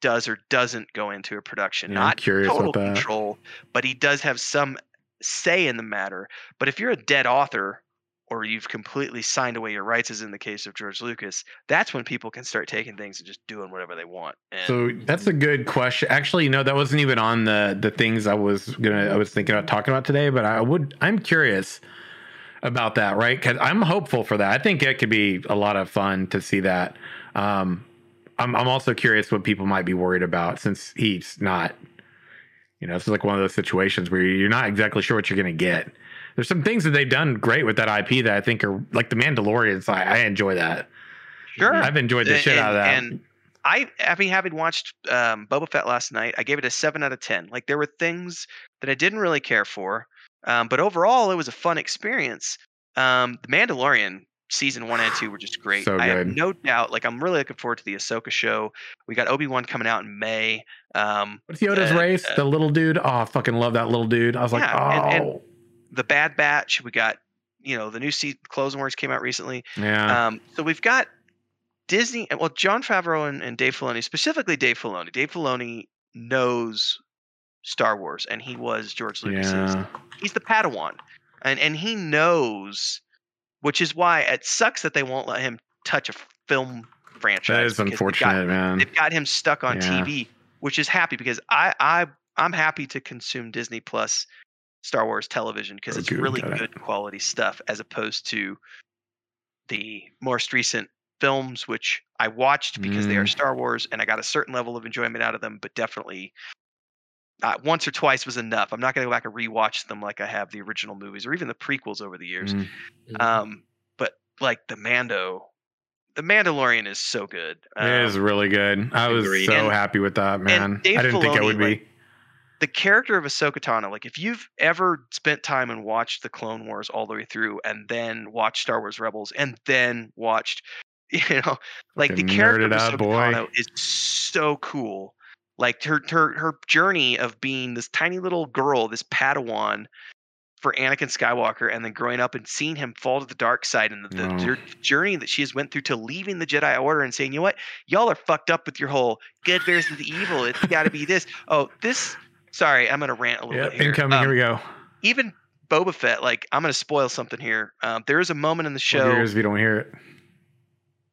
does or doesn't go into a production. Yeah, not total control but he does have some say in the matter. But if you're a dead author or you've completely signed away your rights as in the case of george lucas that's when people can start taking things and just doing whatever they want and So that's a good question. Actually, no, that wasn't even on the the things I was gonna I was thinking about talking about today. But I would I'm curious about that, right? Because I'm hopeful for that. I think it could be a lot of fun to see that. Um, I'm I'm also curious what people might be worried about since he's not. You know, it's like one of those situations where you're not exactly sure what you're gonna get. There's some things that they've done great with that IP that I think are like the Mandalorians. I, I enjoy that. sure I've enjoyed the And- shit out of that. and I, having having watched um, Boba Fett last night, I gave it a seven out of ten. Like there were things that I didn't really care for, um, but overall it was a fun experience. Um, the Mandalorian season one and two were just great. So I have no doubt. Like I'm really looking forward to the Ahsoka show. We got Obi Wan coming out in May. Um, What's Yoda's uh, race? uh, the little dude. Oh, I fucking love that little dude. I was like, oh, and- and- the Bad Batch. We got you know the new season Clone Wars came out recently. yeah. Um, so we've got Disney, well, Jon Favreau and, and Dave Filoni, specifically Dave Filoni. Dave Filoni knows Star Wars, and he was George Lucas's. yeah. He's the Padawan, and and he knows which is why it sucks that they won't let him touch a film franchise. That is unfortunate, they've got, man. They've got him stuck on Yeah. TV, which is happy because I I I'm happy to consume Disney Plus Star Wars television because Oh, it's good, really got it. good quality stuff as opposed to the most recent films which I watched because they are Mm. Star Wars and I got a certain level of enjoyment out of them, but definitely uh, once or twice was enough. I'm not going to go back and rewatch them like I have the original movies or even the prequels over the years. Mm. Um, but like the Mando, the Mandalorian is so good. Um, It is really good. I was Agreed. so And- happy with that, man. I didn't think I would be. like, the character of Ahsoka Tano, like if you've ever spent time and watched the Clone Wars all the way through, and then watched Star Wars Rebels, and then watched, you know, like the character of Ahsoka. Tano is so cool. Like her her her journey of being this tiny little girl, this Padawan for Anakin Skywalker, and then growing up and seeing him fall to the dark side, and the, the Oh. journey that she has went through to leaving the Jedi Order and saying, you know what, y'all are fucked up with your whole good versus the evil. It's got to be this. Oh, this. Sorry, I'm gonna rant a little Yeah, bit here. incoming. Um, here we go. even Boba Fett, like I'm gonna spoil something here. Um, there is a moment in the Show ears if you don't hear it.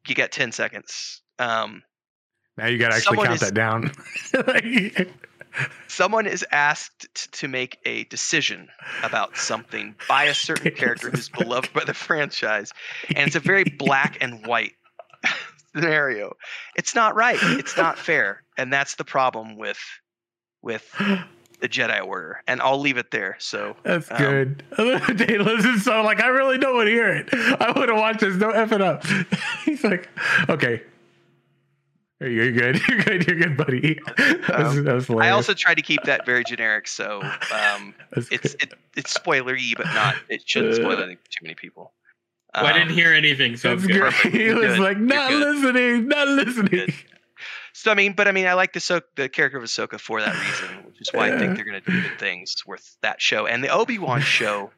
You got 10 seconds. Um, Now you got to actually count is- that down. Like, someone is asked to make a decision about something by a certain character who's beloved by the franchise, and it's a very black and white scenario. It's not right. It's not fair, and that's the problem with with the Jedi Order. And I'll leave it there. So That's Um, good. Dave listens so like I really don't want to hear it. I want to watch this. No effing up. He's like, okay. You're good. You're good. You're good, buddy. That was, Um, that was I also tried to keep that very generic. So um, it's good. it, it's spoilery, but not. It shouldn't spoil anything too many people. Well, I didn't Um, hear anything, so That's it's good. great. Perfect. He was good. like, You're not listening, not listening. So I mean, but I mean, I like the so- the character of Ahsoka for that reason, which is why I think they're going to do good things with that show and the Obi Wan show.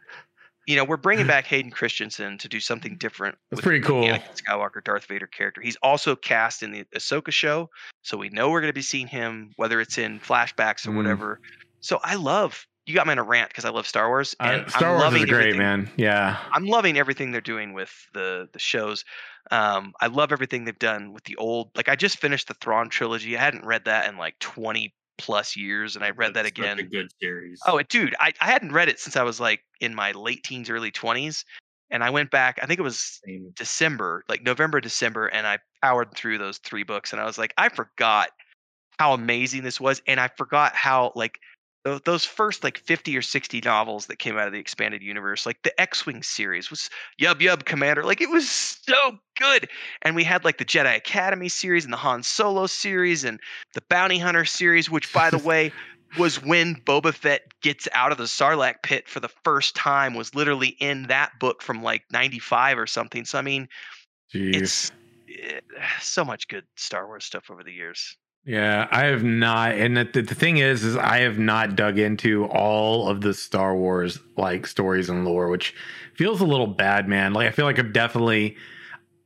You know, we're bringing back Hayden Christensen to do something different. That's with pretty cool. Anakin Skywalker, Darth Vader character. He's also cast in the Ahsoka show, so we know we're going to be seeing him, whether it's in flashbacks or Mm. whatever. So I love. You got me in a rant because I love Star Wars, and Uh, Star I'm Wars loving is great, man. Yeah. I'm loving everything they're doing with the the shows. Um, I love everything they've done with the old. Like I just finished the Thrawn trilogy. I hadn't read that in like 20 plus years, and I read that That's such again. A good series. Oh, it- dude, I, I hadn't read it since I was like in my late teens, early 20s, and I went back. I think it was Same. December, like November, December, and I powered through those three books, and I was like, I forgot how amazing this was, and I forgot how like tho- those first like 50 or 60 novels that came out of the expanded universe, like the X-wing series was Yub Yub Commander, like it was so good, and we had like the Jedi Academy series and the Han Solo series and the Bounty Hunter series, which by the way was when Boba Fett gets out of the Sarlacc pit for the first time was literally in that book from like 95 or something. So I mean, Jeez. it's eh, so much good Star Wars stuff over the years. Yeah, I have not, and the, the thing is, is I have not dug into all of the Star Wars like stories and lore, which feels a little bad, man. Like I feel like I've definitely,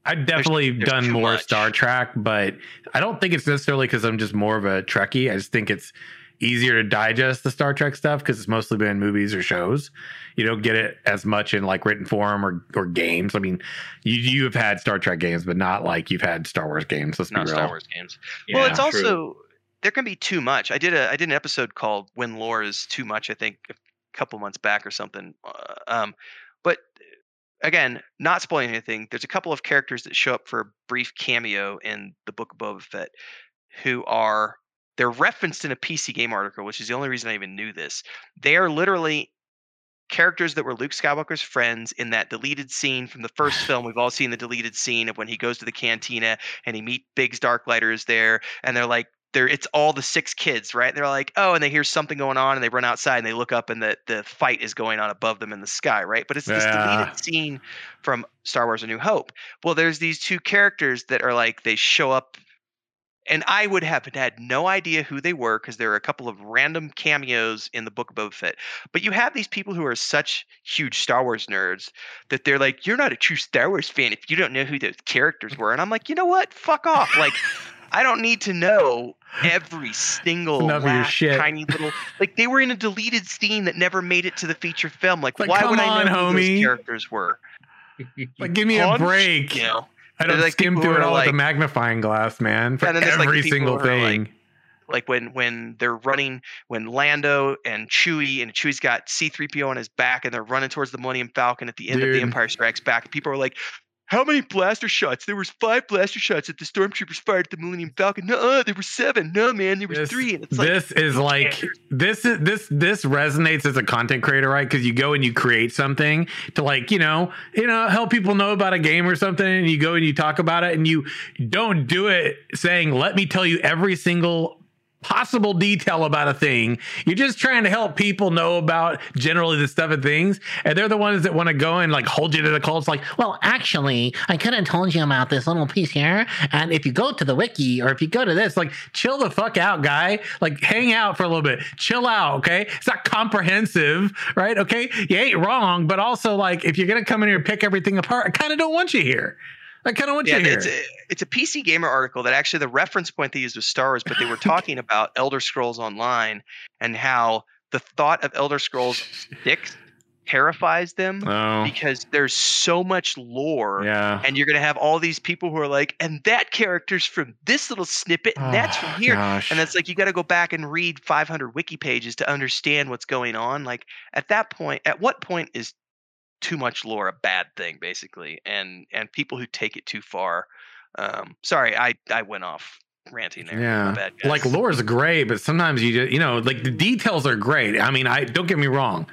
I've definitely there's done more much. Star Trek, but I don't think it's necessarily because I'm just more of a Trekkie. I just think it's easier to digest the Star Trek stuff because it's mostly been movies or shows. You don't get it as much in like written form or or games. I mean, you you have had Star Trek games, but not like you've had Star Wars games. Let's Not be real. Star Wars games. well, it's Yeah, also true. there can be too much. I did a I did an episode called "When Lore Is Too Much." I think a couple months back or something. Uh, um, but again, not spoiling anything. There's a couple of characters that show up for a brief cameo in the Book of Boba Fett, who are they're referenced in a PC game article, which is the only reason I even knew this. They are literally characters that were Luke Skywalker's friends in that deleted scene from the first film. We've all seen the deleted scene of when he goes to the cantina and he meet Biggs Darklighters there, and they're like, they're it's all the six kids, right? They're like, oh, and they hear something going on, and they run outside and they look up, and the the fight is going on above them in the sky, right? But it's this Yeah. deleted scene from Star Wars: A New Hope. Well, there's these two characters that are like they show up. And I would have had no idea who they were because there are a couple of random cameos in the Book of Boba Fett. But you have these people who are such huge Star Wars nerds that they're like, "You're not a true Star Wars fan if you don't know who those characters were." And I'm like, you know what? Fuck off! Like, I don't need to know every single last shit. tiny little. Like they were in a deleted scene that never made it to the feature film. Like, Like, why would I on, know who homie. those characters were? like, give me Punch, a break. You know, I don't like skim through it all with a magnifying glass, man, for Yeah, and like, every single are, like, thing. like when when they're running when Lando and Chewie and Chewie's got C3PO on his back and they're running towards the Millennium Falcon at the end of the Empire Strikes Back. People are like, "How many blaster shots? There was five blaster shots that the stormtroopers fired at the Millennium Falcon. No, there were seven. No, man, there was This- three. And it's like, this is like this is this this resonates as a content creator right because you go and you create something to like you know you know help people know about a game or something and you go and you talk about it and you don't do it saying let me tell you every single possible detail about a thing. You're just trying to help people know about generally the stuff and things and they're the ones that want to go and like hold you to the call it's like Well, actually, I could have told you about this little piece here. And if you go to the wiki or if you go to this, like chill the fuck out guy. Like hang out for a little bit. Chill out okay? It's not comprehensive right? Okay? You ain't wrong but also like if you're gonna come in here and pick everything apart i kind of don't want you here i kind of want yeah, you here it's a, it's a PC Gamer article that actually the reference point they used was Star Wars, but they were talking about Elder Scrolls Online and how the thought of Elder Scrolls Six terrifies them oh because there's so much lore. yeah and you're going to have all these people who are like, and that character's from this little snippet, and that's Oh, from ah, here. gosh. And it's like you got to go back and read 500 wiki pages to understand what's going on. Like at that point, at what point is too much lore a bad thing, basically? And and people who take it too far. Um, sorry, I I went off ranting there. Yeah, like lore's great, but sometimes you just you know like the details are great. I mean, I don't get me wrong,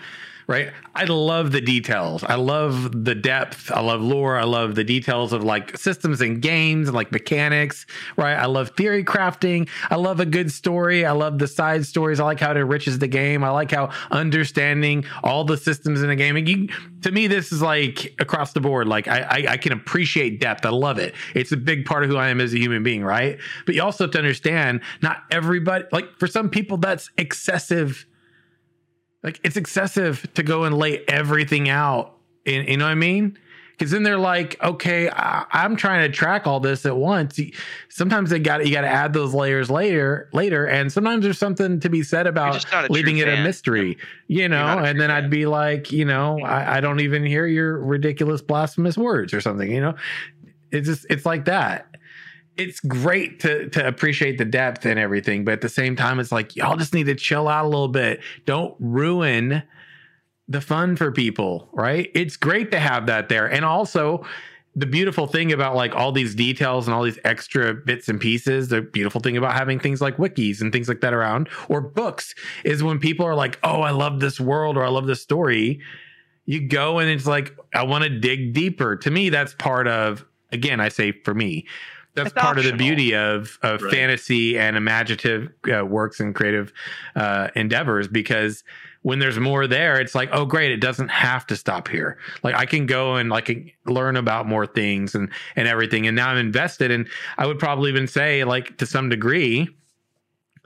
right? I love the details. I love the depth. I love lore. I love the details of like systems and games and like mechanics, right? I love theory crafting. I love a good story. I love the side stories. I like how it enriches the game. I like how understanding all the systems in a game. And you, to me, this is like across the board. Like I, I, I can appreciate depth. I love it. It's a big part of who I am as a human being, right? But you also have to understand, not everybody. Like for some people, that's excessive like it's excessive to go and lay everything out. In, you know what I mean? Because then they're like, okay, I, I'm trying to track all this at once. Sometimes they got you got to add those layers later, later, and sometimes there's something to be said about a leaving it a fan. mystery, you know. And then I'd be like, you know, I, I don't even hear your ridiculous blasphemous words or something, you know. It's just it's like that it's great to to appreciate the depth and everything, but at the same time, it's like y'all just need to chill out a little bit. Don't ruin the fun for people, right? It's great to have that there, and also the beautiful thing about like all these details and all these extra bits and pieces the beautiful thing about having things like wikis and things like that around or books is when people are like oh i love this world or i love this story you go and it's like i want to dig deeper to me that's part of again i say for me that's It's part of the beauty of of Right. fantasy and imaginative uh, works and creative uh, endeavors because when there's more there it's like oh great it doesn't have to stop here. Like i can go and like learn about more things and and everything. And now i'm invested and i would probably even say like to some degree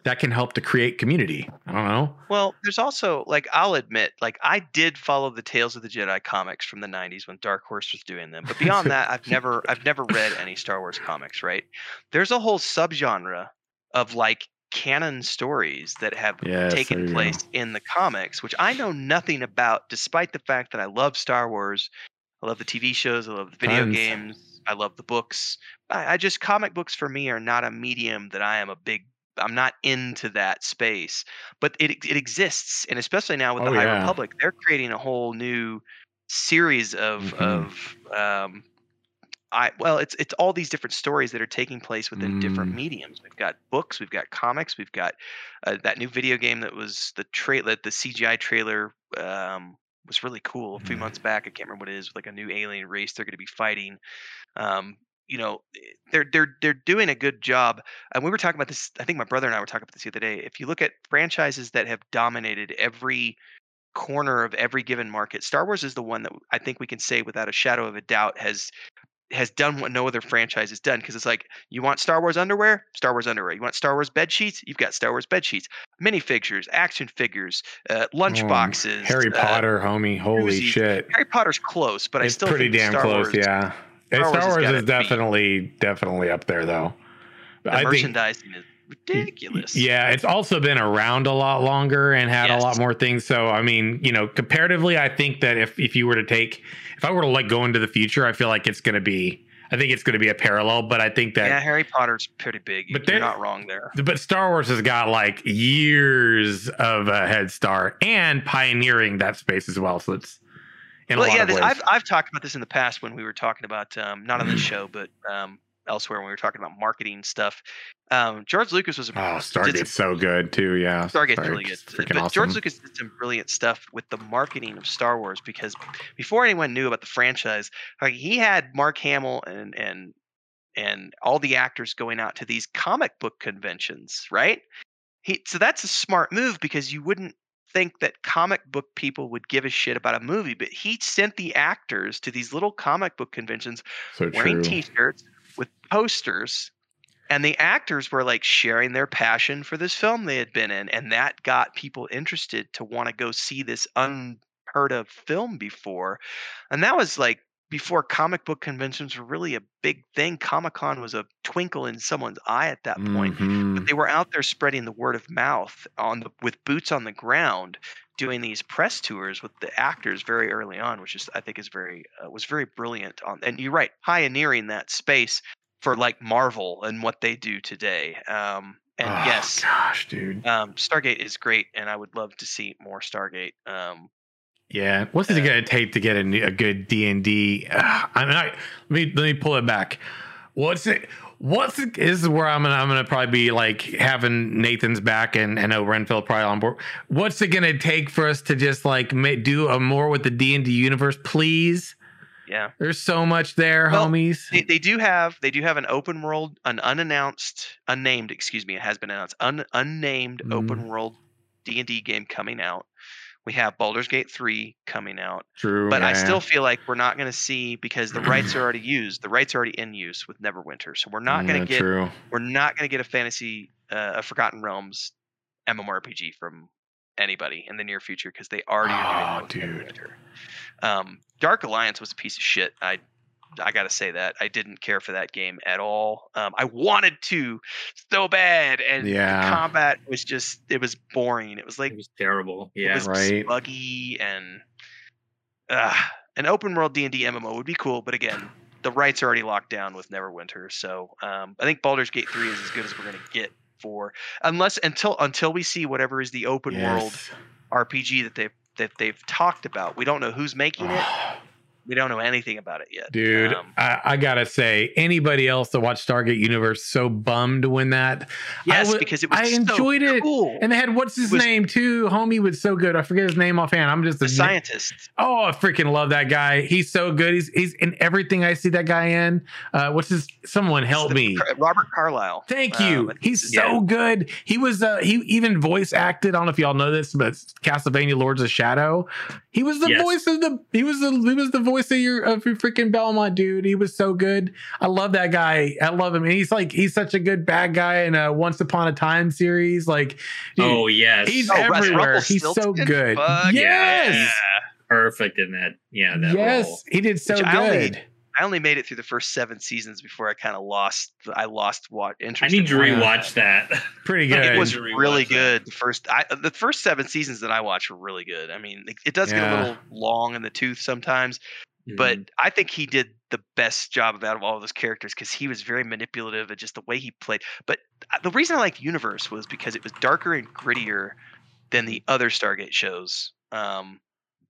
that can help to create community i don't know Well, there's also like I'll admit, like I did follow the Tales of the Jedi comics from the '90s when Dark Horse was doing them, but beyond that, I've never I've never read any Star Wars comics. Right? There's a whole subgenre of like canon stories that have Yes, taken you go. place in the comics, which I know nothing about, despite the fact that I love Star Wars. I love the TV shows. I love the video Tons. games. I love the books. I, I just comic books for me are not a medium that I am a big. I'm not into that space, but it it exists, and especially now with the Oh, High yeah. Republic, they're creating a whole new series of Mhm. of um, I well, it's it's all these different stories that are taking place within different Mm. mediums. We've got books, we've got comics, we've got uh, that new video game that was the trailer, the CGI trailer um, was really cool a few months back. I can't remember what it is, with like a new alien race they're going to be fighting. Um, you know, they're they're they're doing a good job. And we were talking about this. I think my brother and I were talking about this the other day. If you look at franchises that have dominated every corner of every given market, Star Wars is the one that I think we can say without a shadow of a doubt has has done what no other franchise has done because it's like you want Star Wars underwear, Star Wars underwear. You want Star Wars bed sheets, you've got Star Wars bed sheets. Minifigures, action figures, uh, lunch Um, boxes. harry uh, potter homie holy shit Harry Potter's close, but I it's still pretty think damn Star close Wars, yeah Star star Wars has wars, gotta is be- definitely definitely up there though The i think merchandising is ridiculous. Yeah, it's also been around a lot longer and had Yes. a lot more things. So I mean, you know, comparatively, I think that if if you were to take, if I were to like go into the future, I feel like it's going to be, I think it's going to be a parallel. But I think that yeah, Harry Potter's pretty big. But You're not wrong there. But Star Wars has got like years of a head start and pioneering that space as well. So it's in a well, yeah, this. I've I've talked about this in the past when we were talking about um, not on this show, but um, elsewhere when we were talking about marketing stuff. Um, George Lucas was a oh, Stargate's some- so good too. Yeah, Stargate's really good. But awesome. George Lucas did some brilliant stuff with the marketing of Star Wars because before anyone knew about the franchise, like he had Mark Hamill and and and all the actors going out to these comic book conventions, right? He so that's a smart move because you wouldn't think that comic book people would give a shit about a movie, but he sent the actors to these little comic book conventions so wearing true. t-shirts with posters and the actors were like sharing their passion for this film they had been in and that got people interested to want to go see this unheard of film before and that was like before comic book conventions were really a big thing comic-con was a twinkle in someone's eye at that point Mhm. but they were out there spreading the word of mouth on the with boots on the ground doing these press tours with the actors very early on which is i think is very uh, was very brilliant on and you're right pioneering that space for like marvel and what they do today um and Oh, yes gosh, dude. um stargate is great and i would love to see more stargate um Yeah, what's it Uh, gonna take to get a, new- a good D and D? I mean, I, let me let me pull it back. What's it? What's it, this is where I'm gonna I'm gonna probably be like having Nathan's back and and know Renfield probably on board. What's it gonna take for us to just like ma- do a more with the D and D universe, please? yeah There's so much there, Well, homies. they, they do have they do have an open world an unannounced unnamed excuse me it has been announced un, unnamed Mm. open world d&d game coming out we have Baldur's Gate 3 coming out True, but i still feel like we're not going to see because the rights are already used the rights are already in use with neverwinter so we're not going Yeah, to get True. we're not going to get a fantasy uh, a forgotten realms mmorpg from anybody in the near future because they already are doing Oh, that with dude. Neverwinter. um dark alliance was a piece of shit i I gotta say that I didn't care for that game at all. Um, I wanted to so bad, and Yeah. the combat was just it was boring. It was like It was terrible. Yeah, it was Right. buggy and uh, an open world D and D MMO would be cool, but again, the rights are already locked down with Neverwinter. So um, I think Baldur's Gate three is as good as we're gonna get for unless until until we see whatever is the open world RPG that they've that they've talked about. We don't know who's making it. We don't know anything about it yet, Dude, Um, I, I gotta say, anybody else that watched Stargate Universe so bummed when that. yes, wa- because it was I so enjoyed it, cool. and they had what's his was- name too. Homie was so good. I forget his name offhand. I'm just the a scientist. Oh, I freaking love that guy. He's so good. He's he's in everything I see that guy in. Uh, what's his? Someone help me. Robert Carlyle. Thank Um, you. I think He's it's- so good. He was uh he even voice acted. I don't know if y'all know this, but Castlevania Lords of Shadow. He was the Yes. voice of the he was the he was the voice of your of your freaking Belmont dude. He was so good. I love that guy. I love him. And he's like he's such a good bad guy in a Once Upon a Time series. Like dude, oh yes. he's Oh, everywhere. He's so good. Fuck yes. yeah. perfect in that. Yeah. That yes, role. he did so Which I only- good. I only made it through the first seven seasons before I kind of lost. I lost what interest. I need to in watching rewatch that. Pretty good. It was to rewatch really that. good. The first, I, the first seven seasons that I watched were really good. I mean, it, it does get a little long in the tooth sometimes, but Mhm. I think he did the best job of out of all of those characters because he was very manipulative and just the way he played. But uh, the reason I liked Universe was because it was darker and grittier than the other Stargate shows, um,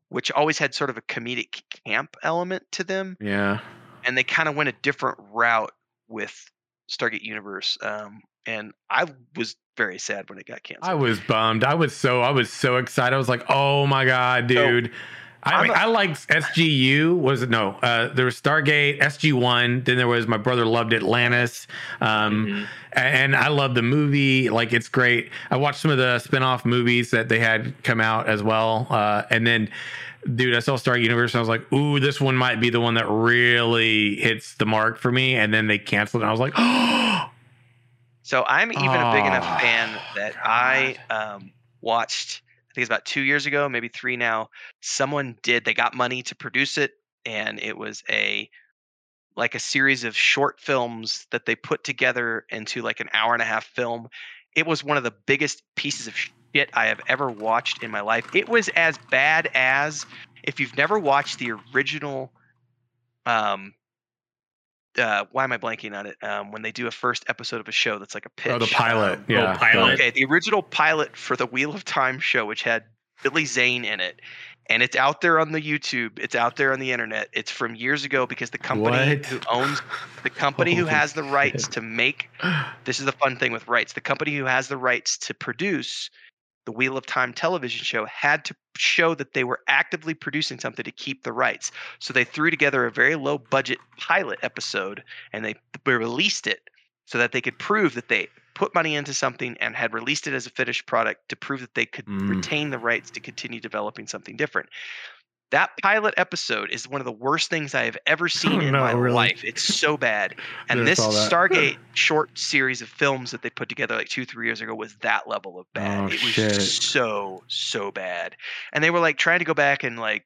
which always had sort of a comedic camp element to them, yeah. and they kind of went a different route with Stargate Universe. Um, and I was very sad when it got canceled. I was bummed. I was so I was so excited. I was like, "Oh my god, dude!" I mean, a- I liked SGU. Was it no? Uh, there was Stargate, SG One. Then there was my brother loved Atlantis. Um, Mhm. and I love the movie. Like it's great. I watched some of the spin-off movies that they had come out as well. Uh, and then, dude, I saw Star Universe and I was like, "Ooh, this one might be the one that really hits the mark for me." And then they canceled, and I was like, "Oh, So I'm even a big enough Oh, fan that I um, watched. I think it's about two years ago, maybe three now. Someone did. They got money to produce it, and it was a like a series of short films that they put together into like an hour and a half film. It was one of the biggest pieces of shit I have ever watched in my life. It was as bad as if you've never watched the original um uh, why am I blanking on it? Um, when they do a first episode of a show that's like a pitch. Oh, the pilot. Um, yeah. pilot. Okay, the original pilot for the Wheel of Time show, which had Billy Zane in it, and it's out there on the YouTube. It's out there on the internet. It's from years ago because the company What? who owns the company who has the rights shit. to make this is the fun thing with rights. The company who has the rights to produce the Wheel of Time television show had to show that they were actively producing something to keep the rights. So they threw together a very low budget pilot episode and they released it so that they could prove that they put money into something and had released it as a finished product to prove that they could Mm. retain the rights to continue developing something different. That pilot episode is one of the worst things I have ever seen Oh, in no, my really? life. It's so bad. And this. Stargate short series of films that they put together like two, three years ago was that level of bad. Oh, it was shit. so, so bad. And they were like trying to go back and like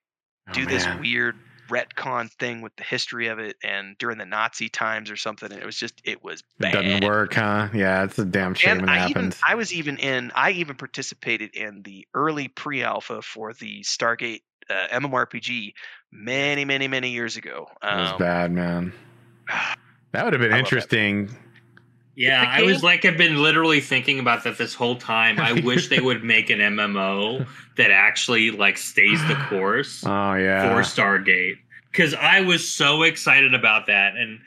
Oh, do this weird retcon thing with the history of it and during the Nazi times or something. And it was just, it was It bad. doesn't work, huh? Yeah, it's a damn shame And it I even. I was even in I even participated in the early pre-alpha for the Stargate uh, MMORPG many many many years ago. That was Um, bad, man. That would have been I interesting. Yeah, I was like, I've been literally thinking about that this whole time. I wish they would make an MMO that actually like stays the course Oh yeah. for Stargate because I was so excited about that, and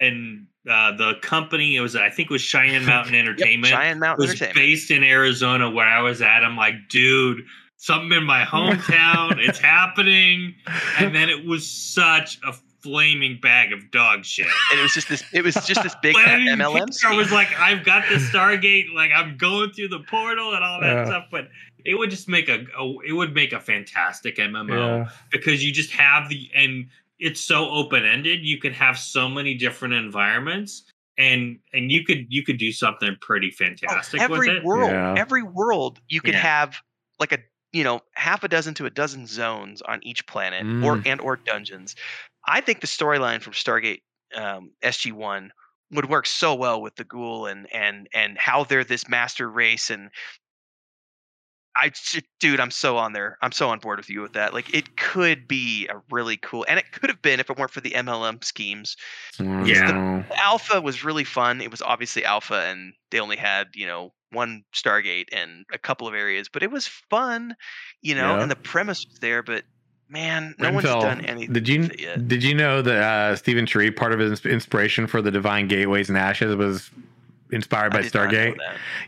and uh, the company it was I think it was Cheyenne Mountain yep, Entertainment Cheyenne Mountain was Entertainment. based in Arizona where I was at. I'm like, dude, something in my hometown, it's happening, and then it was such a flaming bag of dog shit. and it was just this it was just this big But MLM. I was like, I've got the Stargate, like I'm going through the portal and all that Yeah. stuff. But it would just make a, a it would make a fantastic MMO Yeah. because you just have the and it's so open ended. You could have so many different environments and and you could you could do something pretty Oh, fantastic with every it. world Yeah. every world you could Yeah. have like a you know half a dozen to a dozen zones on each planet or and or dungeons i think the storyline from stargate um, sg1 would work so well with the Goa'uld and and and how they're this master race and I, dude, I'm so on there. I'm so on board with you with that. Like, it could be a really cool, and it could have been if it weren't for the MLM schemes Oh, Yeah. no. alpha was really fun it was obviously alpha and they only had you know one stargate and a couple of areas but it was fun you know Yeah. and the premise was there but man no one's done anything Did you with it yet. did you know that uh, Stephen Tree, part of his inspiration for the Divine Gateways and Ashes, was inspired by did not know Stargate?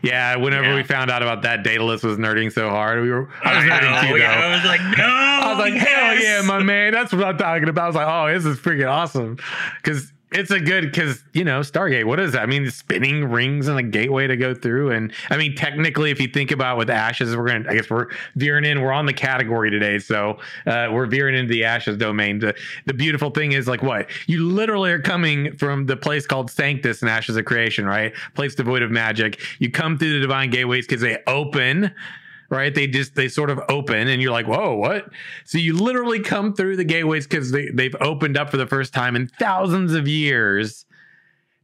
Yeah. Whenever Yeah. we found out about that, Daedalus was nerding so hard. We were. I was nerding too, yeah, though. I was like, no. I was like, hell yeah, my man. That's what I'm talking about. I was like, oh, this is freaking awesome. Because it's a good, because, you know, Stargate, what is that? I mean, spinning rings and a gateway to go through. And I mean, technically, if you think about with Ashes, we're to, I guess we're veering in, we're on the category today. So uh, we're veering into the Ashes domain. The, the beautiful thing is, like, what? You literally are coming from the place called Sanctus and Ashes of Creation, right? Place devoid of magic. You come through the divine gateways because they open right? They just they sort of open, and you're like, whoa, what? So you literally come through the gateways because they they've opened up for the first time in thousands of years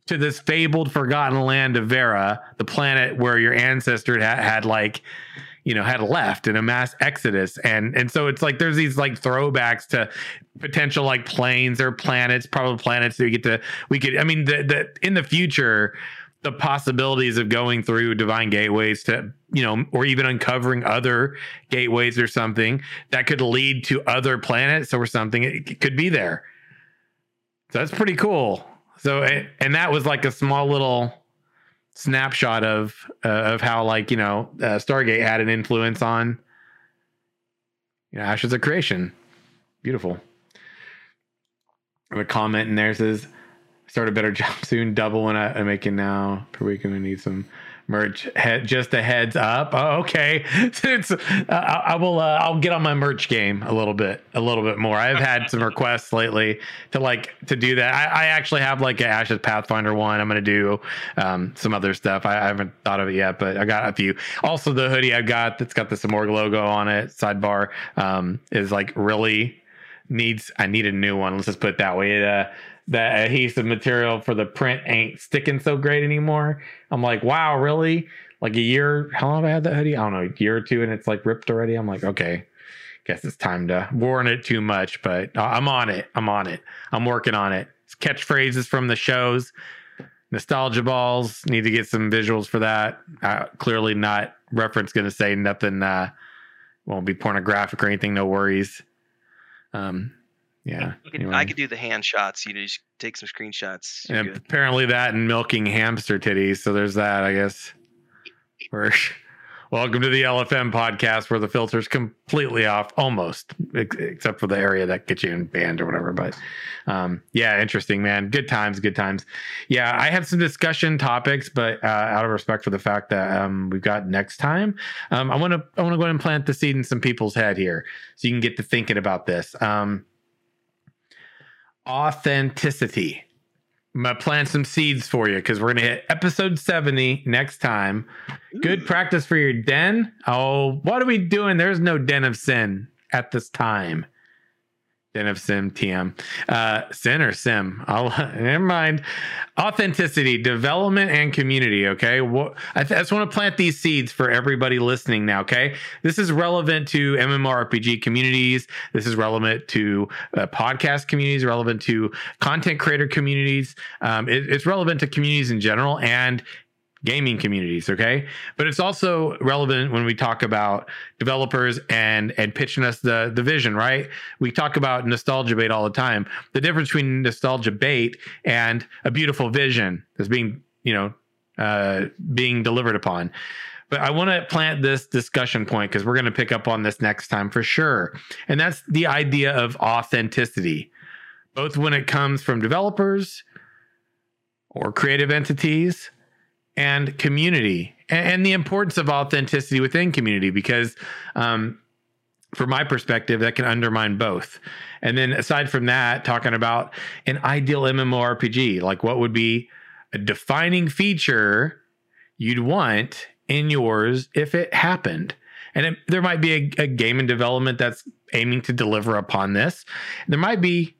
to this fabled, forgotten land of Verra, the planet where your ancestor had, had like. You know, had left in a mass exodus, and and so it's like there's these like throwbacks to potential like planes or planets, probably planets that we get to we could. I mean, the the in the future, the possibilities of going through divine gateways to you know or even uncovering other gateways or something that could lead to other planets or something it could be there. So that's pretty cool. So and that was like a small little snapshot of uh, of how like you know uh, stargate had an influence on you know ashes of creation. Beautiful. I have a comment in there says start a better job soon. Double what I, I'm making now per week. and I need some merch. Just a heads up. Oh, okay. It's, uh, I, I will. Uh, I'll get on my merch game a little bit, a little bit more. I've had some requests lately to like to do that. I, I actually have like a Ashes Pathfinder one. I'm gonna do um, some other stuff. I, I haven't thought of it yet, but I got a few. Also, the hoodie I've got that's got the Samorg logo on it. Sidebar um, is like really needs. I need a new one. Let's just put it that way. It, uh, the adhesive material for the print ain't sticking so great anymore. I'm like, wow, really? Like a year? How long have I had that hoodie? I don't know, a year or two, and it's like ripped already. I'm like, okay, guess it's time to warn it too much, but I'm on it. I'm on it. I'm working on it. It's catchphrases from the shows. Nostalgia balls. Need to get some visuals for that. Uh, clearly not reference going to say nothing. Uh, won't be pornographic or anything. No worries. Um, yeah. Anyway. I could do the hand shots. You know, just take some screenshots. And apparently that and milking hamster titties. So there's that, I guess. We're welcome to the LFM podcast where the filter's completely off, almost, except for the area that gets you in band or whatever. But um, yeah, interesting, man. Good times, good times. Yeah, I have some discussion topics, but uh, out of respect for the fact that um, we've got next time, um, I want to I want to go ahead and plant the seed in some people's head here, so you can get to thinking about this. Um, authenticity. I'm gonna plant some seeds for you because we're gonna hit episode 70 next time. Ooh. Good practice for your den. Oh, what are we doing? There's no den of sin at this time. Den of Sim TM. Uh, Sin or Sim? I'll never mind. Authenticity, development, and community. Okay. I, th- I just want to plant these seeds for everybody listening now. Okay. This is relevant to MMORPG communities. This is relevant to uh, podcast communities, relevant to content creator communities. Um, it, it's relevant to communities in general. And gaming communities okay? But it's also relevant when we talk about developers and and pitching us the the vision right? We talk about nostalgia bait all the time. The difference between nostalgia bait and a beautiful vision that's being you know uh being delivered upon. But I want to plant this discussion point because we're going to pick up on this next time for sure. And that's the idea of authenticity, both when it comes from developers or creative entities and community and, and, the importance of authenticity within community because um, from my perspective that can undermine both. And then aside from that talking about an ideal mmorpg like what would be a defining feature you'd want in yours if it happened. And it, there might be a, a game in development that's aiming to deliver upon this. There might be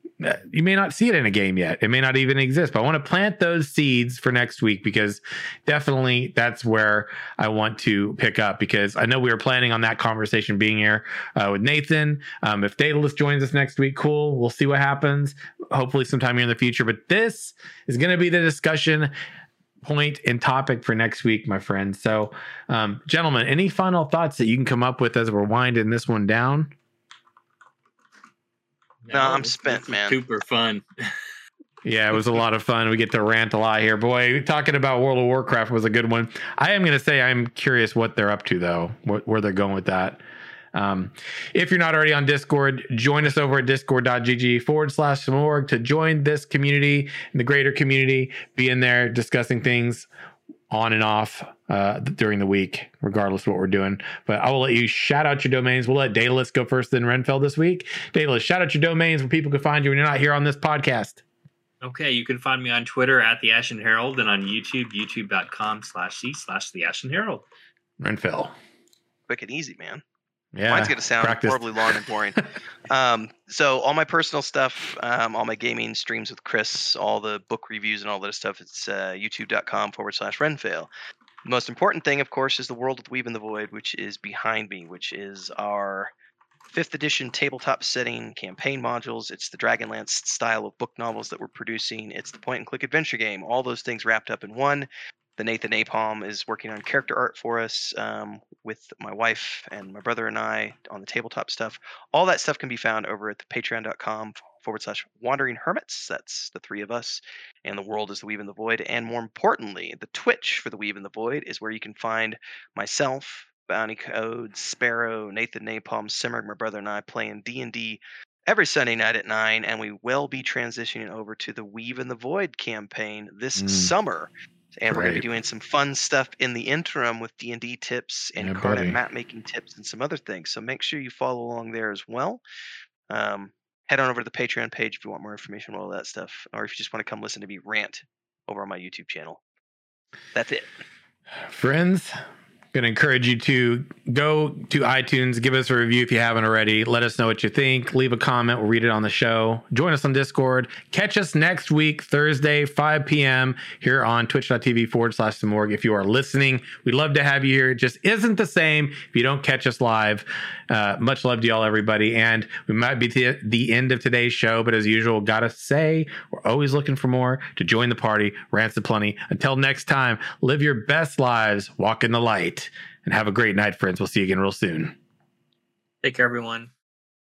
you may not see it in a game yet. It may not even exist, but I want to plant those seeds for next week because definitely that's where I want to pick up because I know we were planning on that conversation being here uh, with Nathan. Um, if Daedalus joins us next week, cool. We'll see what happens. Hopefully, sometime here in the future. But this is going to be the discussion point and topic for next week, my friends. So, um, gentlemen, any final thoughts that you can come up with as we're winding this one down? No, I'm spent, man. Super fun. yeah, it was a lot of fun. We get to rant a lot here. Boy, talking about World of Warcraft was a good one. I am going to say I'm curious what they're up to, though, what, where they're going with that. Um, if you're not already on Discord, join us over at discord.gg forward slash org to join this community and the greater community. Be in there discussing things on and off uh, during the week, regardless of what we're doing. But I will let you shout out your domains. We'll let Daedalus go first, then Renfell this week. Daedalus, shout out your domains where people can find you when you're not here on this podcast. Okay, you can find me on Twitter at the Ashen Herald and on YouTube, youtube.com slash C slash the Ashen Herald. Renfell. Quick and easy, man. Yeah, mine's gonna sound practiced. horribly long and boring. um, so all my personal stuff, um, all my gaming streams with Chris, all the book reviews and all that stuff, it's uh, youtube.com forward slash Renfail. The most important thing, of course, is the World with Weave in the Void, which is behind me, which is our fifth edition tabletop setting campaign modules. It's the Dragonlance style of book novels that we're producing. It's the point and click adventure game. All those things wrapped up in one the Nathan Napalm is working on character art for us um, with my wife and my brother and I on the tabletop stuff. All that stuff can be found over at the patreon.com forward slash wandering hermits. That's the three of us. And the world is the Weave in the Void. And more importantly, the Twitch for the Weave in the Void is where you can find myself, Bounty Code, Sparrow, Nathan Napalm, Simmer, my brother and I playing D&D every Sunday night at 9 and we will be transitioning over to the Weave in the Void campaign this mm. summer and we're going to be doing some fun stuff in the interim with d&d tips and yeah, card and map making tips and some other things so make sure you follow along there as well um, head on over to the patreon page if you want more information on all that stuff or if you just want to come listen to me rant over on my youtube channel. That's it. Friends Going to encourage you to go to iTunes, give us a review if you haven't already. Let us know what you think. Leave a comment. We'll read it on the show. Join us on Discord. Catch us next week, Thursday, 5 p.m. here on twitch.tv forward slash the. If you are listening, we'd love to have you here. It just isn't the same if you don't catch us live. Uh, much love to y'all, everybody. And we might be to the end of today's show, but as usual, gotta say, we're always looking for more to join the party. Rants plenty. Until next time, live your best lives, walk in the light and have a great night, friends. We'll see you again real soon. Take care, everyone.